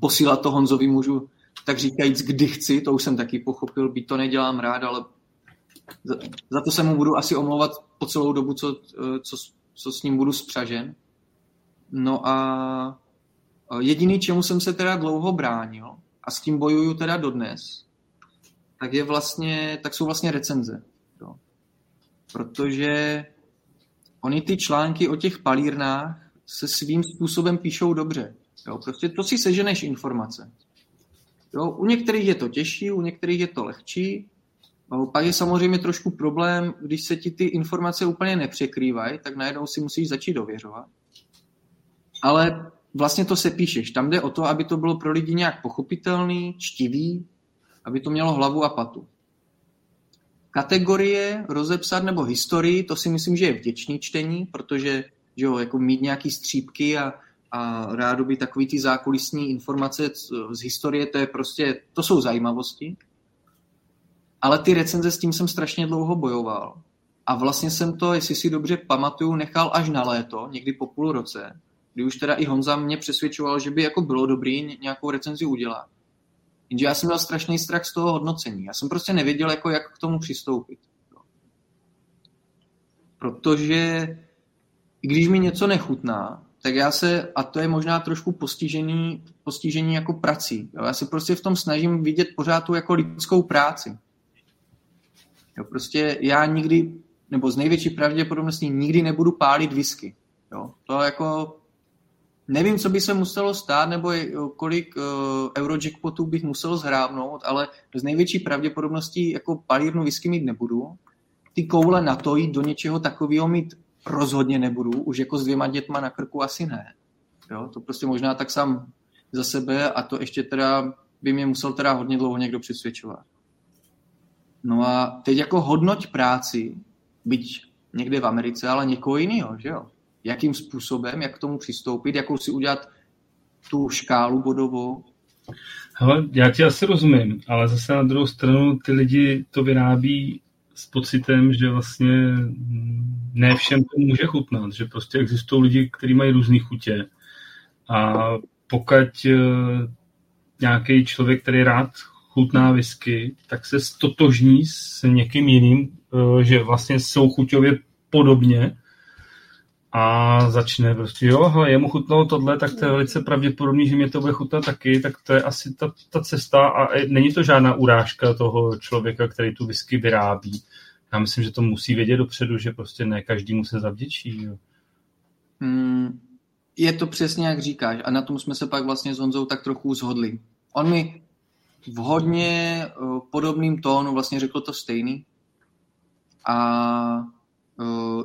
Posílat to Honzovi můžu tak říkajíc, kdy chci, to už jsem taky pochopil, byť to nedělám rád, ale za, za to se mu budu asi omlouvat po celou dobu, co, co, co s ním budu spřažen. No a jediný, čemu jsem se teda dlouho bránil, a s tím bojuju teda dodnes, tak, je vlastně, tak jsou vlastně recenze. Jo. Protože oni ty články o těch palírnách se svým způsobem píšou dobře. Jo. Prostě to si seženeš informace. Jo. U některých je to těžší, u některých je to lehčí. No, pak je samozřejmě trošku problém, když se ti ty informace úplně nepřekrývají, tak najednou si musíš začít dověřovat. Ale vlastně to se píšeš. Tam jde o to, aby to bylo pro lidi nějak pochopitelný, čtivý, aby to mělo hlavu a patu. Kategorie rozepsat nebo historii, to si myslím, že je vděčný čtení, protože že jo, jako mít nějaký střípky a, a rádo by takový ty zákulisní informace z historie, to je prostě, to jsou zajímavosti. Ale ty recenze s tím jsem strašně dlouho bojoval. A vlastně jsem to, jestli si dobře pamatuju, nechal až na léto, někdy po půl roce, kdy už teda i Honza mě přesvědčoval, že by jako bylo dobrý nějakou recenzi udělat. Jenže já jsem měl strašný strach z toho hodnocení. Já jsem prostě nevěděl, jako jak k tomu přistoupit. Protože když mi něco nechutná, tak já se, a to je možná trošku postižení, postižení jako prací. Jo? Já se prostě v tom snažím vidět pořád tu jako lidskou práci. Jo? Prostě já nikdy, nebo z největší pravděpodobností nikdy nebudu pálit whisky. Jo? To jako Nevím, co by se muselo stát, nebo kolik uh, eurojackpotů bych musel zhrábnout, ale z největší pravděpodobností jako palírnu whisky mít nebudu. Ty koule na to jít do něčeho takového mít rozhodně nebudu, už jako s dvěma dětma na krku asi ne. Jo, to prostě možná tak sám za sebe a to ještě teda by mě musel teda hodně dlouho někdo přesvědčovat. No a teď jako hodnoť práci, byť někde v Americe, ale někoho jiného, že jo? Jakým způsobem, jak k tomu přistoupit, jakou si udělat tu škálu bodovou? Hele, já ti asi rozumím, ale zase na druhou stranu ty lidi to vyrábí s pocitem, že vlastně ne všem to může chutnat, že prostě existují lidi, kteří mají různé chutě a pokud eh, nějaký člověk, který rád chutná whisky, tak se stotožní s někým jiným, eh, že vlastně jsou chuťově podobně a začne prostě, jo, hele, jemu chutnalo tohle, tak to je velice pravděpodobný, že mě to bude chutnat taky, tak to je asi ta, ta cesta a není to žádná urážka toho člověka, který tu whisky vyrábí. Já myslím, že to musí vědět dopředu, že prostě ne každý mu se zavděčí. Jo. Hmm, je to přesně, jak říkáš a na tom jsme se pak vlastně s Honzou tak trochu zhodli. On mi v hodně uh, podobným tónu vlastně řekl to stejný a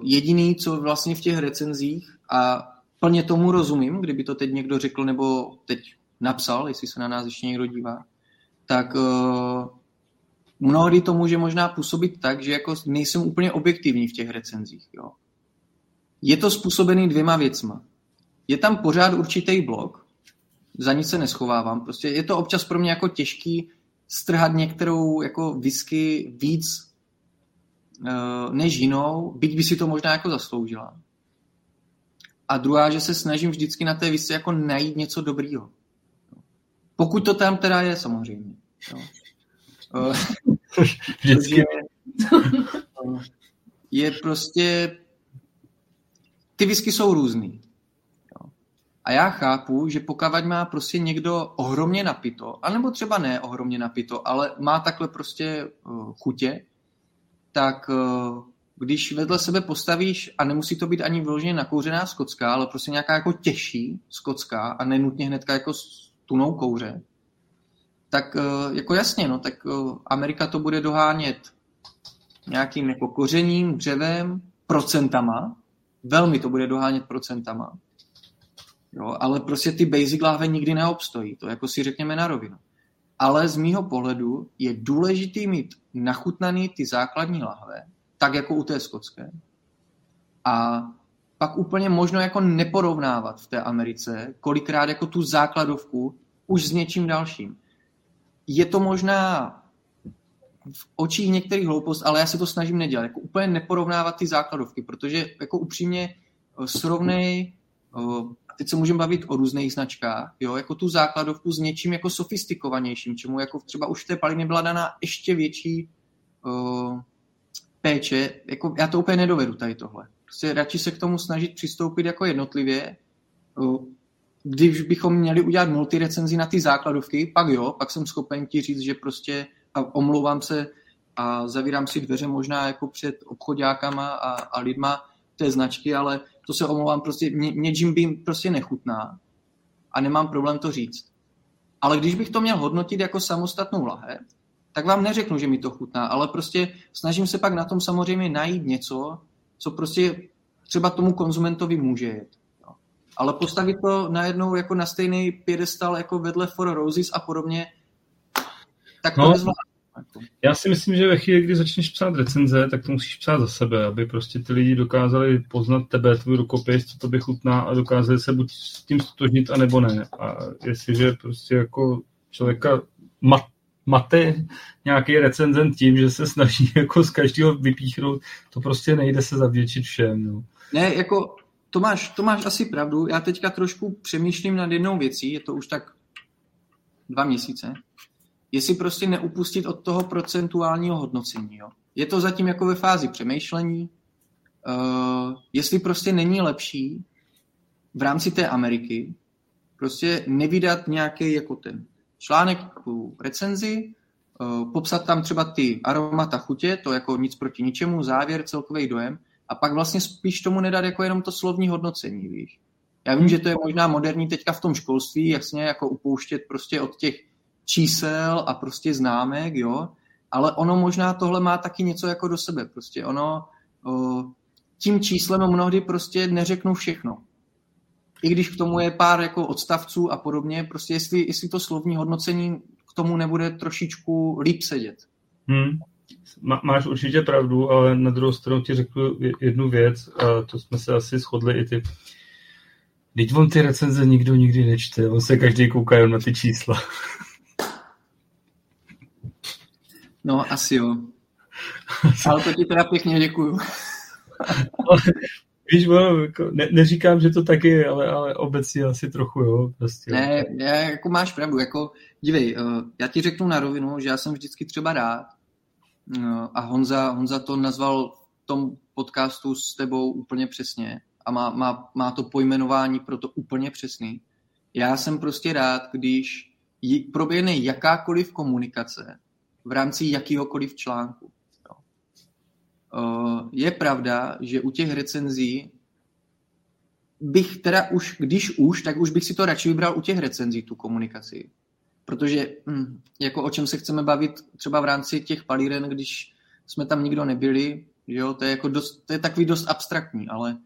jediný, co vlastně v těch recenzích, a plně tomu rozumím, kdyby to teď někdo řekl nebo teď napsal, jestli se na nás ještě někdo dívá, tak uh, mnohdy to může možná působit tak, že jako nejsem úplně objektivní v těch recenzích. Jo. Je to způsobený dvěma věcma. Je tam pořád určitý blok, za nic se neschovávám. Prostě je to občas pro mě jako těžký strhat některou jako whisky víc Eh, než jinou, byť by si to možná jako zasloužila. A druhá, že se snažím vždycky na té výšce jako najít něco dobrýho. Pokud to tam teda je, samozřejmě. Jo. Eh, vždycky. Je, je prostě... Ty whisky jsou různý. A já chápu, že pokud má prostě někdo ohromně napito, anebo třeba ne ohromně napito, ale má takhle prostě chutě, tak uh, když vedle sebe postavíš, a nemusí to být ani vyloženě nakouřená skocka, ale prostě nějaká jako těžší skocka a nenutně hnedka jako s tunou kouře, tak uh, jako jasně, no, tak uh, Amerika to bude dohánět nějakým jako kořením, dřevem, procentama, velmi to bude dohánět procentama, Jo, ale prostě ty basic láhve nikdy neobstojí, to jako si řekněme na rovinu. Ale z mýho pohledu je důležitý mít nachutnaný ty základní lahve, tak jako u té skotské. A pak úplně možno jako neporovnávat v té Americe, kolikrát jako tu základovku už s něčím dalším. Je to možná v očích některých hloupost, ale já se to snažím nedělat. Jako úplně neporovnávat ty základovky, protože jako upřímně eh, srovnej eh, teď se můžeme bavit o různých značkách, jo, jako tu základovku s něčím jako sofistikovanějším, čemu jako třeba už v té palině byla daná ještě větší uh, péče, jako já to úplně nedovedu tady tohle. Prostě radši se k tomu snažit přistoupit jako jednotlivě, uh, když bychom měli udělat multirecenzi na ty základovky, pak jo, pak jsem schopen ti říct, že prostě a omlouvám se a zavírám si dveře možná jako před obchodákama a, a lidma té značky, ale to se omlouvám, prostě mě, mě Jim Beam prostě nechutná a nemám problém to říct. Ale když bych to měl hodnotit jako samostatnou lahev, tak vám neřeknu, že mi to chutná, ale prostě snažím se pak na tom samozřejmě najít něco, co prostě třeba tomu konzumentovi může jet. Ale postavit to najednou jako na stejný piedestal jako vedle For Roses a podobně, tak to no, nezvládnu. Já si myslím, že ve chvíli, kdy začneš psát recenze, tak to musíš psát za sebe, aby prostě ty lidi dokázali poznat tebe, tvůj rukopis, co to by chutná a dokázali se buď s tím stotožnit, anebo ne. A jestliže prostě jako člověka mat, mate nějaký recenzent tím, že se snaží jako z každého vypíchnout, to prostě nejde se zavděčit všem. No. Ne, jako to máš, to máš asi pravdu. Já teďka trošku přemýšlím nad jednou věcí, je to už tak dva měsíce jestli prostě neupustit od toho procentuálního hodnocení. Jo. Je to zatím jako ve fázi přemýšlení, uh, jestli prostě není lepší v rámci té Ameriky prostě nevydat nějaký jako ten článek, recenzi, uh, popsat tam třeba ty aromata chutě, to jako nic proti ničemu, závěr, celkový dojem, a pak vlastně spíš tomu nedat jako jenom to slovní hodnocení, víš. Já vím, že to je možná moderní teďka v tom školství, jasně jako upouštět prostě od těch čísel a prostě známek, jo, ale ono možná tohle má taky něco jako do sebe, prostě ono o, tím číslem mnohdy prostě neřeknu všechno. I když k tomu je pár jako odstavců a podobně, prostě jestli, jestli to slovní hodnocení k tomu nebude trošičku líp sedět. Hmm. Máš určitě pravdu, ale na druhou stranu ti řeknu jednu věc, a to jsme se asi shodli i ty. Teď on ty recenze nikdo nikdy nečte, on se každý kouká na ty čísla. No, asi jo. Ale to ti teda pěkně děkuju. Víš, jako, ne, neříkám, že to taky ale, ale obecně asi trochu, jo. Prostě, ne, ne, jako máš pravdu, jako, dívej, uh, já ti řeknu na rovinu, že já jsem vždycky třeba rád uh, a Honza, Honza to nazval v tom podcastu s tebou úplně přesně a má, má, má to pojmenování pro to úplně přesný. Já jsem prostě rád, když proběhne jakákoliv komunikace v rámci jakýhokoliv článku. Eh, je pravda, že u těch recenzí bych teda už, když už, tak už bych si to radši vybral u těch recenzí, tu komunikaci. Protože hm, jako o čem se chceme bavit třeba v rámci těch palíren, když jsme tam nikdo nebyli, jo, to je, jako dost, to je takový dost abstraktní, ale,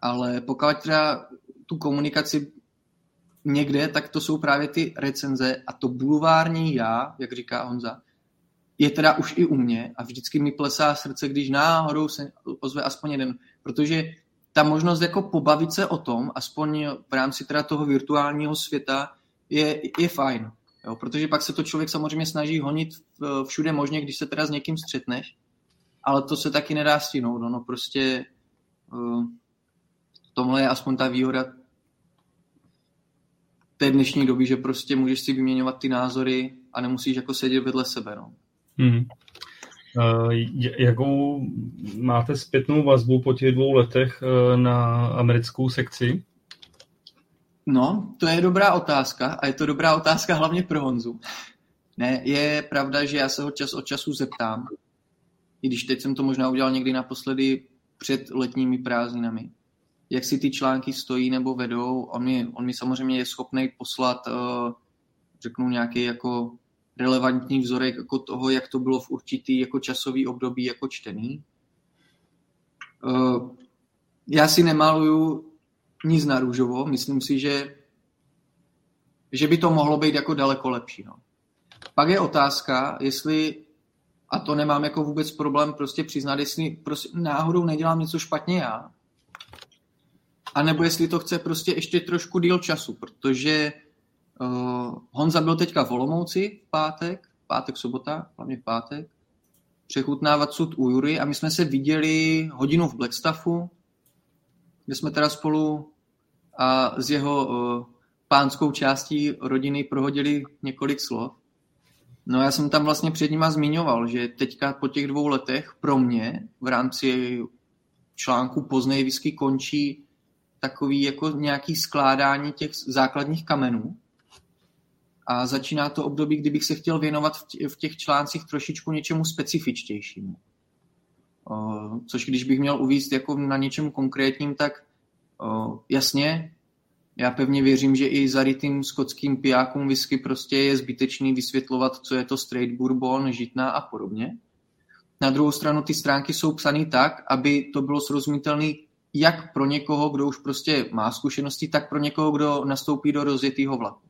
ale pokud teda tu komunikaci někde, tak to jsou právě ty recenze a to bulvární já, jak říká Honza, je teda už i u mě a vždycky mi plesá srdce, když náhodou se ozve aspoň jeden, protože ta možnost jako pobavit se o tom, aspoň v rámci teda toho virtuálního světa, je, je fajn. Jo, protože pak se to člověk samozřejmě snaží honit všude možně, když se teda s někým střetneš, ale to se taky nedá stihnout. No, no prostě uh, tomhle je aspoň ta výhoda té dnešní doby, že prostě můžeš si vyměňovat ty názory a nemusíš jako sedět vedle sebe. No. Hmm. Jakou máte zpětnou vazbu po těch dvou letech uh, na americkou sekci? No, to je dobrá otázka a je to dobrá otázka hlavně pro Honzu. Ne, je pravda, že já se ho čas od času zeptám, i když teď jsem to možná udělal někdy naposledy před letními prázdninami, jak si ty články stojí nebo vedou. On mi, on mi samozřejmě je schopný poslat, uh, řeknu, nějaký jako relevantní vzorek jako toho, jak to bylo v určitý jako časový období jako čtený. Uh, já si nemaluju nic na růžovo, myslím si, že, že by to mohlo být jako daleko lepší. No. Pak je otázka, jestli, a to nemám jako vůbec problém prostě přiznat, jestli prostě náhodou nedělám něco špatně já, a nebo jestli to chce prostě ještě trošku díl času, protože uh, Honza byl teďka v Olomouci v pátek, pátek, sobota, hlavně v pátek, přechutnávat sud u Jury a my jsme se viděli hodinu v Blackstaffu, kde jsme teda spolu a s jeho uh, pánskou částí rodiny prohodili několik slov. No já jsem tam vlastně před nima zmiňoval, že teďka po těch dvou letech pro mě v rámci článku Poznej končí takový jako nějaký skládání těch základních kamenů. A začíná to období, kdybych se chtěl věnovat v těch článcích trošičku něčemu specifičtějšímu. Což když bych měl uvíct jako na něčem konkrétním, tak jasně, já pevně věřím, že i zarytým skotským pijákům whisky prostě je zbytečný vysvětlovat, co je to straight bourbon, žitná a podobně. Na druhou stranu ty stránky jsou psané tak, aby to bylo srozumitelné jak pro někoho, kdo už prostě má zkušenosti, tak pro někoho, kdo nastoupí do rozjetého vlaku.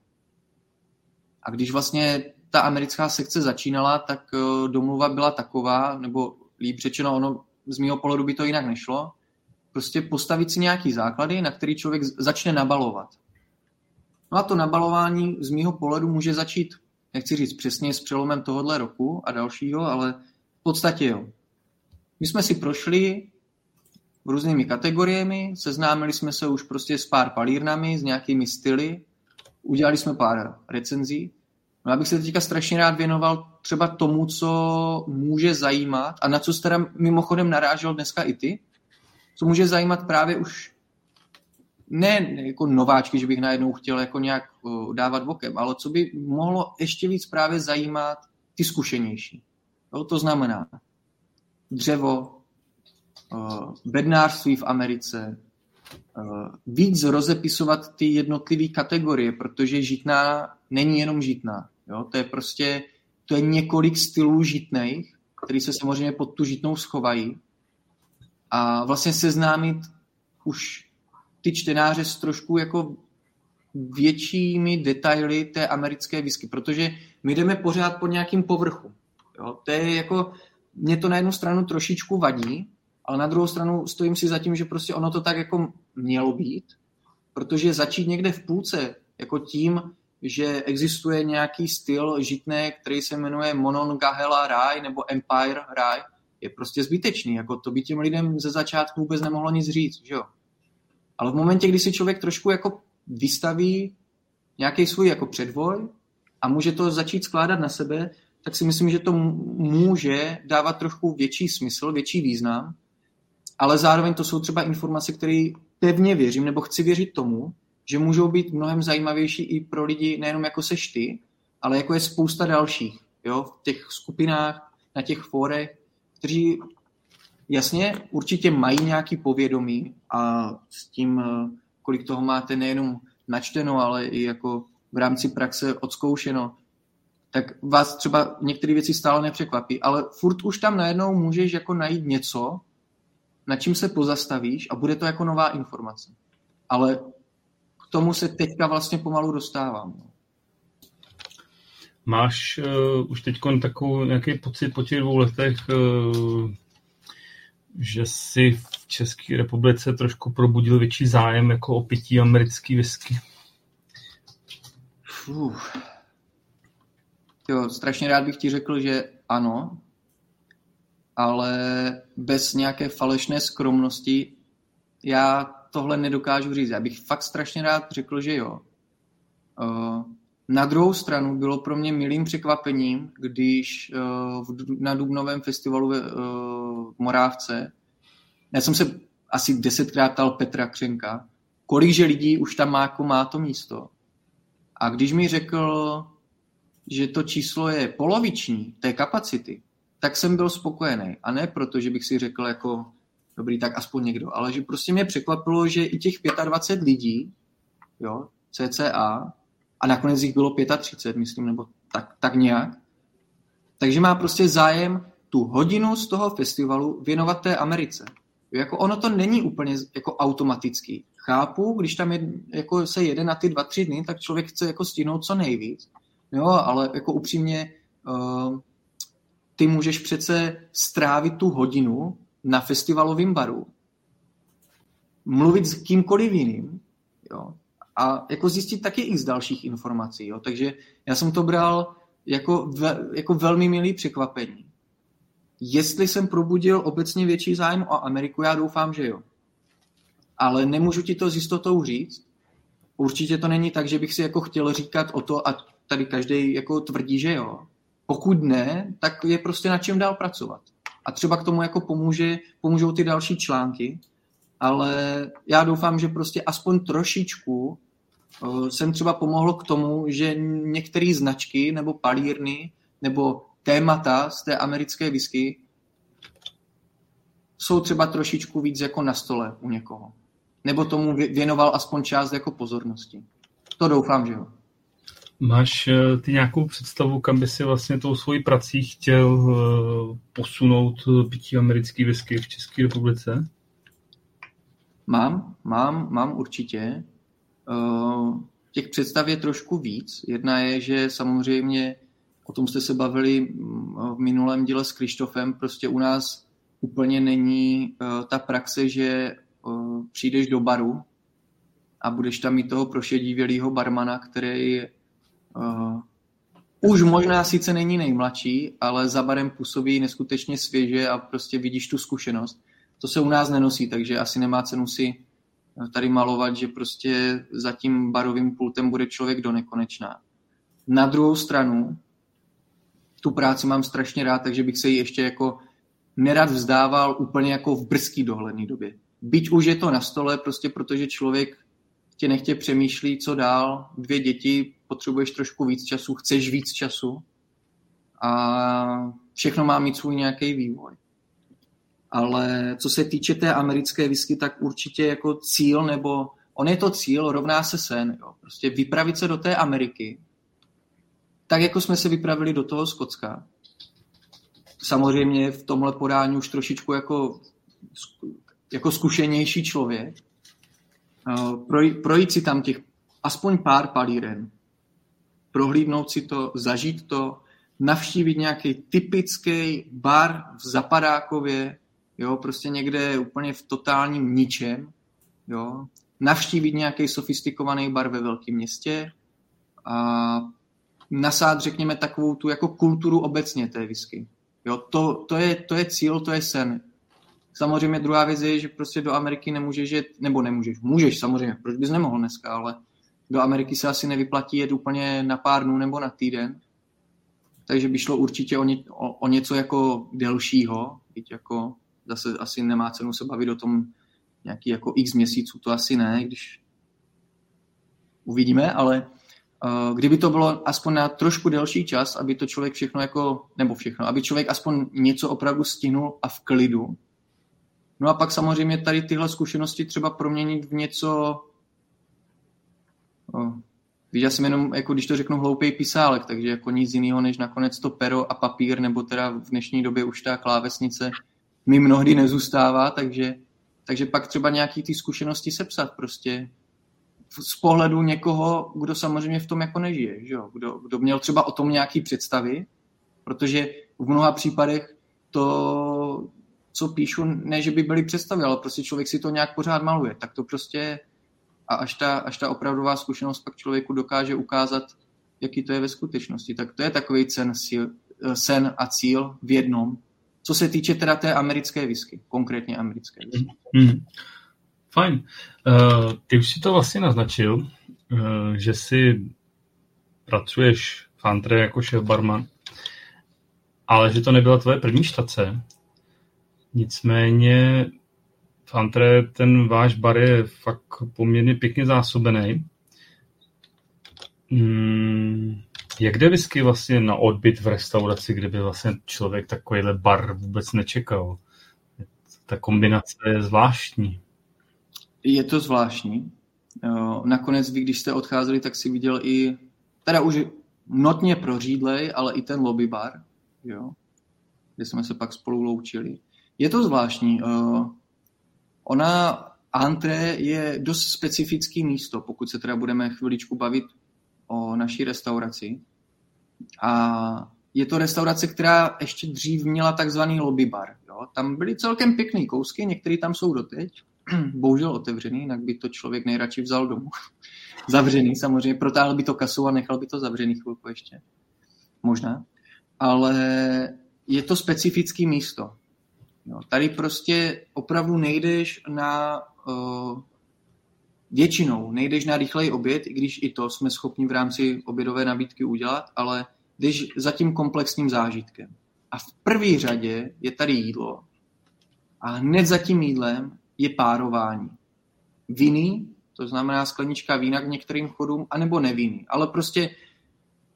A když vlastně ta americká sekce začínala, tak eh, domluva byla taková, nebo líp řečeno, ono z mého pohledu by to jinak nešlo, prostě postavit si nějaký základy, na který člověk začne nabalovat. No a to nabalování z mého pohledu může začít, nechci říct přesně s přelomem tohohle roku a dalšího, ale v podstatě jo. My jsme si prošli různými kategoriemi, seznámili jsme se už prostě s pár palírnami, s nějakými styly, udělali jsme pár recenzí. No já bych se teďka strašně rád věnoval třeba tomu, co může zajímat a na co jste mimochodem narážel dneska i ty, co může zajímat právě už ne jako nováčky, že bych najednou chtěl jako nějak dávat bokem, ale co by mohlo ještě víc právě zajímat ty zkušenější. Jo, to znamená dřevo, bednářství v Americe, víc rozepisovat ty jednotlivé kategorie, protože žitná není jenom žitná. Jo? To je prostě, to je několik stylů žitných, který se samozřejmě pod tu žitnou schovají a vlastně seznámit už ty čtenáře s trošku jako většími detaily té americké whisky, protože my jdeme pořád po nějakým povrchu. Jo? To je jako, mě to na jednu stranu trošičku vadí, ale na druhou stranu stojím si za tím, že prostě ono to tak jako mělo být, protože začít někde v půlce, jako tím, že existuje nějaký styl žitné, který se jmenuje Monongahela Rye nebo Empire Rye, je prostě zbytečný. Jako to by těm lidem ze začátku vůbec nemohlo nic říct, že jo? Ale v momentě, kdy si člověk trošku jako vystaví nějaký svůj jako předvoj a může to začít skládat na sebe, tak si myslím, že to může dávat trošku větší smysl, větší význam ale zároveň to jsou třeba informace, které pevně věřím, nebo chci věřit tomu, že můžou být mnohem zajímavější i pro lidi nejenom jako seš ty, ale jako je spousta dalších, jo, v těch skupinách, na těch fórech, kteří jasně určitě mají nějaký povědomí a s tím, eh, kolik toho máte nejenom načteno, ale i jako v rámci praxe odzkoušeno, tak vás třeba některé věci stále nepřekvapí, ale furt už tam najednou můžeš jako najít něco, nad čím se pozastavíš a bude to jako nová informace. Ale k tomu se teďka vlastně pomalu dostávám. No. Máš uh, už teď takový nějaký pocit po těch dvou letech, uh, že si v České republice trošku probudil větší zájem jako o pití americký whisky? Jo, strašně rád bych ti řekl, že ano, ale bez nějaké falešné skromnosti já tohle nedokážu říct. Já bych fakt strašně rád řekl, že jo. Eh, na druhou stranu bylo pro mě milým překvapením, když eh, na Dubnovém festivalu v eh, Morávce, já jsem se asi desetkrát ptal Petra Křenka, kolikže lidí už tam má, jako má to místo. A když mi řekl, že to číslo je poloviční té kapacity, tak jsem byl spokojený. A ne proto, že bych si řekl jako, dobrý, tak aspoň někdo, ale že prostě mě překvapilo, že i těch 25 lidí, jo, CCA, a nakonec jich bylo 35, myslím, nebo tak, tak nějak, takže má prostě zájem tu hodinu z toho festivalu věnovat té Americe. Jako ono to není úplně jako automatický. Chápu, když tam je, jako se jede na ty dva, tři dny, tak člověk chce jako stihnout co nejvíc. Jo, ale jako upřímně, uh, ty můžeš přece strávit tu hodinu na festivalovém baru, mluvit s kýmkoliv jiným, jo, a jako zjistit taky i z dalších informací. Jo. Takže já jsem to bral jako, ve, jako velmi milý překvapení. Jestli jsem probudil obecně větší zájem o Ameriku, já doufám, že jo. Ale nemůžu ti to s jistotou říct. Určitě to není tak, že bych si jako chtěl říkat o to, a tady každý jako tvrdí, že jo. Pokud ne, tak je prostě na čem dál pracovat. A třeba k tomu jako pomůže, pomůžou ty další články, ale já doufám, že prostě aspoň trošičku eh, jsem třeba pomohl k tomu, že některé značky nebo palírny nebo témata z té americké whisky jsou třeba trošičku víc jako na stole u někoho. Nebo tomu věnoval aspoň část jako pozornosti. To doufám, že jo. Máš eh, ty nějakou představu, kam by si vlastně tou svojí prací chtěl eh, posunout pití americký whisky v České republice? Mám, mám, mám určitě. Těch představ je trošku víc. Jedna je, že samozřejmě, o tom jste se bavili mm, v minulém díle s Krištofem, prostě u nás úplně není ta praxe, že přijdeš do baru a budeš tam mít toho prošedivělého barmana, který uh, už možná sice není nejmladší, ale za barem působí neskutečně svěže a prostě vidíš tu zkušenost to se u nás nenosí, takže asi nemá cenu si tady malovat, že prostě za tím barovým pultem bude člověk do nekonečná. Na druhou stranu, tu práci mám strašně rád, takže bych se ji ještě jako nerad vzdával úplně jako v brzký dohledný době. Byť už je to na stole, prostě protože člověk tě nechtě přemýšlí, co dál, dvě děti, potřebuješ trošku víc času, chceš víc času a všechno má mít svůj nějaký vývoj ale co se týče té americké whisky, tak určitě jako cíl, nebo on je to cíl, rovná se sen. Jo. Prostě vypravit se do té Ameriky, tak jako jsme se vypravili do toho Skotska. Samozřejmě v tomhle podání už trošičku jako, jako zkušenější člověk. Projít, projít si tam těch aspoň pár palíren, prohlídnout si to, zažít to, navštívit nějaký typický bar v Zapadákově, jo, prostě někde úplně v totálním ničem, jo, navštívit nějaký sofistikovaný bar ve velkém městě a nasát, řekněme, takovou tu jako kulturu obecně té whisky. Jo, to, to, je, to je cíl, to je sen. Samozřejmě druhá věc je, že prostě do Ameriky nemůžeš jet, nebo nemůžeš, můžeš samozřejmě, proč bys nemohl dneska, ale do Ameriky se asi nevyplatí jet úplně na pár dnů nebo na týden, takže by šlo určitě o, ně, o, o něco jako delšího, byť jako zase asi nemá cenu se bavit o tom nějaký jako x měsíců, to asi ne, když uvidíme, ale uh, kdyby to bylo aspoň na trošku delší čas, aby to člověk všechno jako, nebo všechno, aby člověk aspoň něco opravdu stihnul a v klidu. No a pak samozřejmě tady tyhle zkušenosti třeba proměnit v něco, uh, Víš, já jsem jenom, jako když to řeknu, hloupý pisálek, takže jako nic jiného, než nakonec to pero a papír, nebo teda v dnešní době už ta klávesnice mi mnohdy nezůstává, takže, takže pak třeba nějaký ty zkušenosti sepsat prostě z pohledu někoho, kdo samozřejmě v tom jako nežije, že jo? Kdo, kdo měl třeba o tom nějaký představy, protože v mnoha případech to, co píšu, ne, že by byly představy, ale prostě člověk si to nějak pořád maluje, tak to prostě a až ta, až ta opravdová zkušenost pak člověku dokáže ukázat, jaký to je ve skutečnosti. Tak to je takový sen, sen a cíl v jednom co se týče teda té americké whisky, konkrétně americké whisky. Hmm. Fajn. Uh, ty už si to vlastně naznačil, uh, že si pracuješ v Antre jako šéf barman, ale že to nebyla tvoje první štace. Nicméně v v Antre ten váš bar je fakt poměrně pěkně zásobený. Hmm, jak jde whisky vlastně na odbyt v restauraci, kdyby vlastně člověk takovýhle bar vůbec nečekal? Ta kombinace je zvláštní. Je to zvláštní. Nakonec vy, když jste odcházeli, tak si viděl i, teda už notně prořídlej, ale i ten lobby bar, jo, kde jsme se pak spolu loučili. Je to zvláštní. Ona, antré je dost specifický místo, pokud se teda budeme chviličku bavit o naší restauraci. A je to restaurace, která ještě dřív měla takzvaný lobby bar. Jo. Tam byly celkem pěkné kousky, některé tam jsou doteď, bohužel otevřený, jinak by to člověk nejradši vzal domů. zavřený samozřejmě, protáhl by to kasu a nechal by to zavřený chvilku ještě. Možná. Ale je to specifické místo. Jo, tady prostě opravdu nejdeš na uh, většinou, nejdeš na rychlej oběd, i když i to jsme schopni v rámci obědové nabídky udělat, ale jdeš za tím komplexním zážitkem. A v první řadě je tady jídlo. A hned za tím jídlem je párování. Viny, to znamená sklenička vína k některým chodům, anebo neviny. Ale prostě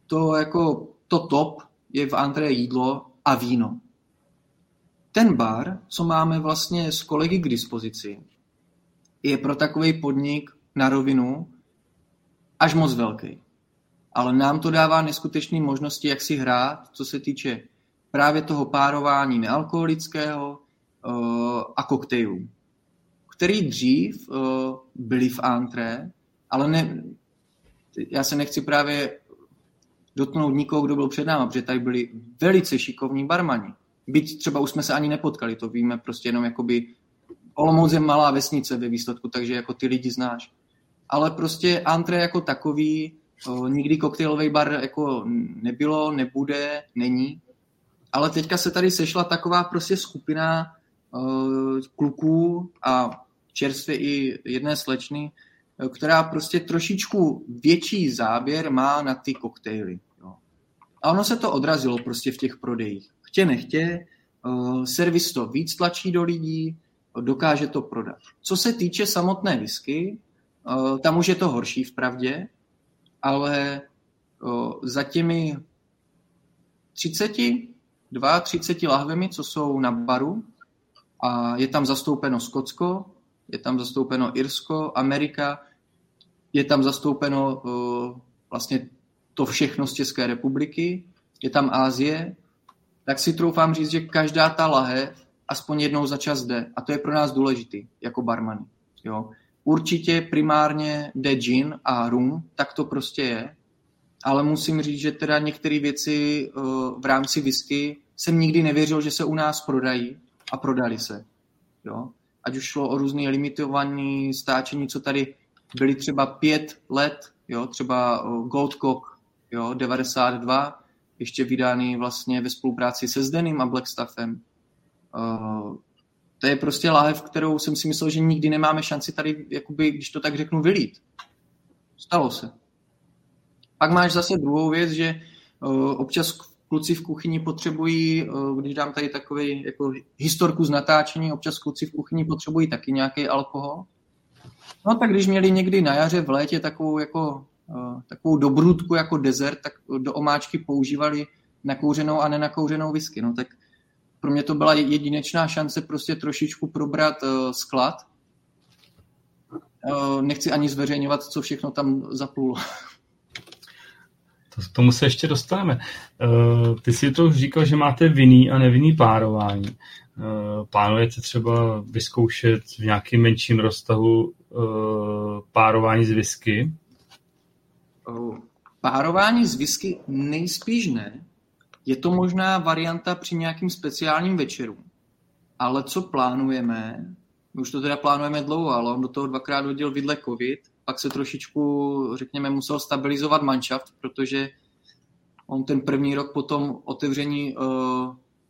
to jako to top je v antré jídlo a víno. Ten bar, co máme vlastně s kolegy k dispozici, je pro takový podnik na rovinu až moc velký. Ale nám to dává neskutečné možnosti, jak si hrát, co se týče právě toho párování nealkoholického uh, a koktejlů, který dřív uh, byly v antré, ale ne, já se nechci právě dotknout nikoho, kdo byl před náma, protože tady byli velice šikovní barmani. Byť třeba už jsme se ani nepotkali, to víme prostě jenom jakoby Olomouc je malá vesnice ve výsledku, takže jako ty lidi znáš. Ale prostě antré jako takový, o, nikdy koktejlový bar jako nebylo, nebude, není. Ale teďka se tady sešla taková prostě skupina o, kluků a čerstvě i jedné slečny, která prostě trošičku větší záběr má na ty koktejly. Jo. A ono se to odrazilo prostě v těch prodejích. Chtě nechtě, uh, servis to víc tlačí do lidí, dokáže to prodat. Co se týče samotné whisky, uh, tam už je to horší v pravdě, ale uh, za těmi 30, 32 lahvemi, co jsou na baru, a je tam zastoupeno Skotsko, je tam zastoupeno Irsko, Amerika, je tam zastoupeno vlastně to všechno z České republiky, je tam Ázie, tak si troufám říct, že každá ta lahev aspoň jednou za čas jde. A to je pro nás důležitý, jako barmani. Jo. Určitě primárně jde gin a rum, tak to prostě je. Ale musím říct, že teda některé věci uh, v rámci whisky jsem nikdy nevěřil, že se u nás prodají a prodali se. Jo. Ať už šlo o různé limitované stáčení, co tady byly třeba pět let, jo, třeba Gold Cock, jo, 92, ještě vydány vlastně ve spolupráci se Zdenem a Blackstaffem. Uh, to je prostě láhev, kterou jsem si myslel, že nikdy nemáme šanci tady, jakoby, když to tak řeknu, vylít. Stalo se. Pak máš zase druhou věc, že uh, občas kluci v kuchyni potřebují, uh, když dám tady takový jako historku z natáčení, občas kluci v kuchyni potřebují taky nějaký alkohol. No tak když měli někdy na jaře v létě takovou jako takovou dobrutku jako dezert, tak do omáčky používali nakouřenou a nenakouřenou whisky. No tak pro mě to byla jedinečná šance prostě trošičku probrat uh, sklad. Uh, nechci ani zveřejňovat, co všechno tam zaplulo. To, tomu se ještě dostaneme. Ty si to už říkal, že máte vinný a nevinný párování. Plánujete třeba vyzkoušet v nějakém menším roztahu párování z whisky? Párování z whisky nejspíš ne. Je to možná varianta při nějakým speciálním večeru. Ale co plánujeme, my už to teda plánujeme dlouho, ale on do toho dvakrát hodil vidle covid, pak se trošičku, řekněme, musel stabilizovat manšaft, protože on ten první rok po tom otevření uh,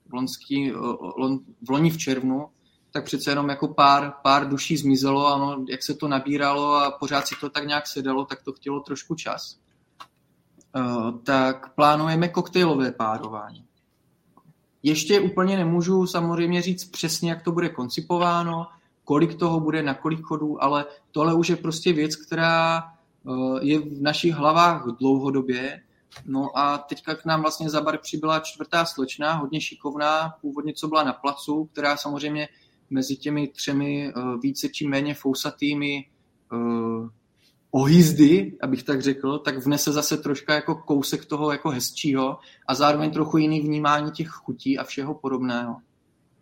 v, lonský, uh, v loni v červnu, tak přece jenom jako pár, pár duší zmizelo, ano, jak se to nabíralo a pořád si to tak nějak sedalo, tak to chtělo trošku čas. Uh, tak plánujeme koktejlové párování. Ještě úplně nemůžu samozřejmě říct přesně, jak to bude koncipováno, kolik toho bude, na kolik chodů, ale tohle už je prostě věc, která uh, je v našich hlavách dlouhodobě. No a teďka k nám vlastně za bar přibyla čtvrtá slečna, hodně šikovná, původně co byla na placu, která samozřejmě mezi těmi třemi uh, více či méně fousatými uh, ohyzdy, abych tak řekl, tak vnese zase troška jako kousek toho jako hezčího a zároveň trochu jiný vnímání těch chutí a všeho podobného.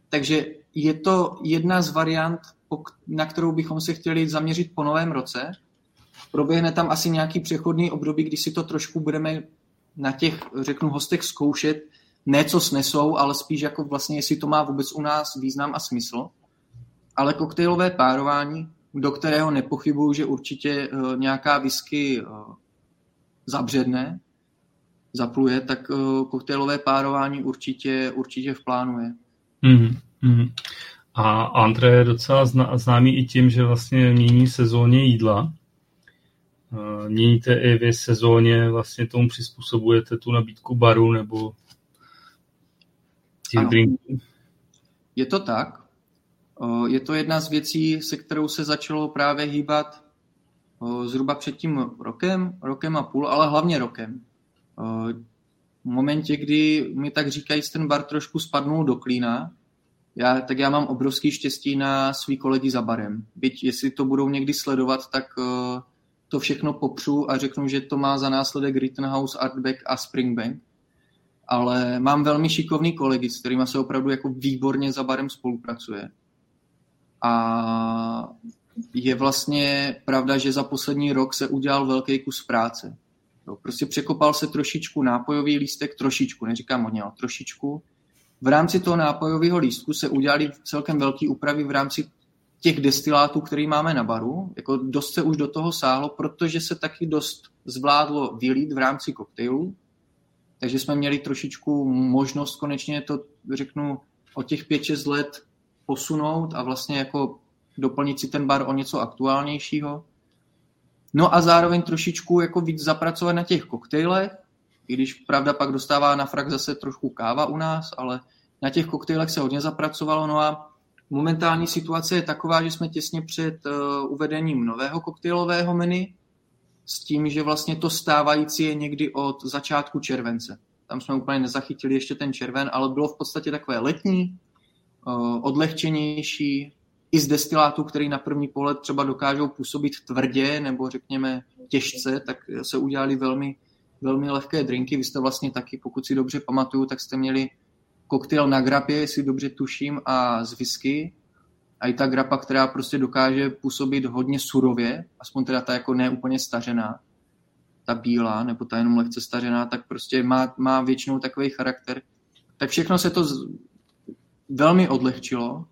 Takže je to jedna z variant, na kterou bychom se chtěli zaměřit po novém roce. Proběhne tam asi nějaký přechodný období, kdy si to trošku budeme na těch, řeknu, hostech zkoušet, ne co snesou, ale spíš jako vlastně, jestli to má vůbec u nás význam a smysl. Ale koktejlové párování do kterého nepochybuju, že určitě uh, nějaká whisky uh, zabředne, zapluje, tak uh, koktejlové párování určitě, určitě v plánu je. Mm-hmm. A Andre je docela zná, známý i tím, že vlastně mění sezóně jídla. Měníte i vy sezóně, vlastně tomu přizpůsobujete tu nabídku baru nebo těch drinků? Je to tak. Je to jedna z věcí, se kterou se začalo právě hýbat zhruba před tím rokem, rokem a půl, ale hlavně rokem. V momentě, kdy mi tak říkají, ten bar trošku spadnul do klína, já, tak já mám obrovský štěstí na svý kolegy za barem. Byť jestli to budou někdy sledovat, tak to všechno popřu a řeknu, že to má za následek Rittenhouse, Artback a Springbank. Ale mám velmi šikovný kolegy, s kterými se opravdu jako výborně za barem spolupracuje a je vlastně pravda, že za poslední rok se udělal velký kus práce. Jo, prostě překopal se trošičku nápojový lístek, trošičku, neříkám hodně, ale trošičku. V rámci toho nápojového lístku se udělali celkem velké úpravy v rámci těch destilátů, který máme na baru. Jako dost se už do toho sáhlo, protože se taky dost zvládlo vylít v rámci koktejlu. Takže jsme měli trošičku možnost konečně to, řeknu, o těch 5-6 let posunout a vlastně jako doplnit si ten bar o něco aktuálnějšího. No a zároveň trošičku jako víc zapracovat na těch koktejlech, i když pravda pak dostává na frak zase trošku káva u nás, ale na těch koktejlech se hodně zapracovalo. No a momentální situace je taková, že jsme těsně před uh, uvedením nového koktejlového menu s tím, že vlastně to stávající je někdy od začátku července. Tam jsme úplně nezachytili ještě ten červen, ale bylo v podstatě takové letní, odlehčenější, i z destilátů, který na první pohled třeba dokážou působit tvrdě nebo řekněme těžce, tak se udělali velmi, velmi lehké drinky. Vy jste vlastně taky, pokud si dobře pamatuju, tak jste měli koktejl na grapě, jestli dobře tuším, a z whisky. A i ta grapa, která prostě dokáže působit hodně surově, aspoň teda ta jako neúplně stařená, ta bílá, nebo ta jenom lehce stařená, tak prostě má, má většinou takový charakter. Tak všechno se to velmi odlehčilo.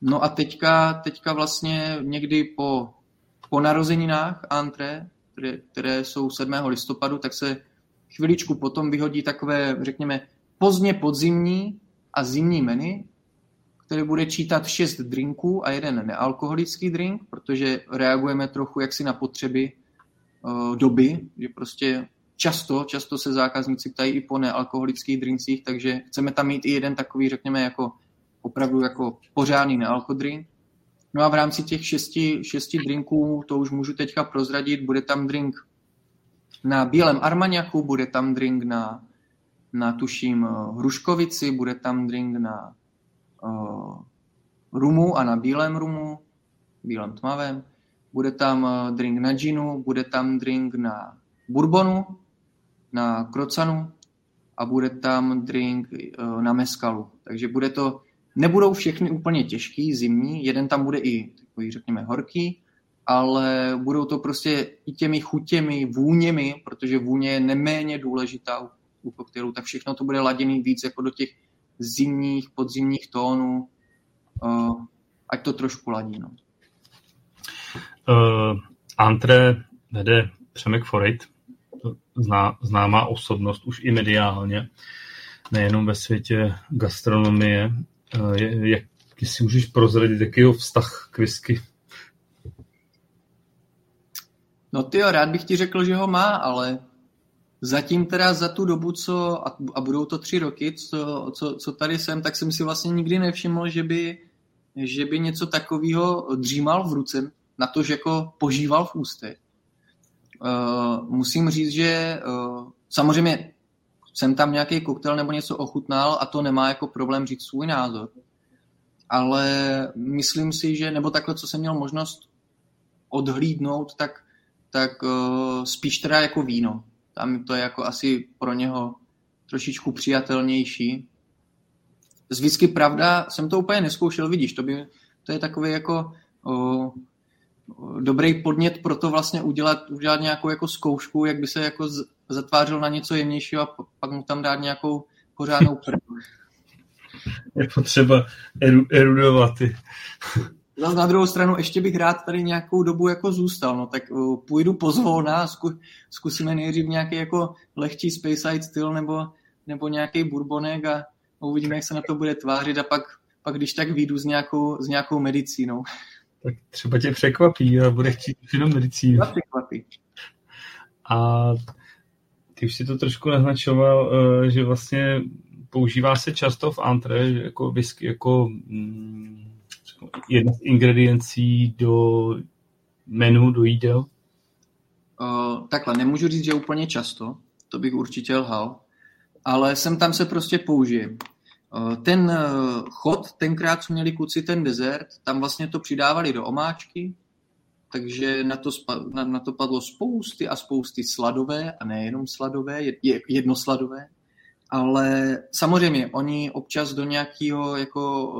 No a teďka, teďka vlastně někdy po, po narozeninách Antre, které, které jsou 7. listopadu, tak se chviličku potom vyhodí takové, řekněme, pozdně podzimní a zimní menu, které bude čítat šest drinků a jeden nealkoholický drink, protože reagujeme trochu jaksi na potřeby uh, doby, že prostě často, často se zákazníci ptají i po nealkoholických drinkcích, takže chceme tam mít i jeden takový, řekněme, jako opravdu jako pořádný nealkodrink. No a v rámci těch šesti, šesti drinků, to už můžu teďka prozradit, bude tam drink na bílém armaňaku, bude tam drink na, na tuším eh, hruškovici, bude tam drink na uh, rumu a na bílém rumu, bílém tmavém, bude tam uh, drink na ginu, bude tam drink na bourbonu, na krocanu a bude tam drink uh, na meskalu. Takže bude to Nebudou všechny úplně těžký, zimní, jeden tam bude i takový, řekněme, horký, ale budou to prostě i těmi chutěmi, vůněmi, protože vůně je neméně důležitá u, koktejlu, tak všechno to bude laděný víc jako do těch zimních, podzimních tónů, uh, ať to trošku ladí. No. Uh, Antre vede Přemek Forit, zná, známá osobnost už i mediálně, nejenom ve světě gastronomie. Jak, jestli můžeš prozradit, jaký je vztah k whisky? No ty jo, rád bych ti řekl, že ho má, ale zatím teda za tu dobu, co, a budou to tři roky, co, co, co tady jsem, tak jsem si vlastně nikdy nevšiml, že by, že by něco takového dřímal v ruce, na to, že jako požíval v ústech. Uh, musím říct, že uh, samozřejmě jsem tam nějaký koktejl nebo něco ochutnal a to nemá jako problém říct svůj názor. Ale myslím si, že, nebo takhle, co jsem měl možnost odhlídnout, tak, tak uh, spíš teda jako víno. Tam to je jako asi pro něho trošičku přijatelnější. Z whisky, pravda, jsem to úplně neskoušel, vidíš, to, by, to je takový jako uh, dobrý podnět pro to vlastně udělat, udělat nějakou jako zkoušku, jak by se jako zatvářil na něco jemnějšího a pak mu tam dát nějakou pořádnou prdu. Je potřeba eru, erudovat. No, na druhou stranu ještě bych rád tady nějakou dobu jako zůstal, no tak uh, půjdu pozvolna zku, zkusíme nejdřív nějaký jako lehčí Speyside styl nebo, nebo nějaký burbonek a uvidíme, jak se na to bude tvářit a pak, pak když tak vyjdu s nějakou, s nějakou medicínou. Tak třeba tě překvapí a bude chtít jenom medicínu. překvapí. A ty už si to trošku naznačoval, eh, že vlastně používá se často v antre jako whisky, jako mm, jedna z ingrediencí do menu, do jídel? Uh, takhle, nemůžu říct, že úplně často, to bych určitě lhal, ale sem tam se prostě použije. Uh, ten uh, chod, tenkrát, co měli kluci ten dezert, tam vlastně to přidávali do omáčky, takže na to, na, na to padlo spousty a spousty sladové, a nejenom sladové, jednosladové, ale samozřejmě oni občas do nějakého jako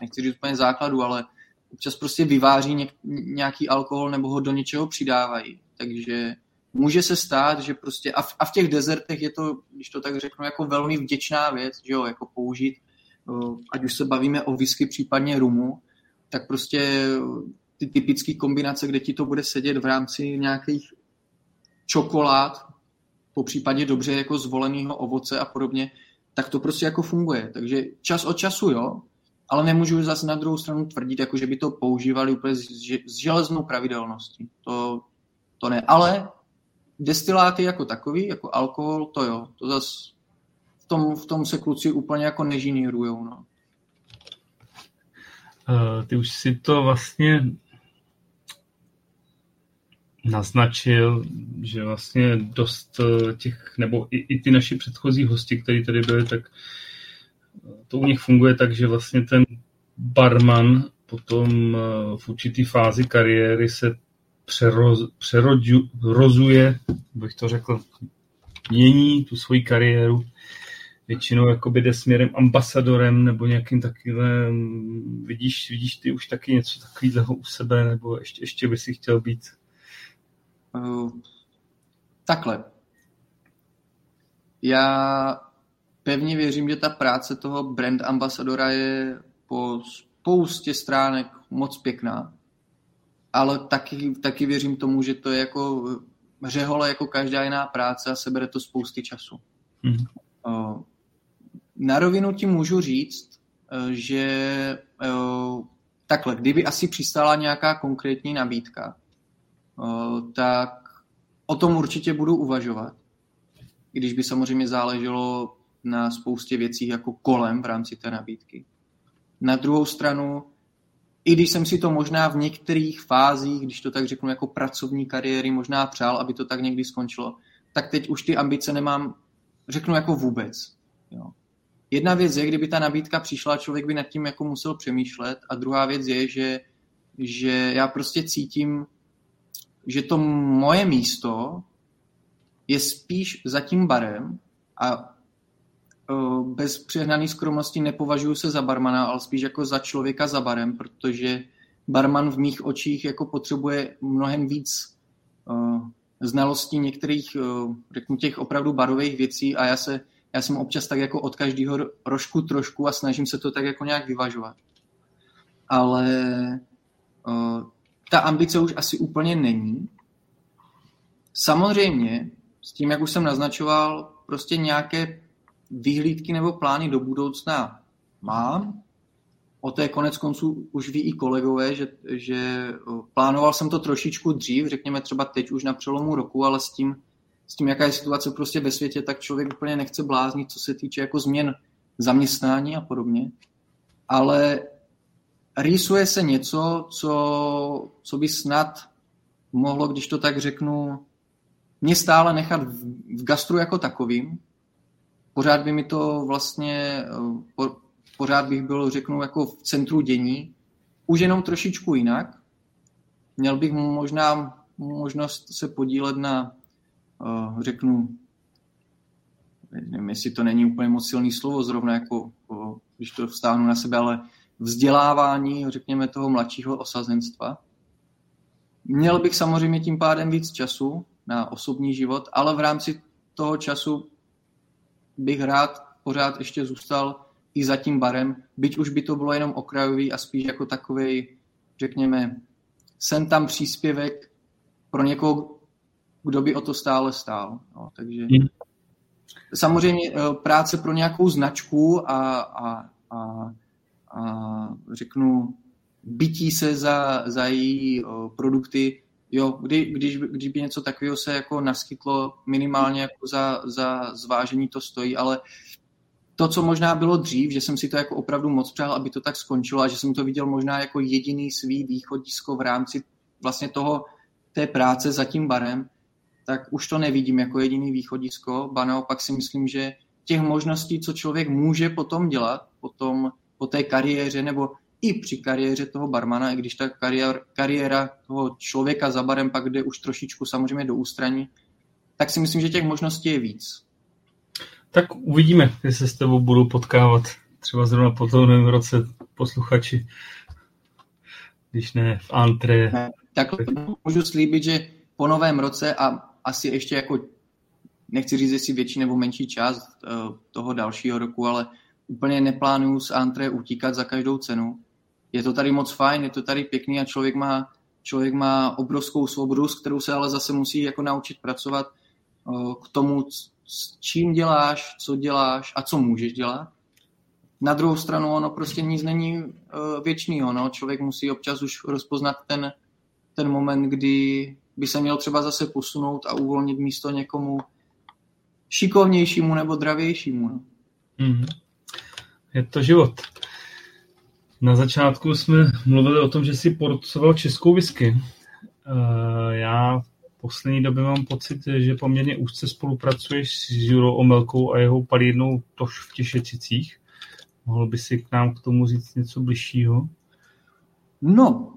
nechci říct úplně základu, ale občas prostě vyváří nějaký alkohol nebo ho do něčeho přidávají. Takže může se stát, že prostě, a v, a v těch dezertech je to, když to tak řeknu, jako velmi vděčná věc, že jo, jako použít, ať už se bavíme o whisky, případně rumu, tak prostě ty typické kombinace, kde ti to bude sedět v rámci nějakých čokolád, po případě dobře jako zvoleného ovoce a podobně, tak to prostě jako funguje. Takže čas od času, jo, ale nemůžu zase na druhou stranu tvrdit, jako že by to používali úplně s, s železnou pravidelností. To, to ne. Ale destiláty jako takový, jako alkohol, to jo. To zase v tom, v tom se kluci úplně jako nežinírujou. No. Uh, ty už si to vlastně naznačil, že vlastně dost eh, těch, nebo i, i ty naši předchozí hosti, kteří tady byli, tak to u nich funguje tak, že vlastně ten barman potom eh, v určitý fázi kariéry se přeroz, přerozuje, bych to řekl, mění tu svoji kariéru. Většinou jakoby jde směrem ambasadorem nebo nějakým takovým, vidíš, vidíš ty už taky něco takového u sebe, nebo ještě, ještě by si chtěl být? Uh, takhle. Já pevně věřím, že ta práce toho brand ambasadora je po spoustě stránek moc pěkná, ale taky, taky věřím tomu, že to je jako řehole jako každá jiná práce a sebere to spousty času. Mm. Na rovinu ti můžu říct, e, že e, takhle, kdyby asi přistála nějaká konkrétní nabídka, tak o tom určitě budu uvažovat. Když by samozřejmě záleželo na spoustě věcí jako kolem v rámci té nabídky. Na druhou stranu, i když jsem si to možná v některých fázích, když to tak řeknu, jako pracovní kariéry možná přál, aby to tak někdy skončilo, tak teď už ty ambice nemám, řeknu jako vůbec. Jo. Jedna věc je, kdyby ta nabídka přišla, člověk by nad tím jako musel přemýšlet a druhá věc je, že, že já prostě cítím, že to moje místo je spíš za tím barem a bez přehnané skromnosti nepovažuji se za barmana, ale spíš jako za člověka za barem, protože barman v mých očích jako potřebuje mnohem víc uh, znalostí některých, uh, řeknu těch opravdu barových věcí a já se já jsem občas tak jako od každého rožku trošku a snažím se to tak jako nějak vyvažovat. Ale ta ambice už asi úplně není. Samozřejmě, s tím, jak už jsem naznačoval, prostě nějaké vyhlídky nebo plány do budoucna mám. O té konec konců už ví i kolegové, že, že plánoval jsem to trošičku dřív, řekněme třeba teď už na přelomu roku, ale s tím, s tím, jaká je situace prostě ve světě, tak člověk úplně nechce bláznit, co se týče jako změn zaměstnání a podobně. Ale rýsuje se něco, co, co by snad mohlo, když to tak řeknu, mě stále nechat v, v gastru jako takovým. Pořád by mi to vlastně, po, pořád bych byl, řeknu, jako v centru dění, už jenom trošičku jinak. Měl bych možná možnost se podílet na, uh, řeknu, nevím, jestli to není úplně moc silný slovo, zrovna jako, když to vstáhnu na sebe, ale vzdělávání, řekněme, toho mladšího osazenstva. Měl bych samozřejmě tím pádem víc času na osobní život, ale v rámci toho času bych rád pořád ještě zůstal i za tím barem, byť už by to bylo jenom okrajový a spíš jako takový, řekněme, sem tam příspěvek pro někoho, kdo by o to stále stál. No, takže hmm. samozřejmě eh, práce pro nějakou značku a, a, a, a řeknu bytí se za, za její eh, produkty, jo, kdy, když, když by něco takového se jako naskytlo, minimálně jako za, za zvážení to stojí, ale to, co možná bylo dřív, že jsem si to jako opravdu moc přál, aby to tak skončilo a že jsem to viděl možná jako jediný svý východisko v rámci vlastně toho, té práce za tím barem, tak už to nevidím jako jediný východisko, ba naopak si myslím, že těch možností, co člověk může potom dělat, potom po té kariéře nebo i při kariéře toho barmana, i když ta kariéra, kariéra toho člověka za barem pak jde už trošičku samozřejmě do ústraní, tak si myslím, že těch možností je víc. Tak uvidíme, jestli se s tebou budou potkávat třeba zrovna po tom roce posluchači, když ne v antré. Tak můžu slíbit, že po novém roce a asi ještě jako, nechci říct, jestli větší nebo menší část eh, toho dalšího roku, ale úplně neplánuju z antré utíkat za každou cenu. Je to tady moc fajn, je to tady pěkný a člověk má, člověk má obrovskou svobodu, s kterou se ale zase musí jako naučit pracovat k tomu, s čím děláš, co děláš a co můžeš dělat. Na druhou stranu ono prostě nic není věčného. No. Člověk musí občas už rozpoznat ten, ten moment, kdy by se měl třeba zase posunout a uvolnit místo někomu šikovnějšímu nebo dravějšímu. No. Mm. Je to život. Na začátku jsme mluvili o tom, že si porcoval českou whisky. Uh, já poslední době mám pocit, že poměrně úzce spolupracuješ s Juro Omelkou a jeho palírnou Tož v Těšecicích. Mohl by si k nám k tomu říct něco bližšího? No,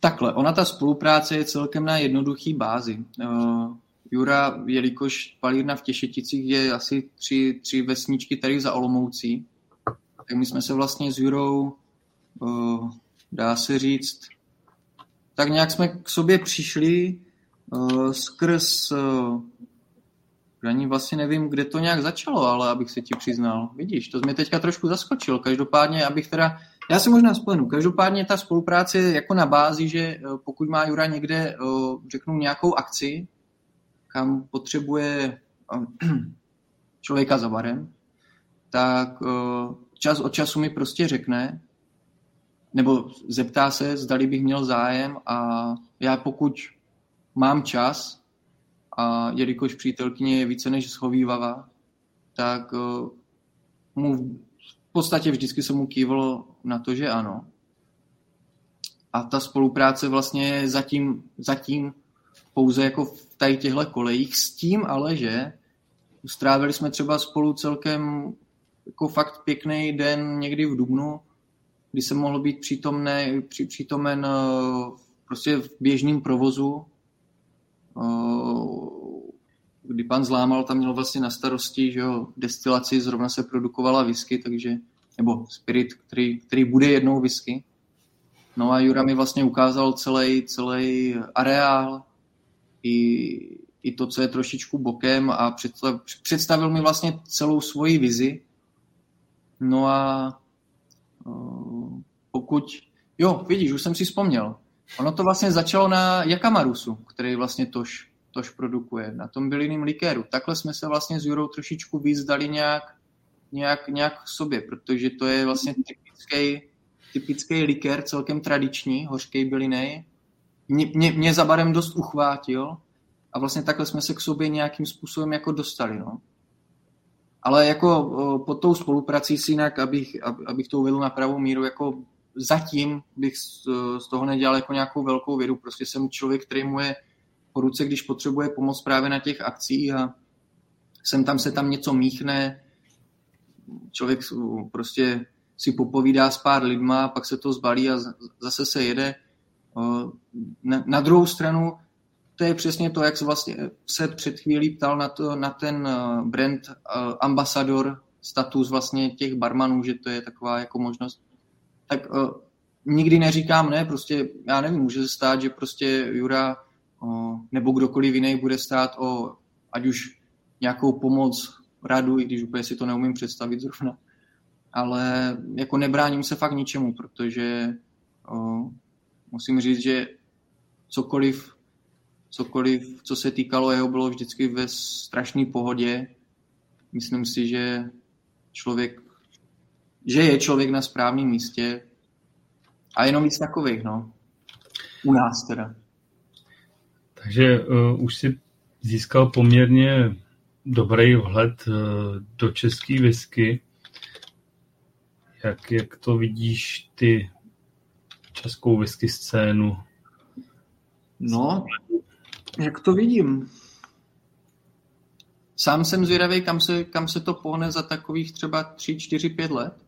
takhle. Ona ta spolupráce je celkem na jednoduchý bázi. Uh, Jura, jelikož palírna v Těšeticích je asi tři, tři vesničky tady za Olomoucí, tak my jsme se vlastně s Jurou, dá se říct, tak nějak jsme k sobě přišli uh, skrz uh, ani vlastně nevím, kde to nějak začalo, ale abych se ti přiznal. Vidíš, to mě teďka trošku zaskočil. Každopádně, abych teda, já si možná spomenu, každopádně ta spolupráce je jako na bázi, že pokud má Jura někde, řeknu, nějakou akci, kam potřebuje člověka za barem, tak čas od času mi prostě řekne, nebo zeptá se, zdali bych měl zájem a já pokud mám čas a jelikož přítelkyně je více než schovývavá, tak uh, mu v podstatě vždycky se mu kývalo na to, že ano. A ta spolupráce vlastně je zatím, zatím pouze jako v tady těchto kolejích, s tím ale, že strávili jsme třeba spolu celkem jako fakt pěkný den někdy v Dubnu, kdy jsem mohl být přítomný, při, přítomen eh, prostě v běžném provozu, eh, kdy pan Zlámal tam měl vlastně na starosti, že jo, destilaci, zrovna se produkovala whisky, takže, nebo spirit, který, který bude jednou whisky. No a Jura mi vlastně ukázal celý, celý areál, i, i to, co je trošičku bokem a představ, představil mi vlastně celou svoji vizi. No a pokud... Jo, vidíš, už jsem si vzpomněl. Ono to vlastně začalo na Jakamarusu, který vlastně tož, tož produkuje, na tom bylinným likéru. Takhle jsme se vlastně s Jurou trošičku víc dali nějak, nějak, nějak sobě, protože to je vlastně typický, typický likér, celkem tradiční, hořký bylinej. Mě, mě, mě za barem dost uchvátil a vlastně takhle jsme se k sobě nějakým způsobem jako dostali. No. Ale jako pod tou spoluprací si jinak, abych, abych to uvedl na pravou míru, jako zatím bych z, z toho nedělal jako nějakou velkou vědu. Prostě jsem člověk, který mu je po ruce, když potřebuje pomoc právě na těch akcích a sem tam se tam něco míchne, člověk prostě si popovídá s pár lidma, pak se to zbalí a zase se jede. Na, na druhou stranu, to je přesně to, jak se vlastně se před chvílí ptal na, to, na ten brand ambasador status vlastně těch barmanů, že to je taková jako možnost. Tak nikdy neříkám ne, prostě já nevím, může se stát, že prostě Jura nebo kdokoliv jiný bude stát o ať už nějakou pomoc, radu, i když úplně si to neumím představit zrovna. Ale jako nebráním se fakt ničemu, protože o, musím říct, že cokoliv, cokoliv, co se týkalo jeho, bylo vždycky ve strašné pohodě. Myslím si, že člověk, že je člověk na správném místě a jenom víc takových, no. U nás teda. Takže uh, už si získal poměrně dobrý vhled uh, do české whisky. Jak, jak to vidíš ty českou whisky scénu? No, jak to vidím? Sám jsem zvědavý, kam se, kam se to pohne za takových třeba 3, 4, 5 let.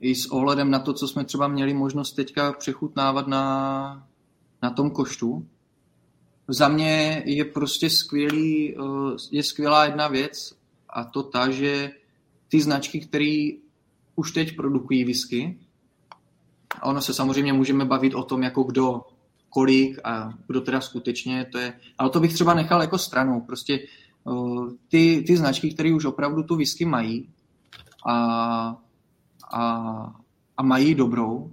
I s ohledem na to, co jsme třeba měli možnost teďka přechutnávat na, na tom koštu. Za mě je prostě skvělý, eh, je skvělá jedna věc a to ta, že ty značky, které už teď produkují whisky, a ono se samozřejmě můžeme bavit o tom, jako kdo, kolik a kdo teda skutečně to je, ale to bych třeba nechal jako stranou, prostě eh, ty, ty značky, které už opravdu tu whisky mají a, a, a mají dobrou,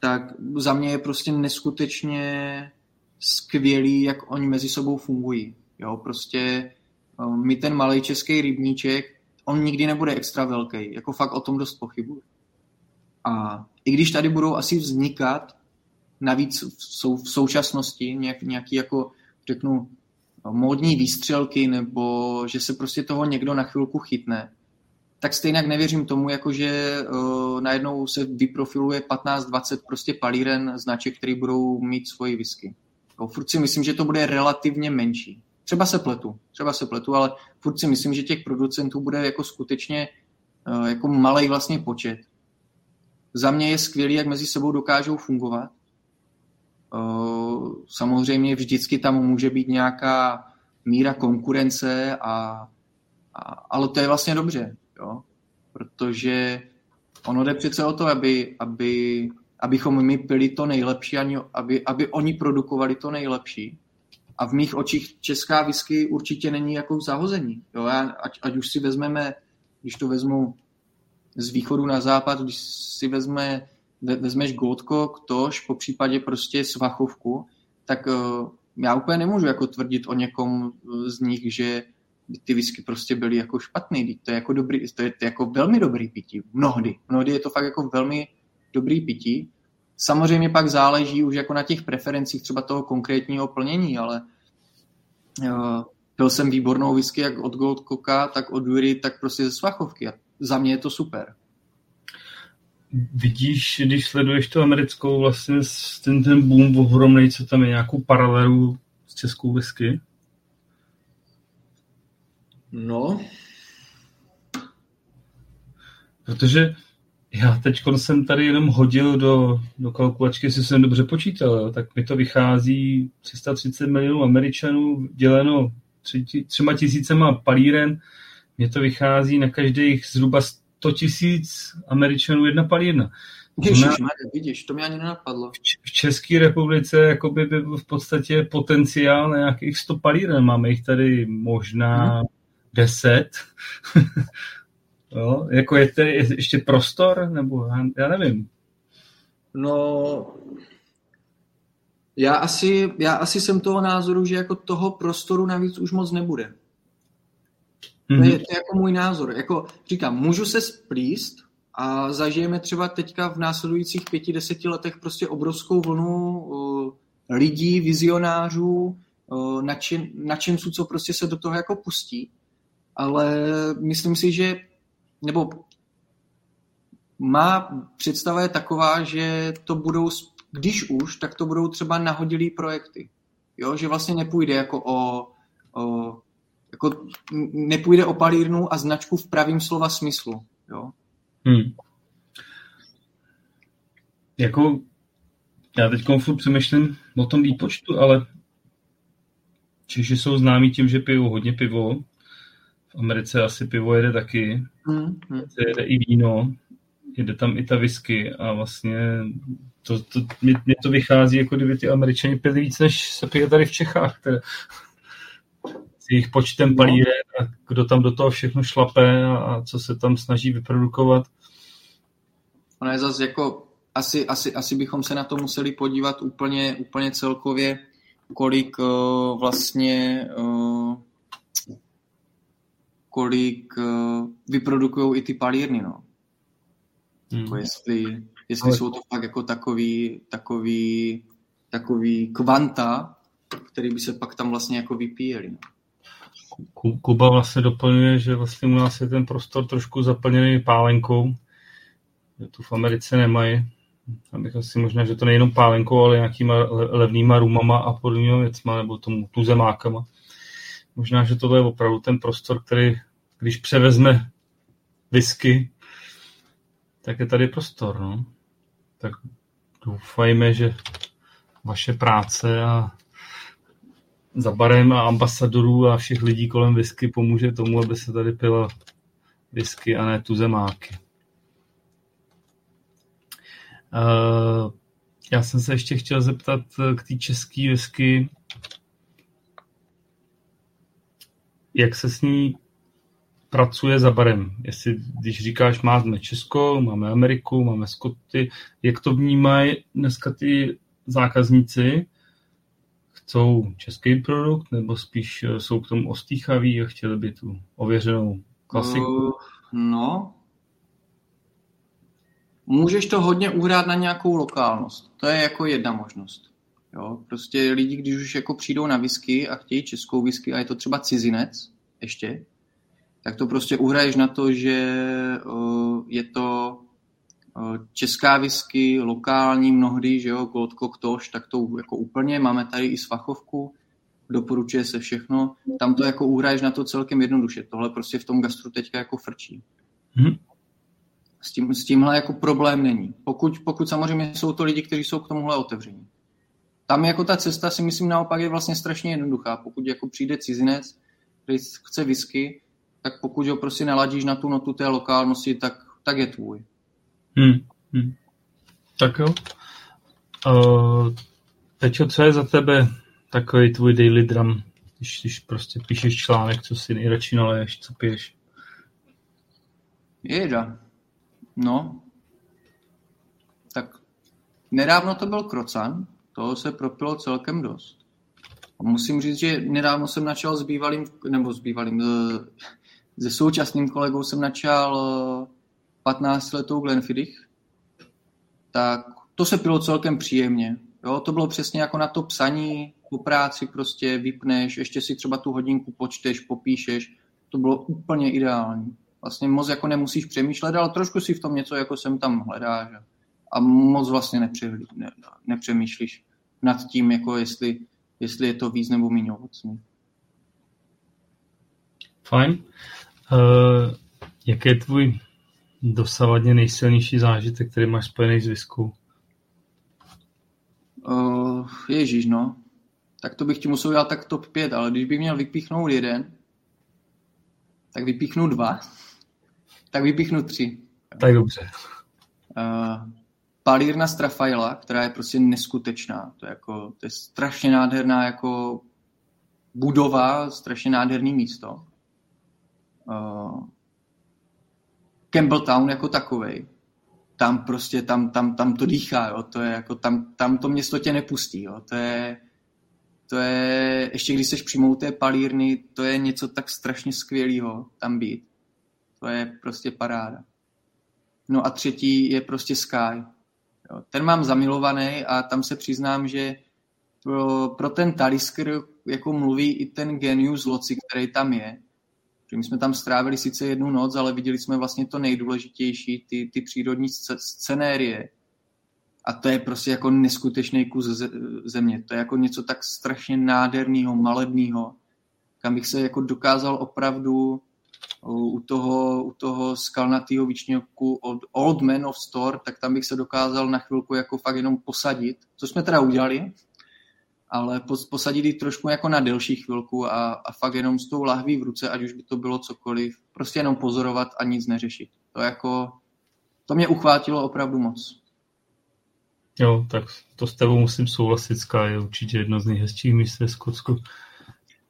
tak za mě je prostě neskutečně skvělý, jak oni mezi sebou fungují. Jo, prostě eh, my ten malý český rybníček, on nikdy nebude extra velký. Jako fakt o tom dost pochybuji. A i když tady budou asi vznikat, navíc v, sou, v současnosti nějak, nějaký jako, řeknu, módní výstřelky, nebo že se prostě toho někdo na chvilku chytne, tak stejně nevěřím tomu, jako že uh, najednou se vyprofiluje 15-20 prostě palíren značek, který budou mít svoji whisky. Jo, furt si myslím, že to bude relativně menší. Třeba se pletu, třeba se pletu, ale furt si myslím, že těch producentů bude jako skutečně uh, jako malý vlastně počet. Za mě je skvělý, jak mezi sebou dokážou fungovat. Uh, samozřejmě vždycky tam může být nějaká míra konkurence, a, a, ale to je vlastně dobře, jo? protože ono jde přece o to, aby, aby abychom my pili to nejlepší, aby, aby oni produkovali to nejlepší. A v mých očích česká whisky určitě není jako zahození. Jo, já, ať, ať už si vezmeme, když to vezmu z východu na západ, když si vezme, vezmeš Goldco, Tož, po případě prostě Svachovku, tak uh, já úplně nemůžu jako tvrdit o někom z nich, že ty whisky prostě byly jako špatný. To je jako, dobrý, to je, to jako velmi dobrý pití. Mnohdy. Mnohdy je to fakt jako velmi dobrý pití. Samozřejmě pak záleží už jako na těch preferencích třeba toho konkrétního plnění, ale uh, jsem výbornou whisky jak od Gold Coca, tak od Jury, tak prostě ze Svachovky. Za mě je to super. Vidíš, když sleduješ tu americkou vlastně ten, ten boom ohromný, co tam je nějakou paralelu s českou whisky? No. Protože já teď jsem tady jenom hodil do, do kalkulačky, jestli jsem dobře počítal, tak mi to vychází 330 milionů Američanů děleno tři, třema tisícema palíren, mně to vychází na každých zhruba 100 tisíc Američanů jedna palírna. Ježiš, vidíš, to mě ani nenapadlo. V České republice jakoby by byl v podstatě potenciál na nějakých 100 palíren. Máme jich tady možná 10. Jo? Jako je tady ještě prostor? Nebo já nevím. No, já asi, já asi jsem toho názoru, že jako toho prostoru navíc už moc nebude. Mm-hmm. To, je, to je jako můj názor. Jako říkám, můžu se splíst a zažijeme třeba teďka v následujících pěti, deseti letech prostě obrovskou vlnu uh, lidí, vizionářů, uh, nadšen, nadšenců, co prostě se do toho jako pustí. Ale myslím si, že nebo má představa je taková, že to budou, když už, tak to budou třeba nahodilý projekty. Jo, že vlastně nepůjde jako o, o jako nepůjde o palírnu a značku v pravým slova smyslu. Jo? Hmm. Jako, já teď furt přemýšlím o tom výpočtu, ale Češi jsou známí tím, že pijou hodně pivo. V Americe asi pivo jede taky. Hmm. hmm. Jede i víno, jede tam i ta whisky a vlastně to, to, mě, mě to vychází, jako kdyby ty američani pili víc, než se pije tady v Čechách. Teda s jejich počtem no. palíren a kdo tam do toho všechno šlape a, a co se tam snaží vyprodukovat. Ono je zase jako, asi, asi, asi bychom se na to museli podívat úplně, úplně celkově, kolik uh, vlastně uh, kolik uh, vyprodukují i ty palírny, no. Hmm. Jako jestli, jestli Ale... jsou to fakt jako takový, takový, takový kvanta, který by se pak tam vlastně jako vypíjeli. No. Kuba vlastně doplňuje, že vlastně u nás je ten prostor trošku zaplněný pálenkou, že tu v Americe nemají. Já bych asi možná, že to nejenom pálenkou, ale nějakýma levnýma rumama a podobnými věcma, nebo tomu tuzemákama. Možná, že tohle je opravdu ten prostor, který, když převezme whisky, tak je tady prostor. No. Tak doufajme, že vaše práce a za barem a ambasadorů a všech lidí kolem whisky pomůže tomu, aby se tady pila whisky a ne tuzemáky. Uh, já jsem se ještě chtěl zeptat k té české whisky, jak se s ní pracuje za barem. Jestli, když říkáš, máme Česko, máme Ameriku, máme Skoty, jak to vnímají dneska ty zákazníci? chcou český produkt, nebo spíš eh, jsou k tomu ostýchaví a chtěli by tu ověřenou klasiku? Uh, no, můžeš to hodně uhrát na nějakou lokálnost. To je jako jedna možnost. Jo, prostě lidi, když už jako přijdou na whisky a chtějí českou whisky a je to třeba cizinec ještě, tak to prostě uhraješ na to, že uh, je to Česká whisky, lokální mnohdy, že jo, Gold Toš, tak to jako úplně, máme tady i svachovku, doporučuje se všechno, tam to jako uhraješ na to celkem jednoduše, tohle prostě v tom gastru teďka jako frčí. Hmm. S, tím, s tímhle jako problém není. Pokud, pokud samozřejmě jsou to lidi, kteří jsou k tomuhle otevření. Tam jako ta cesta si myslím naopak je vlastně strašně jednoduchá. Pokud jako přijde cizinec, který chce whisky, tak pokud ho prostě naladíš na tu notu té lokálnosti, tak, tak je tvůj. Hmm. Hmm. Tak jo. Uh, Peťo, co je za tebe takový tvůj daily drum, když, když prostě píšeš článek, co si nejradši naleješ, co piješ? Jeda. No. Tak nedávno to byl krocan, toho se propilo celkem dost. A musím říct, že nedávno jsem načal s bývalým, nebo s bývalým, se současným kolegou jsem načal 15 letou Glenfiddich, tak to se pilo celkem příjemně. Jo, to bylo přesně jako na to psaní, po práci prostě vypneš, ještě si třeba tu hodinku počteš, popíšeš. To bylo úplně ideální. Vlastně moc jako nemusíš přemýšlet, ale trošku si v tom něco jako sem tam hledáš a moc vlastně nepřehlí, ne, nepřemýšlíš nad tím, jako jestli, jestli je to víc nebo méně ovocný. Fajn. Uh, jaký je tvůj dosavadně nejsilnější zážitek, který máš spojený s viskou? Uh, ježíš, no. Tak to bych ti musel dělat tak top 5, ale když bych měl vypíchnout jeden, tak vypíchnu dva, tak vypíchnu tři. Tak dobře. Uh, palírna Strafaila, která je prostě neskutečná. To je, jako, to je strašně nádherná jako budova, strašně nádherný místo. Uh, Campbelltown jako takovej, tam prostě, tam, tam, tam to dýchá, jo. To je jako, tam, tam to město tě nepustí, jo. To je, to je, ještě když jsi přímo u té palírny, to je něco tak strašně skvělého tam být. To je prostě paráda. No a třetí je prostě Sky. Jo. Ten mám zamilovaný a tam se přiznám, že pro, pro ten Talisker jako mluví i ten genius loci, který tam je, Že my jsme tam strávili sice jednu noc, ale viděli jsme vlastně to nejdůležitější, ty, ty přírodní scenérie. A to je prostě jako neskutečný kus země. To je jako něco tak strašně nádherného, malebného, kam bych se jako dokázal opravdu u toho, u toho skalnatého výčněku od Old Man of Store, tak tam bych se dokázal na chvilku jako fakt jenom posadit, co jsme teda udělali, ale posadit ji trošku jako na delší chvilku a, a fakt jenom s tou lahví v ruce, ať už by to bylo cokoliv, prostě jenom pozorovat a nic neřešit. To jako, to mě uchvátilo opravdu moc. Jo, tak to s tebou musím souhlasit, Sky je určitě jedno z nejhezčích míst ve Skotsku.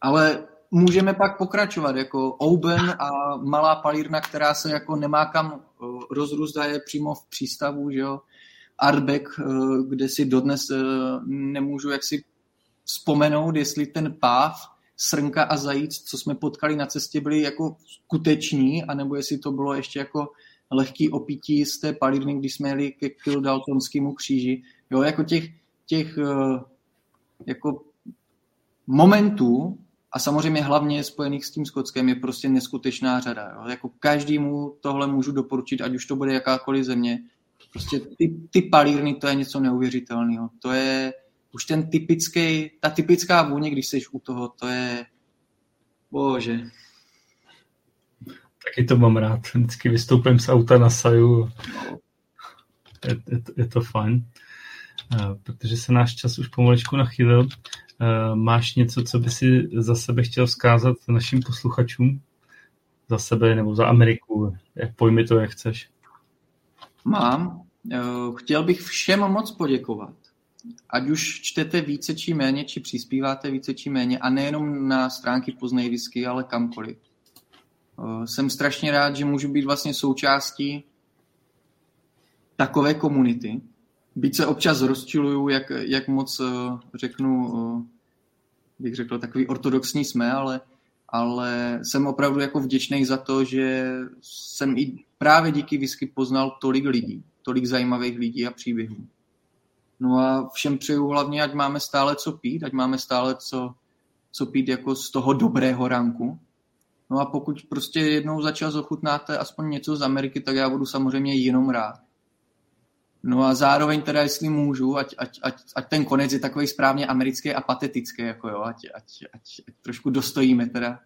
Ale můžeme pak pokračovat, jako Oben a malá palírna, která se jako nemá kam eh, rozrůst je přímo v přístavu, že jo. Artback, eh, kde si dodnes eh, nemůžu jaksi vzpomenout, jestli ten páv, srnka a zajíc, co jsme potkali na cestě, byli jako skuteční, anebo jestli to bylo ještě jako lehký opití z té palírny, když jsme jeli ke Kildaltonskému kříži. Jo, jako těch, těch jako momentů, a samozřejmě hlavně spojených s tím Skotskem je prostě neskutečná řada. Jo. Jako každému tohle můžu doporučit, ať už to bude jakákoliv země. Prostě ty, ty palírny, to je něco neuvěřitelného. To je už ten typický, ta typická vůně, když jsi u toho, to je, bože. Taky to mám rád. Vždycky vystoupím z auta na saju. Je, je, to, je to fajn. Uh, protože se náš čas už pomalečku nachýlil. Uh, máš něco, co by si za sebe chtěl vzkázat našim posluchačům? Za sebe nebo za Ameriku? Jak pojmi to, jak chceš. Mám. Uh, chtěl bych všem moc poděkovat. Ať už čtete více či méně, či přispíváte více či méně, a nejenom na stránky Poznej ale kamkoliv. Jsem strašně rád, že můžu být vlastně součástí takové komunity, Byť se občas rozčiluju, jak, jak moc eh, řeknu, eh, bych řekl, takový ortodoxní jsme, ale, ale jsem opravdu jako vděčný za to, že jsem i právě díky whisky poznal tolik lidí, tolik zajímavých lidí a příběhů. No a všem přeju hlavně, ať máme stále co pít, ať máme stále co, co pít jako z toho dobrého ranku. No a pokud prostě jednou za čas ochutnáte aspoň něco z Ameriky, tak já budu samozřejmě jenom rád. No a zároveň teda, jestli můžu, ať, ať, ať, ať ten konec je takový správně americký a patetický, jako jo, ať, ať, ať, ať trošku dostojíme teda,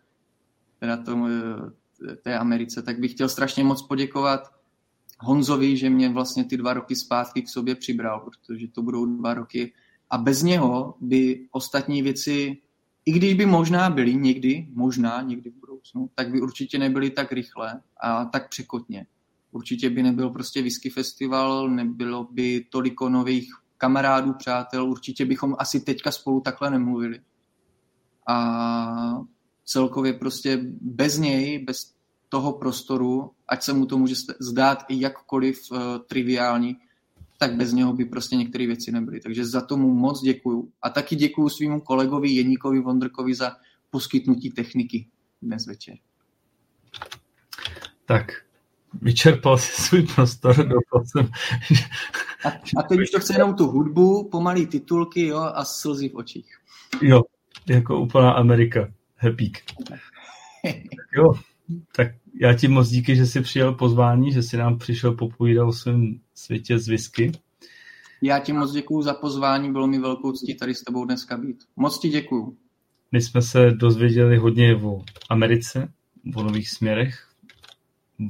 teda tomu, eh, té Americe, tak bych chtěl strašně moc poděkovat Honzovi, že mě vlastně ty dva roky zpátky k sobě přibral, protože to budou dva roky. A bez něho by ostatní věci, i když by možná byly někdy, možná někdy v budoucnu, tak by určitě nebyly tak rychle a tak překotně určitě by nebyl prostě whisky festival, nebylo by toliko nových kamarádů, přátel, určitě bychom asi teďka spolu takhle nemluvili. A celkově prostě bez něj, bez toho prostoru, ať se mu to může zdát i jakkoliv uh, triviální, tak bez něho by prostě některé věci nebyly. Takže za tomu moc děkuju. A taky děkuju svýmu kolegovi Jeníkovi Vondrkovi za poskytnutí techniky dnes večer. Tak, vyčerpal si svůj prostor, doufal jsem. A, a teď už to chce jenom tu hudbu, pomalý titulky jo, a slzy v očích. Jo, jako úplná Amerika. Happy. jo, tak já ti moc díky, že jsi přijel pozvání, že jsi nám přišel popovídat o svém světě z whisky. Já ti moc děkuju za pozvání, bylo mi velkou ctí tady s tebou dneska být. Moc ti děkuju. My jsme se dozvěděli hodně o Americe, o nových směrech,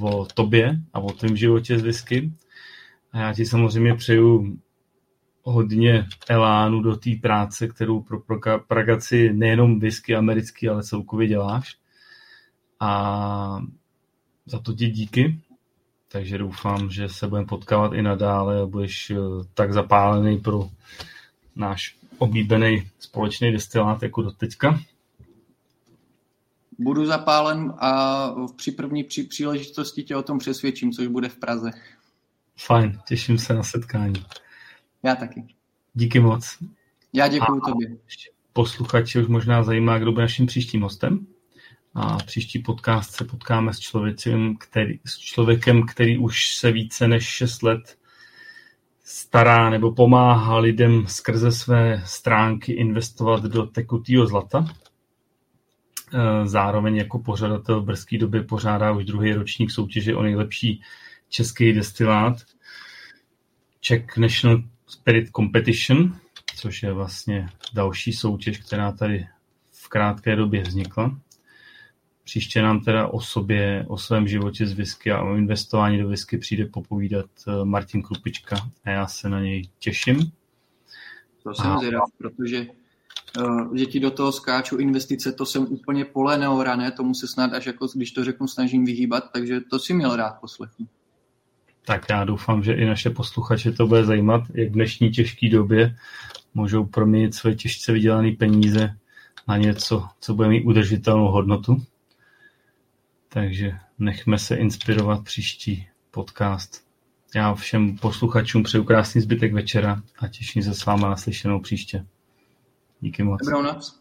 o tobě a o tvém životě z whisky. A já ti samozřejmě přeju hodně elánu do té práce, kterou pro pragaci nejenom whisky americký, ale celkově děláš. A za to ti díky. Takže doufám, že se budeme potkávat i nadále a budeš eh, tak zapálený pro náš oblíbený společný destilát jako do teďka budu zapálen a při první při příležitosti tě o tom přesvědčím, což bude v Praze. Fajn, těším se na setkání. Já taky. Díky moc. Já děkuji tobě. Posluchači už možná zajímá, kdo bude naším příštím hostem. A příští podcast se potkáme s člověkem, který, s člověkem, který už se více než 6 let stará nebo pomáhá lidem skrze své stránky investovat do tekutého zlata zároveň jako pořadatel v brzké době pořádá už druhý ročník soutěže o nejlepší český destilát Czech National Spirit Competition, což je vlastně další soutěž, která tady v krátké době vznikla. Příště nám teda o sobě, o svém životě z whisky a o investování do whisky přijde popovídat eh, Martin Krupička a já se na něj těším. To jsem zvědav, protože že ti do toho skáču investice, to jsem úplně pole neorané, tomu se snad až jako, když to řeknu, snažím vyhýbat, takže to si měl rád poslechnout. Tak já doufám, že i naše posluchače to bude zajímat, jak v dnešní těžké době můžou proměnit své těžce vydělané peníze na něco, co bude mít udržitelnou hodnotu. Takže nechme se inspirovat příští podcast. Já všem posluchačům přeju krásný zbytek večera a těším se s váma na slyšenou příště. Díky moc. Dobrou noc.